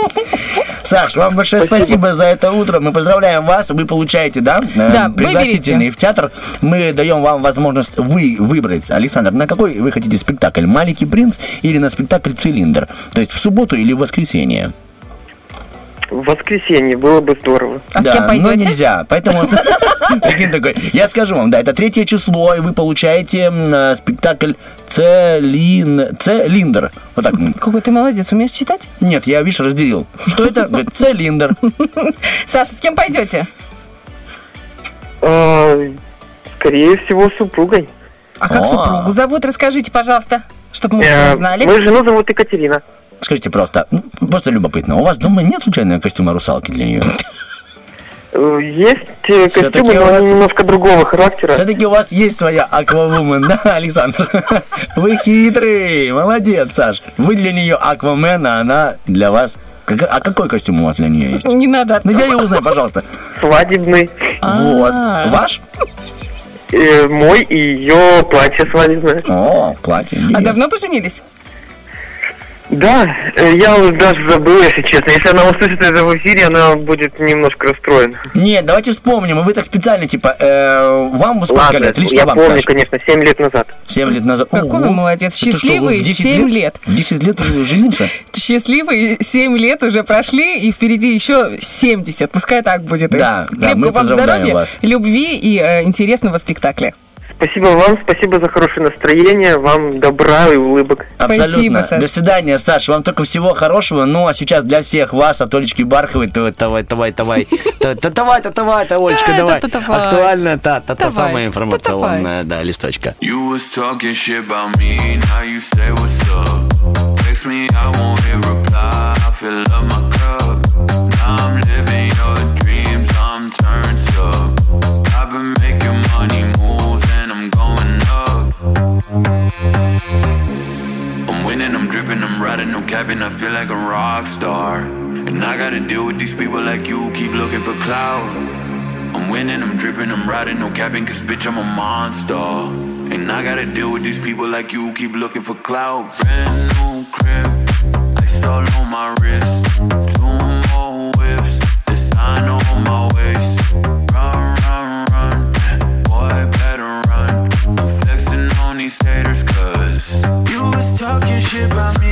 Speaker 1: Саш, вам большое спасибо. за это утро. Мы поздравляем вас. Вы получаете, да, э,
Speaker 3: Да,
Speaker 1: пригласительный в театр. Мы даем вам возможность вы выбрать, Александр, на какой вы хотите спектакль? «Маленький принц» или на спектакль «Цилиндр»? То есть в субботу или в воскресенье?
Speaker 15: В воскресенье было бы здорово.
Speaker 3: А с
Speaker 1: да,
Speaker 3: кем
Speaker 1: но
Speaker 3: пойдете?
Speaker 1: нельзя. Поэтому такой. Я скажу вам, да, это третье число, и вы получаете э, спектакль Целин... Целиндр. Вот так.
Speaker 3: Какой ты молодец, умеешь читать?
Speaker 1: Нет, я, видишь, разделил. Что это? Цилиндр.
Speaker 3: Саша, с кем пойдете?
Speaker 15: А, Скорее всего, супругой.
Speaker 3: А как
Speaker 1: О.
Speaker 3: супругу зовут? Расскажите, пожалуйста, чтобы мы
Speaker 15: Э,
Speaker 3: уже знали.
Speaker 15: Мою жену зовут Екатерина.
Speaker 1: Скажите просто, ну, просто любопытно, у вас дома нет случайно костюма русалки для нее?
Speaker 15: Э, Есть э, костюмы,
Speaker 1: у
Speaker 15: но
Speaker 1: вас-
Speaker 15: они немножко другого характера.
Speaker 1: Все-таки у вас есть своя аквавумен, да, Александр? Вы хитрый, молодец, Саш. Вы для нее аквамен, а она для вас... Как- А какой костюм у вас для нее есть?
Speaker 3: Не надо,
Speaker 1: Ну, я ее узнаю, пожалуйста.
Speaker 15: Свадебный.
Speaker 1: Вот.
Speaker 3: А.
Speaker 1: Ваш?
Speaker 15: Э, Мой и ее платье свадебное.
Speaker 1: О, платье.
Speaker 3: А давно поженились?
Speaker 15: Да, э, я вот даже забыл, если честно. Если она услышит это в эфире, она будет немножко расстроена.
Speaker 1: Нет, давайте вспомним. Вы так специально, типа, э, вам сколько
Speaker 15: Ладно,
Speaker 1: лет? Лично
Speaker 15: я
Speaker 1: вам,
Speaker 15: помню,
Speaker 1: Саш?
Speaker 15: конечно, 7 лет назад.
Speaker 1: 7 лет назад.
Speaker 3: Какой вы
Speaker 1: Ого.
Speaker 3: молодец.
Speaker 1: Это что,
Speaker 3: Счастливый
Speaker 1: 10
Speaker 3: 7 лет.
Speaker 1: В 10 лет уже женился?
Speaker 3: Счастливые 7 лет уже прошли, и впереди еще 70. Пускай так будет.
Speaker 1: Да, да,
Speaker 3: Крепкого
Speaker 1: мы
Speaker 3: вам здоровья,
Speaker 1: вас.
Speaker 3: любви и э, интересного спектакля.
Speaker 15: Спасибо вам, спасибо за хорошее настроение, вам добра и улыбок.
Speaker 1: Абсолютно.
Speaker 3: Спасибо.
Speaker 1: До свидания, Саша. Вам только всего хорошего. Ну, а сейчас для всех вас от Олечки Барховой. то- Давай, давай, давай. Давай, та- давай, Олечка,
Speaker 3: Да,
Speaker 1: давай.
Speaker 3: та- та-
Speaker 1: та, та, самая информационная, да, листочка.
Speaker 16: You was talking shit about me, now you say what's up. Text me, I won't hit reply. I fill up my cup. Now I'm living your dreams, I'm turned dripping, I'm riding, no capping. I feel like a rock star. And I gotta deal with these people like you, keep looking for clout. I'm winning, I'm dripping, I'm riding, no capping, cause bitch, I'm a monster. And I gotta deal with these people like you, keep looking for clout. Brand new crib, ice all on my wrist. Two more whips, design on my waist. Run, run, run, boy, better run. I'm flexing on these haters, talking shit about me,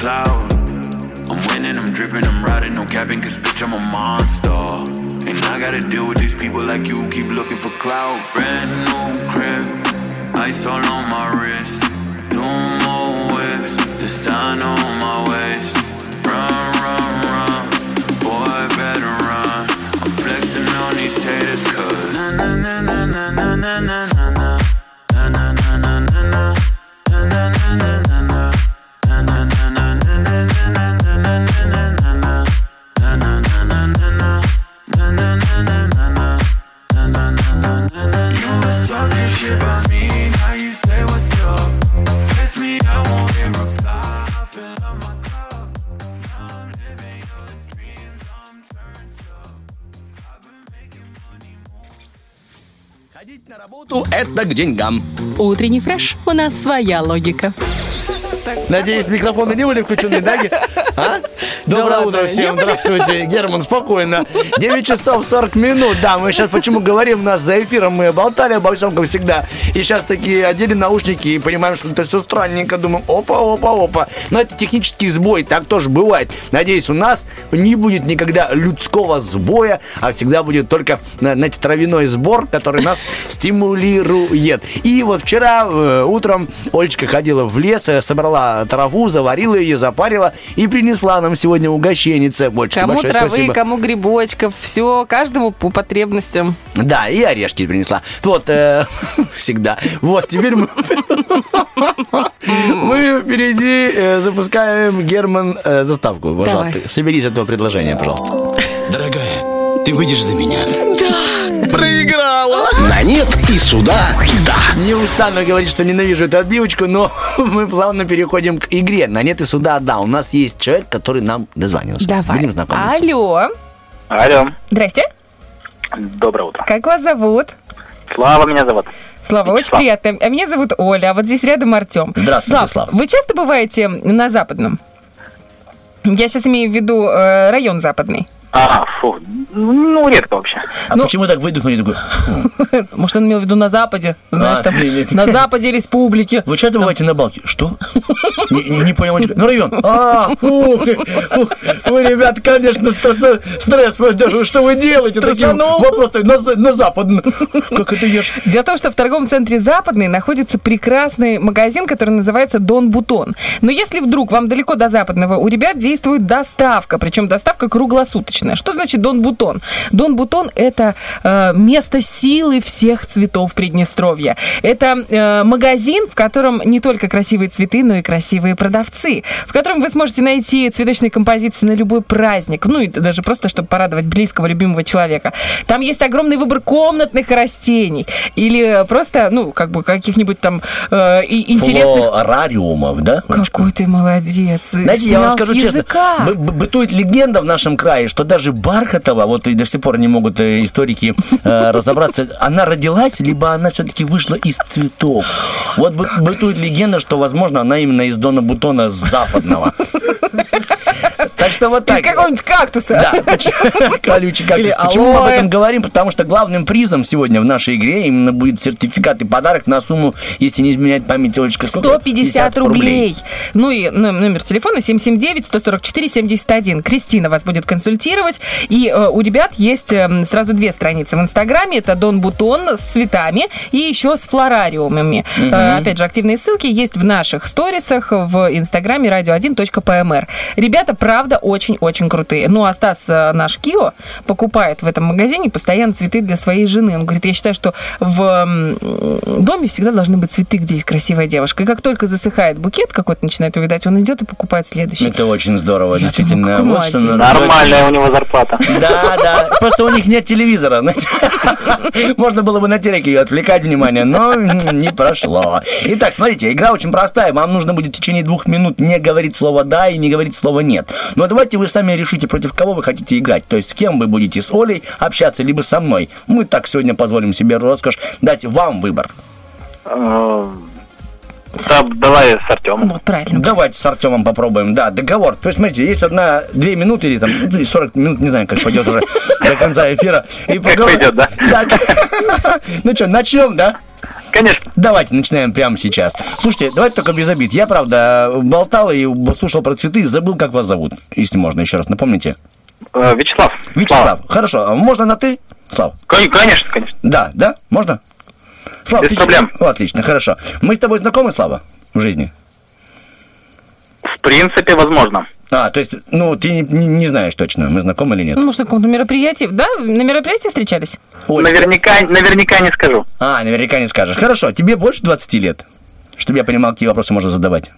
Speaker 16: clout. I'm winning, I'm dripping, I'm riding, no capping, cause bitch, I'm a monster. And I gotta deal with these people like you who keep looking for clout. Brand new crib, ice all on my wrist. Two more whips, design on my waist. Run, run, run, boy, better run. I'm flexing on these haters, cause na na na na na na na. Na
Speaker 1: работу – это к деньгам.
Speaker 17: Утренний фреш. У нас своя логика.
Speaker 1: Надеюсь, микрофоны не были включены, да? А? Доброе
Speaker 17: ладно,
Speaker 1: утро всем. Здравствуйте. Герман, спокойно. 9 часов 40 минут. Да, мы сейчас почему говорим, у нас за эфиром мы болтали обо всем, как всегда. И сейчас такие одели наушники и понимаем, что это все странненько. Думаем, опа, опа, опа. Но это технический сбой, так тоже бывает. Надеюсь, у нас не будет никогда людского сбоя, а всегда будет только, на- знаете, травяной сбор, который нас стимулирует. И вот вчера э, утром Олечка ходила в лес, э, собрала траву, заварила ее, запарила и принесла нам сегодня угощеннице. Олечка,
Speaker 3: Кому
Speaker 1: большое
Speaker 3: травы,
Speaker 1: спасибо.
Speaker 3: кому грибочков, все, каждому по потребностям.
Speaker 1: Да, и орешки принесла. Вот, э, всегда. Вот, теперь мы... Мы впереди э, запускаем, Герман, э, заставку. Пожалуйста,
Speaker 18: Давай.
Speaker 1: соберись этого предложения, пожалуйста.
Speaker 18: Дорогая, ты выйдешь за меня?
Speaker 1: Проиграла!
Speaker 18: На нет и сюда да.
Speaker 1: Не устану говорить, что ненавижу эту отбивочку, но мы плавно переходим к игре. На нет и сюда, да. У нас есть человек, который нам дозвонился.
Speaker 3: Давай.
Speaker 1: Будем знакомиться.
Speaker 3: Алло.
Speaker 15: Алло,
Speaker 3: Здрасте.
Speaker 15: доброе утро.
Speaker 3: Как вас зовут?
Speaker 15: Слава меня зовут.
Speaker 3: Слава, очень
Speaker 15: Вячеслав.
Speaker 3: приятно. А меня зовут Оля, а вот здесь рядом Артем.
Speaker 1: Здравствуйте, Слава.
Speaker 3: Вы часто бываете на Западном? Я сейчас имею в виду э, район Западный.
Speaker 15: А, фу, ну, редко вообще.
Speaker 1: А почему так выдохнули?
Speaker 3: Может, он имел в виду на Западе? Знаешь,
Speaker 1: А,
Speaker 3: там,
Speaker 1: нет, нет.
Speaker 3: на Западе республики.
Speaker 1: Вы часто бываете на балке? Что? Не, не- не понял. Ну, район. А, ух ты, ух, вы, ребят, конечно, стресс, стресс. Что вы делаете? Таким
Speaker 3: Стрессанул.
Speaker 1: вопросом на, за- на запад. Как это ешь?
Speaker 3: Дело в том, что в торговом центре Западный находится прекрасный магазин, который называется Дон Бутон. Но если вдруг вам далеко до Западного, у ребят действует доставка, причем доставка круглосуточная. Что значит Дон Бутон? Дон Бутон – это э, место силы всех цветов Приднестровья. Это э, магазин, в котором не только красивые цветы, но и красивые продавцы, в котором вы сможете найти цветочные композиции на любой праздник, ну и даже просто, чтобы порадовать близкого, любимого человека. Там есть огромный выбор комнатных растений или просто, ну, как бы каких-нибудь там э, интересных...
Speaker 1: Флорариумов, да?
Speaker 3: Какой ты молодец.
Speaker 1: Знаете, я вам скажу честно,
Speaker 3: языка.
Speaker 1: бы- бытует легенда в нашем крае, что даже Бархатова, вот и до сих пор не могут э, историки э, разобраться, она родилась, либо она все-таки вышла из цветов. Вот бы- бытует легенда, что, возможно, она именно из Дона Бутона западного. Так что вот так.
Speaker 3: Из какого-нибудь кактуса.
Speaker 1: Да, колючий кактус. Почему мы об этом говорим? Потому что главным призом сегодня в нашей игре именно будет сертификат и подарок на сумму, если не изменять память, Олечка, сколько?
Speaker 3: 150 рублей. Ну и но- номер телефона 779-144-71. Кристина вас будет консультировать. И э, у ребят есть э, сразу две страницы в Инстаграме. Это Дон Бутон с цветами и еще с флорариумами. Э, опять же, активные ссылки есть в наших сторисах в Инстаграме radio1.pmr. Ребята, правда, очень-очень крутые. Ну, а Стас, э, наш Кио, покупает в этом магазине постоянно цветы для своей жены. Он говорит, я считаю, что в доме всегда должны быть цветы, где есть красивая девушка. И как только засыхает букет какой-то, начинает увидать, он идет и покупает следующий.
Speaker 1: Это очень здорово, действительно.
Speaker 3: какой
Speaker 1: Вот что
Speaker 15: Нормальная у него зарплата.
Speaker 1: Да, да. Просто у них нет телевизора. Можно было бы на телеке ее отвлекать внимание, но не прошло. Итак, смотрите, игра очень простая. Вам нужно будет в течение двух минут не говорить слово «да» и не говорить слово «нет». Но давайте вы сами решите, против кого вы хотите играть. То есть с кем вы будете, с Олей общаться, либо со мной. Мы так сегодня позволим себе роскошь дать вам выбор.
Speaker 15: Э, Да, давай с Артемом.
Speaker 3: Вот правильно.
Speaker 1: Давайте с Артемом попробуем. Да, договор. То есть, смотрите, есть одна, две минуты или там ну, 40 минут, не знаю, как пойдет уже до конца эфира. И
Speaker 15: Как пойдет, да?
Speaker 1: Да. Ну что, начнем, да? Конечно. Давайте начинаем прямо сейчас. Слушайте, давайте только без обид. Я, правда, болтал и слушал про цветы, забыл, как вас зовут. Если можно, еще раз напомните.
Speaker 19: Э, Вячеслав.
Speaker 1: Вячеслав. Хорошо. А Можно на ты, Слав?
Speaker 19: Конечно, конечно.
Speaker 1: Да, да? Можно? Слава,
Speaker 19: Без
Speaker 1: ты
Speaker 19: проблем.
Speaker 1: О, отлично, хорошо. Мы с тобой знакомы, Слава, в жизни?
Speaker 19: В принципе, возможно.
Speaker 1: А, то есть, ну, ты не, не- не знаешь точно, мы знакомы или нет?
Speaker 3: Ну, может, на каком-то мероприятии. Да, на мероприятии встречались?
Speaker 19: Наверняка, наверняка не скажу.
Speaker 1: А, наверняка не скажешь. Хорошо, тебе больше 20 лет? Чтобы я понимал, какие вопросы можно задавать.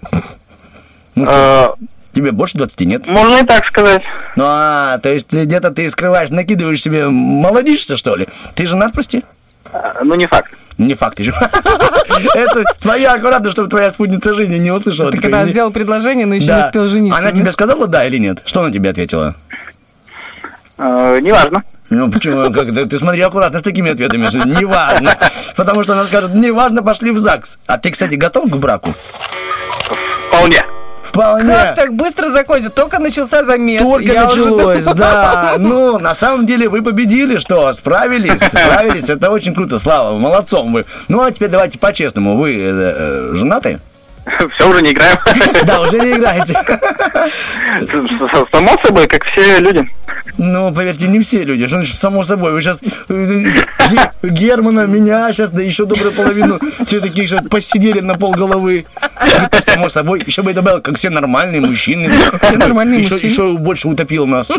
Speaker 1: Ну, что, тебе больше 20, нет?
Speaker 19: Можно и так сказать.
Speaker 1: Ну, а, то есть ты где-то ты скрываешь, накидываешь себе, молодишься, что ли? Ты женат, прости?
Speaker 19: Ну, не факт.
Speaker 1: Не факт еще. Это смотри аккуратно, чтобы твоя спутница жизни не услышала.
Speaker 3: Ты когда сделал предложение, но еще не успел жениться.
Speaker 1: Она тебе сказала да или нет? Что она тебе ответила?
Speaker 19: Э, неважно.
Speaker 1: Ну почему? Как, ты, ты смотри аккуратно с такими ответами. что Неважно. Потому что она скажет, неважно, пошли в ЗАГС. А ты, кстати, готов к браку?
Speaker 19: Вполне.
Speaker 1: Вполне.
Speaker 3: Как так быстро закончится? Только начался замес.
Speaker 1: Только
Speaker 3: Я
Speaker 1: началось, да. Ну, на самом деле вы победили, что? Справились, справились. Это очень круто, Слава, молодцом вы. Ну, а теперь давайте по-честному. Вы э, э, женаты?
Speaker 19: Все, уже не играем.
Speaker 1: Да, уже не играете.
Speaker 19: Само собой, как все люди.
Speaker 1: Ну, поверьте, не все люди. Что значит, само собой? Вы сейчас Германа, меня, сейчас, да еще добрую половину, все такие что посидели на пол головы. Это само собой. Еще бы я добавил, как все нормальные мужчины. Все
Speaker 3: нормальные
Speaker 1: еще,
Speaker 3: мужчины.
Speaker 1: Еще больше утопил нас.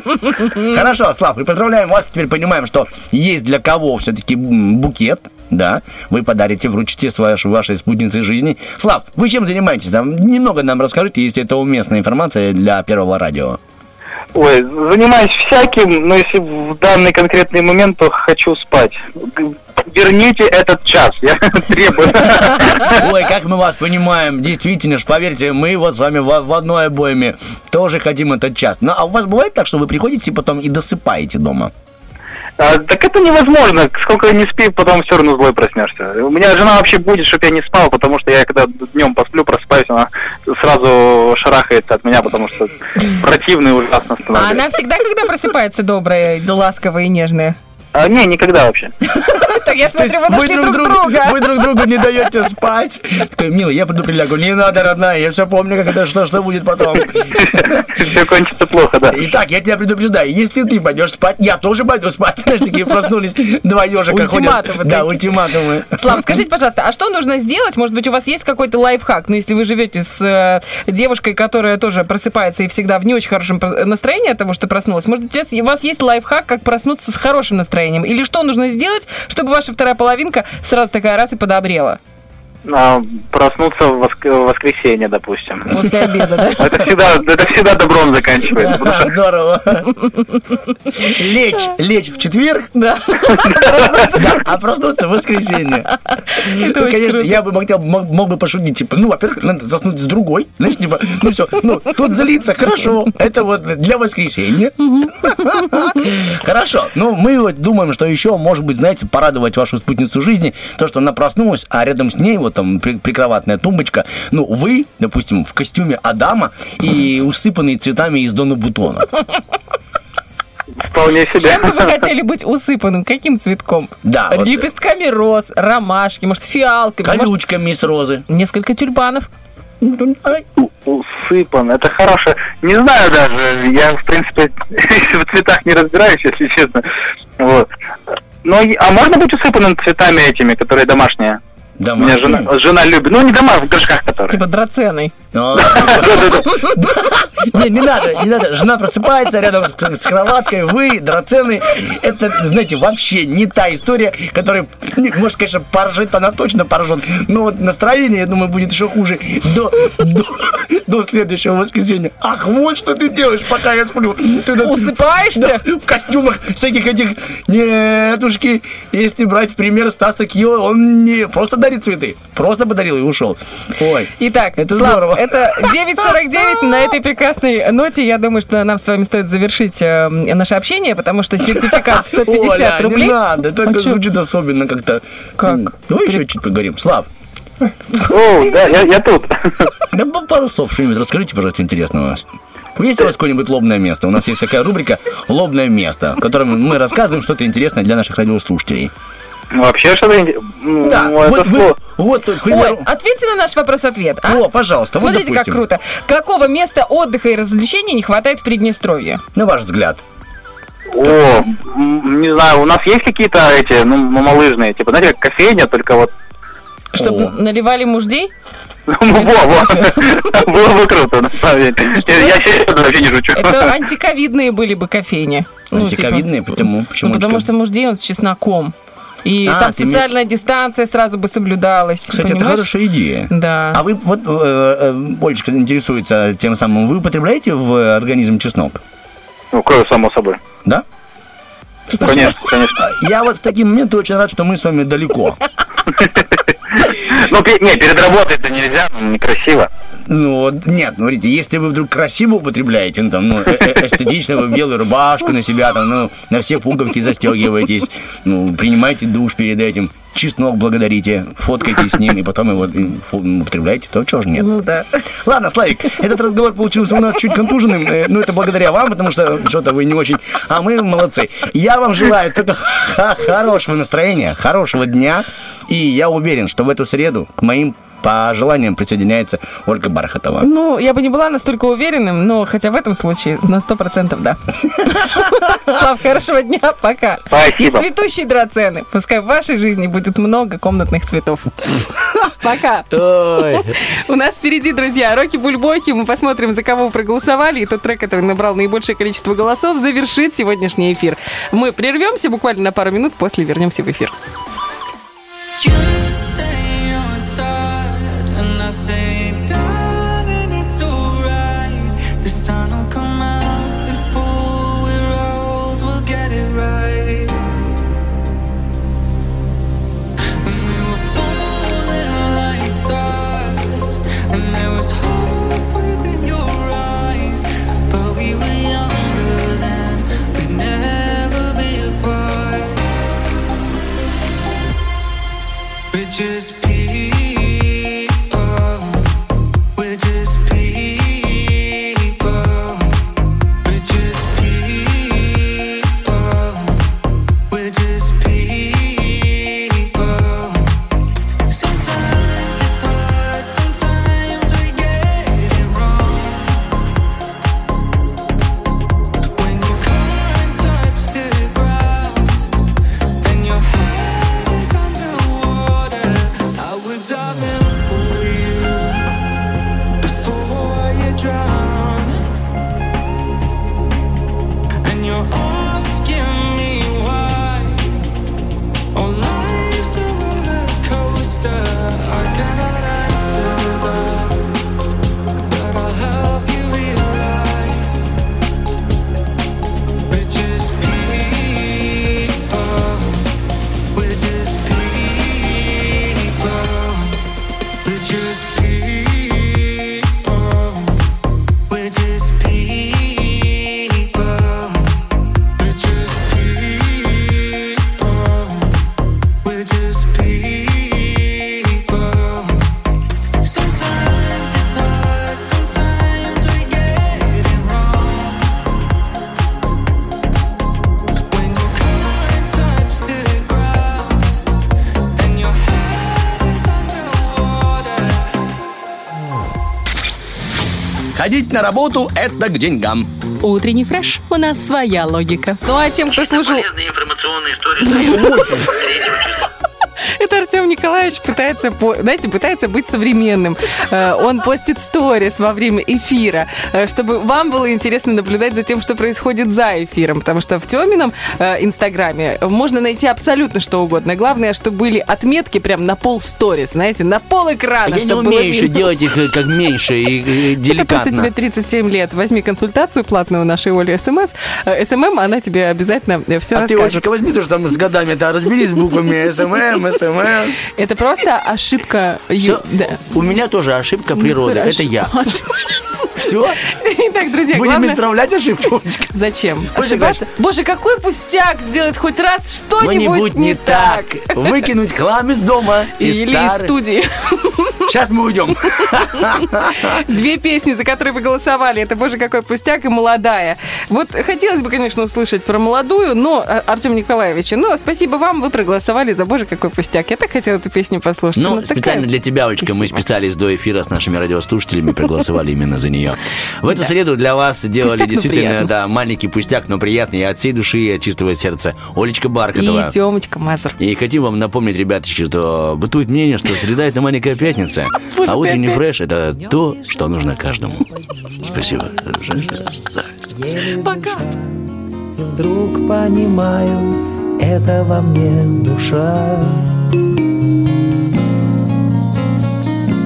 Speaker 1: Хорошо, Слав, мы поздравляем вас. Теперь понимаем, что есть для кого все-таки букет. Да, вы подарите, вручите вашей, вашей спутнице жизни. Слав, вы чем занимаетесь? Там немного нам расскажите, если это уместная информация для первого радио.
Speaker 19: Ой, занимаюсь всяким, но если в данный конкретный момент, то хочу спать. Верните этот час, я требую.
Speaker 1: Ой, как мы вас понимаем. Действительно ж, поверьте, мы вот с вами в, в одной обойме тоже хотим этот час. Ну, а у вас бывает так, что вы приходите потом и досыпаете дома?
Speaker 19: А, так это невозможно. Сколько не спи, потом все равно злой проснешься. У меня жена вообще будет, чтобы я не спал, потому что я когда днем посплю, просыпаюсь, она сразу шарахается от меня, потому что противно и ужасно
Speaker 3: А
Speaker 19: становится.
Speaker 3: она всегда, когда просыпается, добрая, ласковая и нежная?
Speaker 19: А, не, никогда вообще.
Speaker 3: Так я смотрю, вы нашли друг
Speaker 1: друг,
Speaker 3: друга.
Speaker 1: вы друг другу не даете спать. Милый, я приду прилягу. Не надо, родная, я все помню, как это, что, что будет потом.
Speaker 19: Все кончится плохо, да.
Speaker 1: Итак, я тебя предупреждаю, если ты пойдешь спать, я тоже пойду спать. Знаешь, такие проснулись, два ежика ходят.
Speaker 3: Ультиматумы
Speaker 1: Да, ультиматумы.
Speaker 3: Слав, скажите, пожалуйста, а что нужно сделать? Может быть, у вас есть какой-то лайфхак? Ну, если вы живете с э, девушкой, которая тоже просыпается и всегда в не очень хорошем настроении от того, что проснулась, может быть, у вас есть лайфхак, как проснуться с хорошим настроением? Или что нужно сделать, чтобы ваша вторая половинка сразу такая раз и подобрела?
Speaker 19: А, проснуться в воск- воскресенье, допустим.
Speaker 3: После обеда, да?
Speaker 19: Это всегда, это всегда добром заканчивается. потому что-
Speaker 1: Здорово. Лечь, лечь в четверг,
Speaker 3: Да.
Speaker 1: Да, а проснуться в воскресенье. Ну, конечно,
Speaker 3: круто.
Speaker 1: я бы хотел, мог, мог бы пошутить, типа, ну, во-первых, надо заснуть с другой, знаешь, типа, ну все, ну, тут залиться, хорошо, это вот для воскресенья. Хорошо, ну, мы вот думаем, что еще, может быть, знаете, порадовать вашу спутницу жизни, то, что она проснулась, а рядом с ней вот там при- прикроватная тумбочка, ну, вы, допустим, в костюме Адама и усыпанный цветами из Дона Бутона.
Speaker 19: Вполне себе.
Speaker 3: Чем бы вы хотели быть усыпанным? Каким цветком?
Speaker 1: Да, вот.
Speaker 3: Лепестками роз, ромашки, может, фиалками, может,
Speaker 1: Колючками с розы.
Speaker 3: несколько тюльпанов.
Speaker 19: Усыпан, это хорошее. Не знаю даже, я, в принципе, в цветах не разбираюсь, если честно. Вот. Но, и- а можно быть усыпанным цветами этими, которые домашние? У меня жена, жена любит. Ну, не дома, в горшках которые.
Speaker 3: Типа драценой.
Speaker 1: Не, не надо, не надо. Жена просыпается рядом с, с кроваткой, вы, драцены. Это, знаете, вообще не та история, которая, может, конечно, поржет, она точно поржет, но вот настроение, я думаю, будет еще хуже до, до, до следующего воскресенья. Ах, вот что ты делаешь, пока я сплю. Ты
Speaker 3: Усыпаешься?
Speaker 1: Да, в костюмах всяких этих... Нетушки, если брать в пример Стаса Кио, он не просто дарит цветы, просто подарил и ушел. Ой.
Speaker 3: Итак,
Speaker 1: Это
Speaker 3: Слав,
Speaker 1: здорово.
Speaker 3: это 9.49. На этой прекрасной ноте, я думаю, что нам с вами стоит завершить э, наше общение, потому что сертификат в 150
Speaker 1: Оля,
Speaker 3: рублей.
Speaker 1: не надо, это
Speaker 3: А
Speaker 1: звучит особенно как-то.
Speaker 3: Как?
Speaker 1: Давай еще чуть поговорим. Слав,
Speaker 19: О, да, я, я тут.
Speaker 1: да пару слов что-нибудь расскажите, пожалуйста, интересного. Есть у вас какое-нибудь лобное место? У нас есть такая рубрика «Лобное место», в котором мы рассказываем что-то интересное для наших радиослушателей.
Speaker 19: Вообще что-то... ну,
Speaker 1: Да,
Speaker 19: это
Speaker 1: вот вы-. Вот, к
Speaker 3: Ой, ответьте на наш вопрос-ответ. а?
Speaker 1: О, пожалуйста, вот,
Speaker 3: Смотрите, как
Speaker 1: допустим.
Speaker 3: круто. Какого места отдыха и развлечений не хватает в Приднестровье?
Speaker 1: На ваш взгляд.
Speaker 19: О, не знаю, у нас есть какие-то эти, ну, малыжные, типа, знаете, как кофейня, только вот...
Speaker 3: Чтобы наливали муждей?
Speaker 19: Ну, во, во. Было бы круто, на самом деле. Я серьезно вообще не шучу.
Speaker 3: Это антиковидные были бы кофейни. Ну, типа,
Speaker 1: Антиковидные, почему? Почему?
Speaker 3: Ну, потому что муждей он с чесноком. И
Speaker 1: А,
Speaker 3: там
Speaker 1: ты не-
Speaker 3: социальная дистанция сразу бы соблюдалась.
Speaker 1: Кстати, это
Speaker 3: понимаешь?
Speaker 1: хорошая идея.
Speaker 3: Да.
Speaker 1: А вы, вот, э, э, Олечка интересуется тем самым, вы употребляете в организм чеснок?
Speaker 19: Ну, кровь, само собой.
Speaker 1: Да?
Speaker 19: Конечно, конечно.
Speaker 1: Я вот в такие моменты очень рад, что мы с вами далеко.
Speaker 19: Ну, пе- не, перед работой это нельзя, ну, некрасиво.
Speaker 1: Ну, вот нет, ну, смотрите, если вы вдруг красиво употребляете, ну, там, ну, э- э- эстетично, вы белую рубашку на себя, там, ну, на все пуговки застегиваетесь, ну, принимаете душ перед этим, чеснок благодарите, фоткайте с ним, и потом его фу- употребляете, то чего ж нет.
Speaker 3: Ну да.
Speaker 1: Ладно, Славик, этот разговор получился у нас чуть контуженным, э, ну, это благодаря вам, потому что что-то вы не очень, а мы молодцы. Я вам желаю только хорошего настроения, хорошего дня, и я уверен, что в эту среду к моим пожеланиям присоединяется Ольга Бархатова.
Speaker 3: Ну, я бы не была настолько уверенным, но хотя в этом случае на сто процентов да. Слав, хорошего дня, пока.
Speaker 19: Спасибо.
Speaker 3: И цветущие драцены. Пускай в вашей жизни будет много комнатных цветов. Пока. У нас впереди, друзья, Рокки Бульбоки. Мы посмотрим, за кого вы проголосовали. И тот трек, который набрал наибольшее количество голосов, завершит сегодняшний эфир. Мы прервемся буквально на пару минут, после вернемся в эфир.
Speaker 16: And
Speaker 1: на работу – это к деньгам.
Speaker 20: Утренний фреш. У нас своя логика.
Speaker 3: Ну а тем, кто слушал...
Speaker 21: информационные истории.
Speaker 3: Это Артем Николаевич пытается, знаете, пытается быть современным. Э, Он постит сторис во время эфира, э, чтобы вам было интересно наблюдать за тем, что происходит за эфиром. Потому что в Темином э, инстаграме можно найти абсолютно что угодно. Главное, чтобы были отметки прям на пол сторис, знаете, на пол экрана.
Speaker 1: Я не умею еще делать их как меньше и э,
Speaker 3: Это просто тебе
Speaker 1: деликатно.
Speaker 3: 37 лет. Возьми консультацию платную у нашей Оли СМС. СММ, она тебе обязательно все
Speaker 1: А ты,
Speaker 3: расскажет.
Speaker 1: Олечка, возьми тоже там с годами, да, разберись с буквами СММ, СМС.
Speaker 3: Это просто ошибка. да.
Speaker 1: У меня тоже ошибка природы, это я. Все?
Speaker 3: Итак, друзья,
Speaker 1: Будем
Speaker 3: главное...
Speaker 1: исправлять Олечка?
Speaker 3: Зачем? Ошибаться? Боже, какой пустяк сделать хоть раз что-нибудь
Speaker 1: не так. Выкинуть хлам из дома.
Speaker 3: Или из студии.
Speaker 1: Сейчас мы уйдем.
Speaker 3: Две песни, за которые вы голосовали. Это «Боже, какой пустяк» и «Молодая». Вот хотелось бы, конечно, услышать про молодую, но, а, Артем Николаевич, но спасибо вам, вы проголосовали за «Боже, какой пустяк». Я так хотела эту песню послушать.
Speaker 1: Ну,
Speaker 3: такая-
Speaker 1: специально для тебя, Олечка, мы специались до эфира с нашими радиослушателями, проголосовали именно за нее. В эту
Speaker 3: Да.
Speaker 1: среду для вас сделали
Speaker 3: Пустяк, но
Speaker 1: действительно, да, маленький пустяк, но приятный, и от всей души, и от чистого сердца. Олечка Бархатова.
Speaker 3: И Тёмочка Мазур.
Speaker 1: И хотим вам напомнить, ребяточки, что бытует мнение, что среда – это маленькая пятница, а утренний фреш – это то, что нужно каждому. Спасибо.
Speaker 3: Пока.
Speaker 22: И вдруг понимаю, это во мне душа.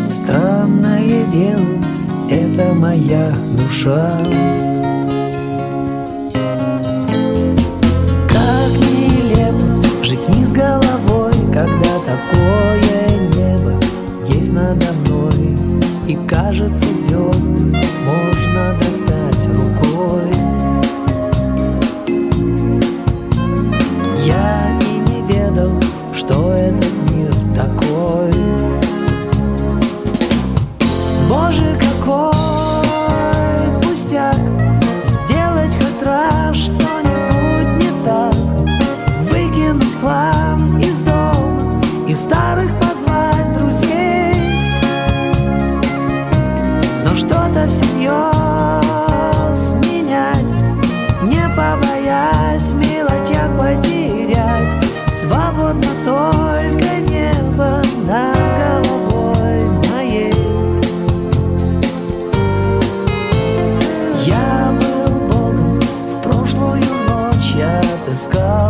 Speaker 22: Странное дело, это моя душа. Как нелепо жить не с головой, когда такое небо есть надо мной. И кажется, звезды Я отыскал